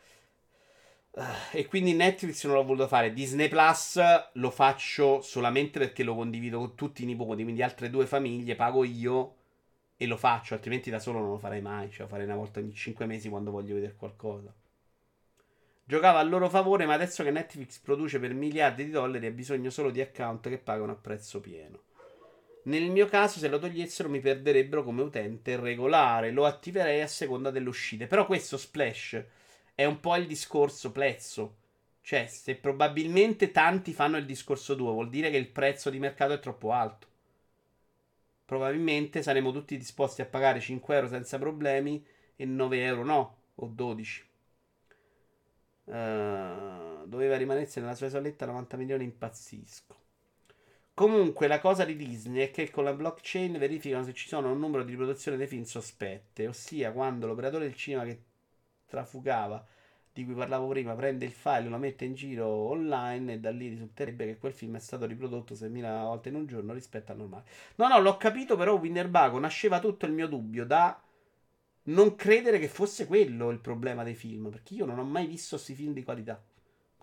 Speaker 1: Uh, e quindi Netflix non l'ho voluto fare. Disney Plus lo faccio solamente perché lo condivido con tutti i nipoti, quindi altre due famiglie, pago io e lo faccio, altrimenti da solo non lo farei mai, cioè lo farei una volta ogni 5 mesi quando voglio vedere qualcosa. Giocava a loro favore, ma adesso che Netflix produce per miliardi di dollari ha bisogno solo di account che pagano a prezzo pieno. Nel mio caso, se lo togliessero, mi perderebbero come utente regolare. Lo attiverei a seconda delle uscite. Però questo splash è un po' il discorso prezzo. Cioè, se probabilmente tanti fanno il discorso 2, vuol dire che il prezzo di mercato è troppo alto. Probabilmente saremo tutti disposti a pagare 5 euro senza problemi e 9 euro no, o 12. Uh, doveva rimanersi nella sua isoletta 90 milioni, impazzisco. Comunque, la cosa di Disney è che con la blockchain verificano se ci sono un numero di riproduzioni dei film sospette, ossia quando l'operatore del cinema che trafugava, di cui parlavo prima, prende il file, lo mette in giro online e da lì risulterebbe che quel film è stato riprodotto 6.000 volte in un giorno rispetto al normale. No, no, l'ho capito, però Winnerbago nasceva tutto il mio dubbio da non credere che fosse quello il problema dei film, perché io non ho mai visto questi film di qualità.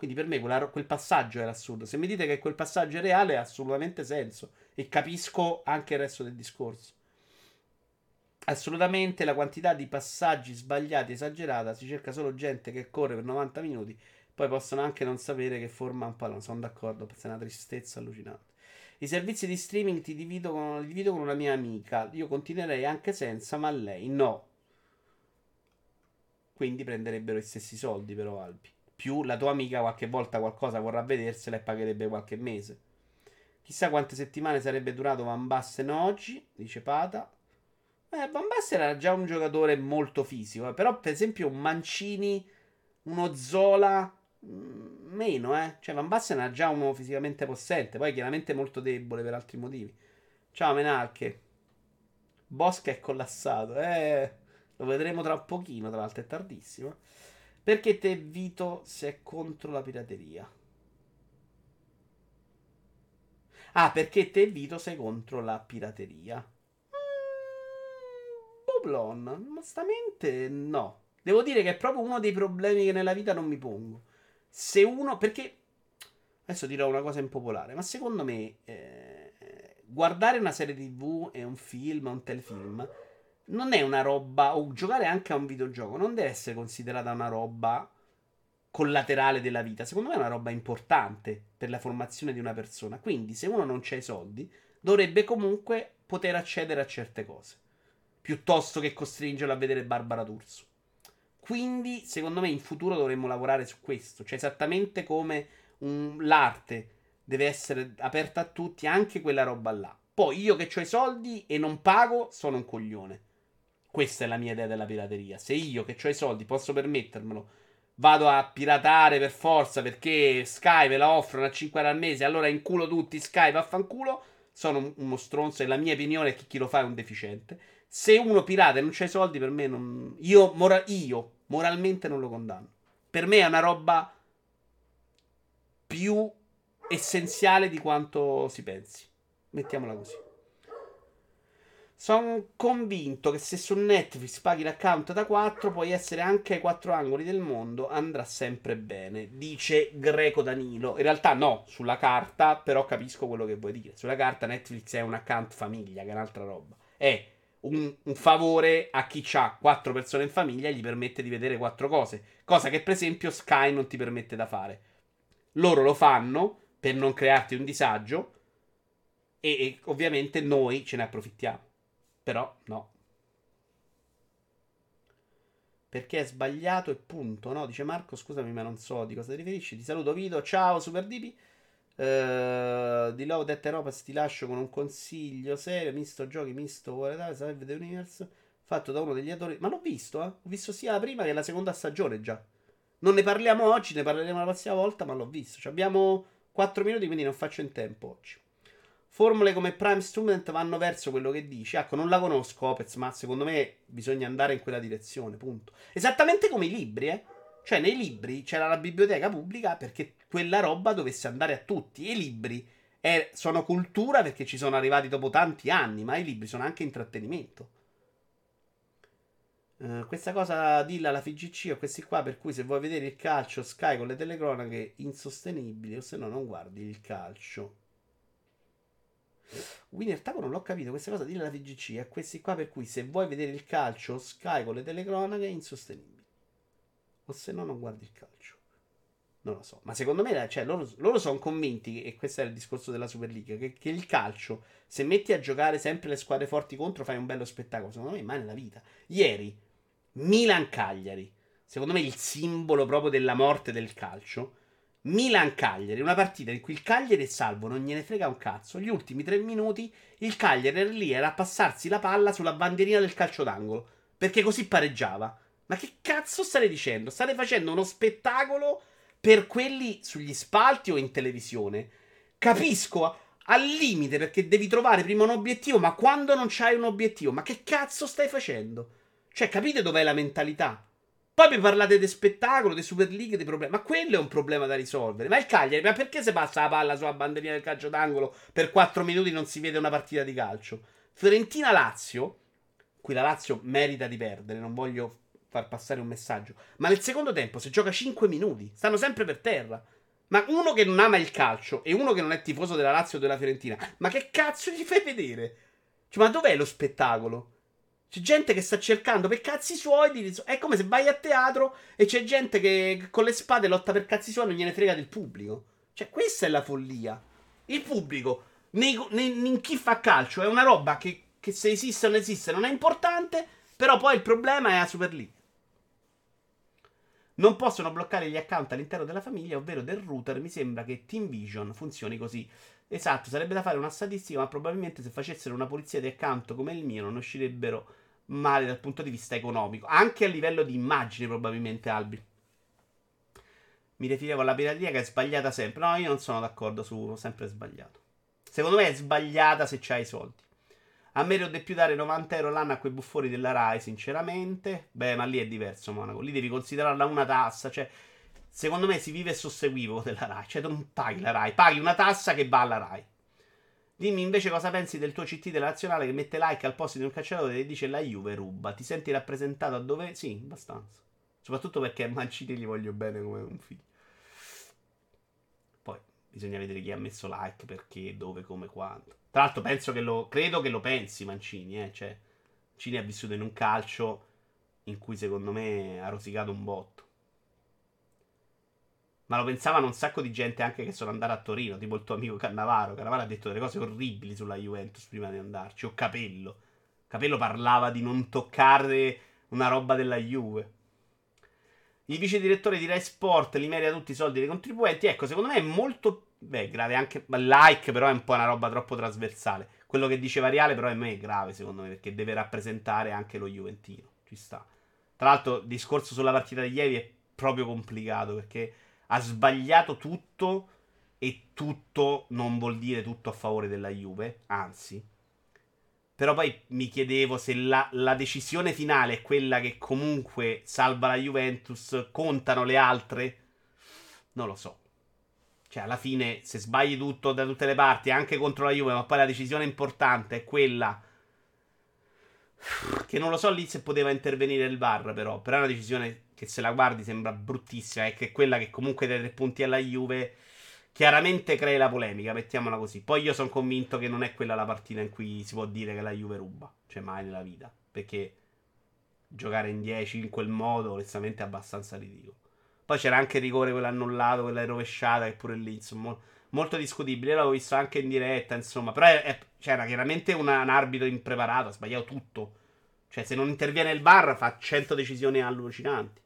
Speaker 1: Quindi per me quella, quel passaggio era assurdo. Se mi dite che quel passaggio è reale, ha assolutamente senso. E capisco anche il resto del discorso. Assolutamente la quantità di passaggi sbagliati, esagerata. Si cerca solo gente che corre per 90 minuti. Poi possono anche non sapere che forma un pallone. Sono d'accordo, è una tristezza allucinante. I servizi di streaming ti divido con, divido con una mia amica. Io continuerei anche senza, ma lei no. Quindi prenderebbero gli stessi soldi, però, Albi più la tua amica qualche volta qualcosa vorrà vedersela e pagherebbe qualche mese. Chissà quante settimane sarebbe durato Van Basten oggi, dice Pata. Eh, Van Basten era già un giocatore molto fisico, eh, però per esempio un Mancini, uno Zola, mh, mm, meno, eh. Cioè Van Basten era già uno fisicamente possente, poi chiaramente molto debole per altri motivi. Ciao Menarche. Bosca è collassato, eh. Lo vedremo tra pochino, tra l'altro è tardissimo. Perché te, Vito, sei contro la pirateria? Ah, perché te, Vito, sei contro la pirateria? Mm, Boblon, onestamente no. Devo dire che è proprio uno dei problemi che nella vita non mi pongo. Se uno... Perché... Adesso dirò una cosa impopolare, ma secondo me... Eh, guardare una serie tv e un film, un telefilm non è una roba, o giocare anche a un videogioco, non deve essere considerata una roba collaterale della vita. Secondo me è una roba importante per la formazione di una persona. Quindi, se uno non ha i soldi, dovrebbe comunque poter accedere a certe cose. Piuttosto che costringerlo a vedere Barbara D'Urso. Quindi, secondo me, in futuro dovremmo lavorare su questo. Cioè, esattamente come un, l'arte deve essere aperta a tutti, anche quella roba là. Poi io che ho i soldi e non pago, sono un coglione. Questa è la mia idea della pirateria. Se io che ho i soldi posso permettermelo, vado a piratare per forza perché Sky ve la offrono a 5 euro al mese, allora inculo tutti Sky, vaffanculo, sono uno stronzo e la mia opinione è che chi lo fa è un deficiente. Se uno pirata e non c'ha i soldi, per me non... Io, mora... io moralmente non lo condanno. Per me è una roba più essenziale di quanto si pensi. Mettiamola così. Sono convinto che se su Netflix paghi l'account da 4 puoi essere anche ai quattro angoli del mondo, andrà sempre bene, dice Greco Danilo. In realtà no, sulla carta, però capisco quello che vuoi dire. Sulla carta Netflix è un account famiglia, che è un'altra roba. È un, un favore a chi ha quattro persone in famiglia e gli permette di vedere quattro cose, cosa che per esempio Sky non ti permette da fare. Loro lo fanno per non crearti un disagio e, e ovviamente noi ce ne approfittiamo. Però no. Perché è sbagliato e punto, no? Dice Marco, scusami ma non so di cosa ti riferisci. Ti saluto Vito, ciao Super Dipi. Uh, di Love Death Europa ti lascio con un consiglio serio, misto giochi, misto dare, sarebbe The Universe, fatto da uno degli autori. Ma l'ho visto, eh? Ho visto sia la prima che la seconda stagione già. Non ne parliamo oggi, ne parleremo la prossima volta, ma l'ho visto. Cioè, abbiamo 4 minuti, quindi non faccio in tempo oggi. Formule come Prime Student vanno verso quello che dici. Ecco, non la conosco Opez, ma secondo me bisogna andare in quella direzione, punto. Esattamente come i libri, eh. Cioè, nei libri c'era la biblioteca pubblica perché quella roba dovesse andare a tutti. I libri è, sono cultura perché ci sono arrivati dopo tanti anni, ma i libri sono anche intrattenimento. Uh, questa cosa dilla alla FGC o questi qua per cui se vuoi vedere il calcio Sky con le telecronache insostenibili o se no non guardi il calcio Winner Taco non l'ho capito. Questa cosa di la TGC è questi qua per cui se vuoi vedere il calcio Sky con le telecronache è insostenibile. O se no non guardi il calcio. Non lo so. Ma secondo me cioè, loro, loro sono convinti, e questo è il discorso della Super League, che, che, il calcio, se metti a giocare sempre le squadre forti contro, fai un bello spettacolo. Secondo me mai nella vita. Ieri, Milan-Cagliari. Secondo me il simbolo proprio della morte del calcio Milan-Cagliari, una partita in cui il Cagliari è salvo, non gliene frega un cazzo. Gli ultimi tre minuti il Cagliari era lì, era a passarsi la palla sulla bandierina del calcio d'angolo, perché così pareggiava. Ma che cazzo state dicendo? State facendo uno spettacolo per quelli sugli spalti o in televisione? Capisco al limite perché devi trovare prima un obiettivo, ma quando non c'hai un obiettivo, ma che cazzo stai facendo? Cioè, capite dov'è la mentalità? Poi mi parlate di spettacolo, di Super League, di problemi. Ma quello è un problema da risolvere. Ma il Cagliari, ma perché se passa la palla sulla banderina del calcio d'angolo per 4 minuti non si vede una partita di calcio? Fiorentina-Lazio, qui la Lazio merita di perdere, non voglio far passare un messaggio. Ma nel secondo tempo si gioca 5 minuti, stanno sempre per terra. Ma uno che non ama il calcio e uno che non è tifoso della Lazio o della Fiorentina, ma che cazzo gli fai vedere? Cioè, ma dov'è lo spettacolo? C'è gente che sta cercando per cazzi suoi. Di... È come se vai a teatro e c'è gente che con le spade lotta per cazzi suoi e non gliene frega del pubblico. Cioè, questa è la follia. Il pubblico, nei, nei, in chi fa calcio, è una roba che, che se esiste o non esiste non è importante. Però poi il problema è la Super League. Non possono bloccare gli account all'interno della famiglia, ovvero del router. Mi sembra che Team Vision funzioni così. Esatto, sarebbe da fare una statistica, ma probabilmente se facessero una polizia di account come il mio non uscirebbero male dal punto di vista economico, anche a livello di immagine probabilmente Albi. Mi riferivo alla pirateria che è sbagliata sempre. No, io non sono d'accordo su sempre sbagliato. Secondo me è sbagliata se c'hai i soldi. A me di più dare 90 euro l'anno a quei buffoni della Rai, sinceramente. Beh, ma lì è diverso, Monaco. Lì devi considerarla una tassa. Cioè, secondo me si vive susseguivo della Rai. Cioè, non paghi la Rai, paghi una tassa che va alla Rai. Dimmi invece cosa pensi del tuo CT della nazionale che mette like al posto di un calciatore e dice la Juve ruba. Ti senti rappresentato a dove? Sì, abbastanza. Soprattutto perché a Mancini gli voglio bene come un figlio. Poi bisogna vedere chi ha messo like, perché, dove, come, quanto. Tra l'altro penso che lo... credo che lo pensi Mancini, eh. Cioè, Cini ha vissuto in un calcio in cui secondo me ha rosicato un botto. Ma lo pensavano un sacco di gente anche che sono andati a Torino, tipo il tuo amico Cannavaro. Cannavaro ha detto delle cose orribili sulla Juventus prima di andarci. O Capello. Capello parlava di non toccare una roba della Juve. Il vice direttore di Rai Sport li merita tutti i soldi dei contribuenti. Ecco, secondo me è molto. Beh, grave anche. Like, però è un po' una roba troppo trasversale. Quello che diceva Reale, però, è me è grave, secondo me, perché deve rappresentare anche lo Juventino. Ci sta. Tra l'altro, il discorso sulla partita di ieri è proprio complicato perché ha sbagliato tutto e tutto non vuol dire tutto a favore della Juve, anzi. Però poi mi chiedevo se la, la, decisione finale è quella che comunque salva la Juventus, contano le altre? Non lo so. Cioè, alla fine, se sbagli tutto da tutte le parti, anche contro la Juve, ma poi la decisione importante è quella... Che non lo so lì se poteva intervenire il VAR, però. Però è una decisione che se la guardi sembra bruttissima e che è quella che comunque dai tre punti alla Juve chiaramente crea la polemica, mettiamola così. Poi io sono convinto che non è quella la partita in cui si può dire che la Juve ruba, cioè mai nella vita, perché giocare in 10 in quel modo onestamente è abbastanza ridicolo. Poi c'era anche il rigore quello annullato, quella rovesciata che pure lì, insomma, molto discutibile. Io l'avevo visto anche in diretta, insomma, però è, è, c'era chiaramente una, un arbitro impreparato, ha sbagliato tutto. Cioè, se non interviene il bar fa 100 decisioni allucinanti.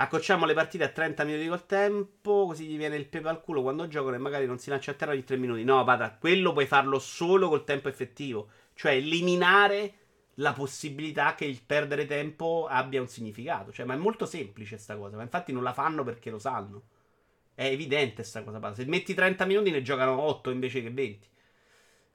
Speaker 1: Accocciamo le partite a 30 minuti col tempo, così gli viene il pepe al culo quando giocano e magari non si lancia a terra ogni 3 minuti. No, Pata, quello puoi farlo solo col tempo effettivo. Cioè, eliminare la possibilità che il perdere tempo abbia un significato. Cioè, ma è molto semplice sta cosa. Ma infatti non la fanno perché lo sanno. È evidente sta cosa. Pata. Se metti 30 minuti ne giocano 8 invece che 20.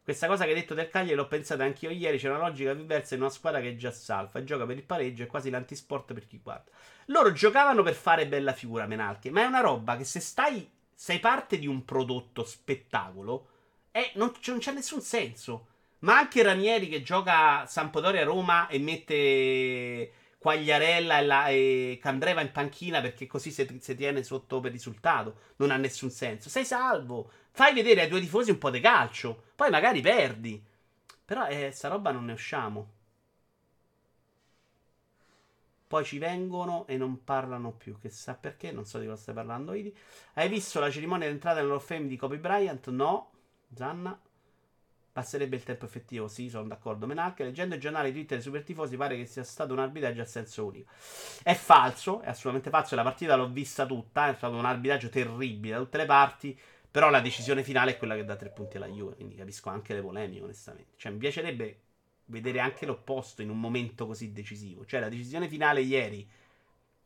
Speaker 1: Questa cosa che hai detto del Cagliari l'ho pensata anch'io ieri. C'è una logica diversa in una squadra che è già salva e gioca per il pareggio. È quasi l'antisport per chi guarda. Loro giocavano per fare bella figura, Menalche. Ma è una roba che se stai. Sei parte di un prodotto spettacolo. Eh, non, non c'è nessun senso. Ma anche Ranieri che gioca Sampdoria a Roma e mette Quagliarella e, la, e Candreva in panchina perché così si, si tiene sotto per risultato. Non ha nessun senso. Sei salvo. Fai vedere ai tuoi tifosi un po' di calcio. Poi magari perdi. Però eh, sta roba non ne usciamo. Poi ci vengono e non parlano più. Che sa perché? Non so di cosa stai parlando, Idi. Hai visto la cerimonia d'entrata nell'Hall of Fame di Kobe Bryant? No. Zanna. Passerebbe il tempo effettivo, sì, sono d'accordo. Menarche, leggendo i giornali Twitter dei super tifosi, pare che sia stato un arbitraggio a senso unico. È falso, è assolutamente falso. La partita l'ho vista tutta, è stato un arbitraggio terribile da tutte le parti. Però la decisione finale è quella che dà tre punti alla Juve. Quindi capisco anche le polemiche, onestamente. Cioè, mi piacerebbe vedere anche l'opposto in un momento così decisivo. Cioè, la decisione finale ieri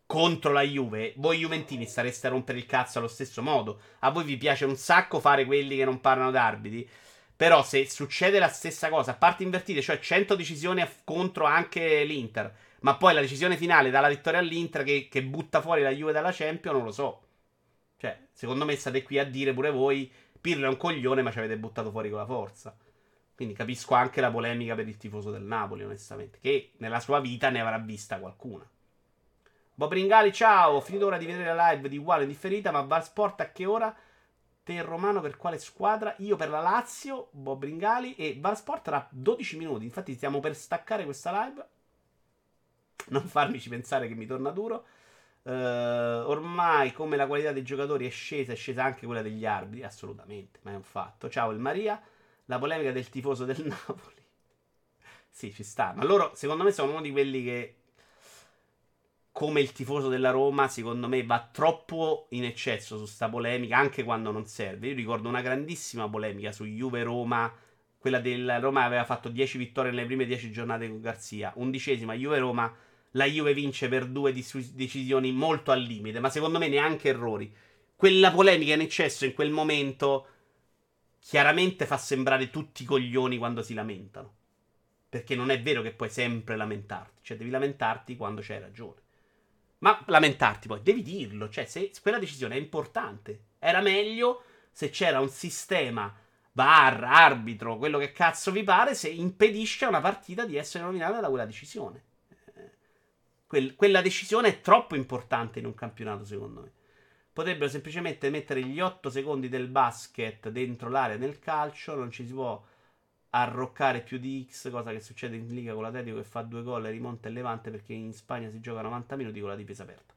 Speaker 1: contro la Juve, voi Juventini stareste a rompere il cazzo allo stesso modo. A voi vi piace un sacco fare quelli che non parlano d'arbitri. Però se succede la stessa cosa, a parte invertite, cioè 100 decisioni contro anche l'Inter, ma poi la decisione finale dà la vittoria all'Inter che, che butta fuori la Juve dalla Champions, non lo so. Secondo me state qui a dire pure voi, Pirlo è un coglione, ma ci avete buttato fuori con la forza. Quindi capisco anche la polemica per il tifoso del Napoli, onestamente, che nella sua vita ne avrà vista qualcuna. Bob Ringali, ciao, ho finito ora di vedere la live di uguale differita, ma Val Sport a che ora? Te Romano per quale squadra? Io per la Lazio, Bob Ringali e Val Sport tra 12 minuti. Infatti stiamo per staccare questa live. Non farmici pensare che mi torna duro. Uh, ormai come la qualità dei giocatori è scesa, è scesa anche quella degli arbitri, assolutamente, ma è un fatto. Ciao il Maria, la polemica del tifoso del *laughs* Napoli. sì, ci sta, ma loro secondo me sono uno di quelli che come il tifoso della Roma, secondo me va troppo in eccesso su sta polemica, anche quando non serve. Io ricordo una grandissima polemica su Juve-Roma, quella del Roma aveva fatto 10 vittorie nelle prime 10 giornate con Garzia, undicesima Juve-Roma la Juve vince per due dis- decisioni molto al limite, ma secondo me neanche errori. Quella polemica in eccesso in quel momento chiaramente fa sembrare tutti coglioni quando si lamentano. Perché non è vero che puoi sempre lamentarti, cioè devi lamentarti quando c'hai ragione. Ma lamentarti poi, devi dirlo, cioè se quella decisione è importante. Era meglio se c'era un sistema bar, arbitro, quello che cazzo vi pare, se impedisce a una partita di essere nominata da quella decisione. Quel, quella decisione è troppo importante in un campionato, secondo me. Potrebbero semplicemente mettere gli 8 secondi del basket dentro l'area nel calcio, non ci si può arroccare più di X, cosa che succede in Liga con l'Atletico che fa due gol e rimonta il Levante perché in Spagna si gioca 90 minuti con la difesa aperta.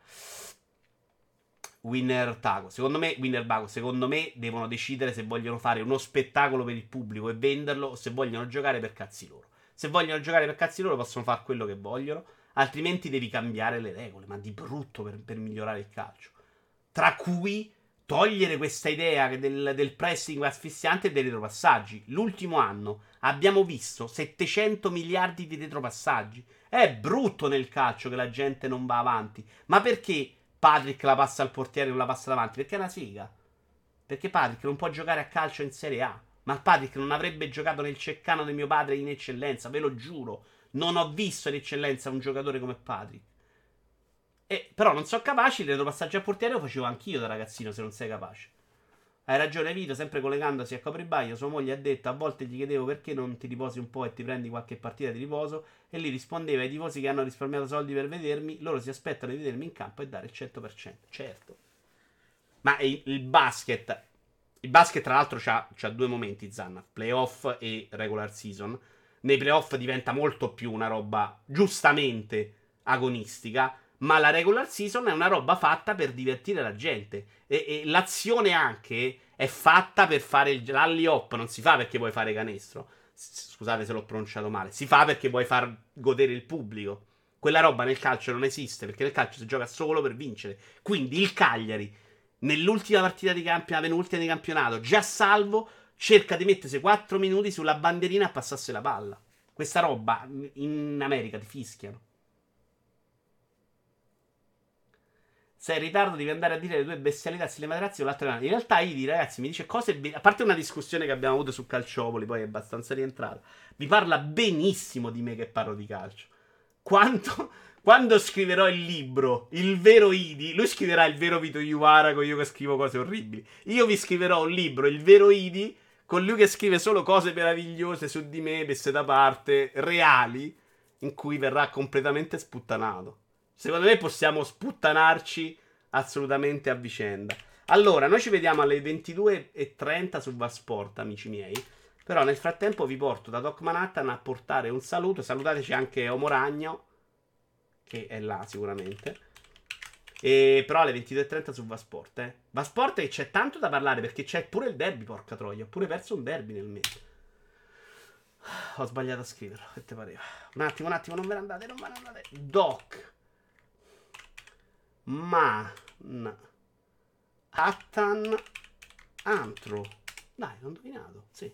Speaker 1: Winner Tago. Secondo me, Winner Bago, secondo me devono decidere se vogliono fare uno spettacolo per il pubblico e venderlo o se vogliono giocare per cazzi loro. Se vogliono giocare per cazzi loro possono fare quello che vogliono, altrimenti devi cambiare le regole, ma di brutto per, per migliorare il calcio. Tra cui togliere questa idea del, del pressing asfissiante e dei retropassaggi. L'ultimo anno abbiamo visto 700 miliardi di retropassaggi. È brutto nel calcio che la gente non va avanti. Ma perché Patrick la passa al portiere e non la passa davanti? Perché è una sega. Perché Patrick non può giocare a calcio in Serie A. Ma Patrick non avrebbe giocato nel ceccano di mio padre in eccellenza, ve lo giuro. Non ho visto in eccellenza un giocatore come Patrick. E, però non sono capaci, il retropassaggio a portiere lo facevo anch'io da ragazzino se non sei capace. Hai ragione Vito, sempre collegandosi a Copribaio, sua moglie ha detto a volte gli chiedevo perché non ti riposi un po' e ti prendi qualche partita di riposo e lui rispondeva ai tifosi che hanno risparmiato soldi per vedermi, loro si aspettano di vedermi in campo e dare il 100%. Certo. Ma il, il basket, il basket tra l'altro ha due momenti Zanna, playoff e regular season. Nei playoff diventa molto più una roba giustamente agonistica ma la regular season è una roba fatta per divertire la gente. E, e l'azione anche è fatta per fare il rally hop. Non si fa perché vuoi fare canestro. Scusate se l'ho pronunciato male. Si fa perché vuoi far godere il pubblico. Quella roba nel calcio non esiste perché nel calcio si gioca solo per vincere. Quindi il Cagliari, nell'ultima partita di campionato, penultima di campionato, già salvo, cerca di mettersi 4 minuti sulla bandierina a passarsi la palla. Questa roba in America ti fischiano. sei in ritardo, devi andare a dire le tue bestialità sulle materassi con l'altra. In realtà Idi, ragazzi, mi dice cose. Be- a parte una discussione che abbiamo avuto su Calciopoli, poi è abbastanza rientrata. Mi parla benissimo di me che parlo di calcio. Quanto, *laughs* quando scriverò il libro, il vero Idi, lui scriverà il vero Vito Iuvara con io che scrivo cose orribili. Io vi scriverò un libro, il vero Idi, con lui che scrive solo cose meravigliose su di me, messe da parte, reali, in cui verrà completamente sputtanato. Secondo me possiamo sputtanarci assolutamente a vicenda. Allora, noi ci vediamo alle 22.30 su Vasport, amici miei. Però nel frattempo vi porto da Doc Manhattan a portare un saluto. Salutateci anche Omo Ragno, che è là sicuramente. E però alle 22.30 su Vasport, eh. Vasport che c'è tanto da parlare perché c'è pure il derby, porca troia. Ho pure perso un derby nel mese. Ho sbagliato a scriverlo, che te pareva? Un attimo, un attimo, non ve ne andate, non ve ne andate. Doc Man Attan Antro. Dai, l'ho indovinato, sì.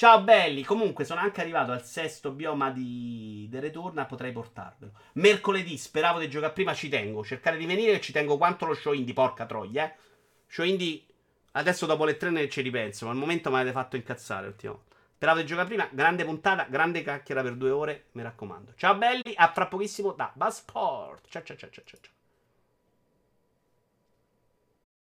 Speaker 1: Ciao belli, comunque sono anche arrivato al sesto bioma di The Return, potrei portarvelo. Mercoledì, speravo di giocare prima, ci tengo. Cercare di venire e ci tengo quanto lo show indie, porca troia, eh. Show indie, adesso dopo le tre ne ci ripenso, ma al momento mi avete fatto incazzare ultimo. Speravo di giocare prima, grande puntata, grande cacchiera per due ore, mi raccomando. Ciao belli, a fra pochissimo da Buzzport. Ciao ciao ciao ciao ciao.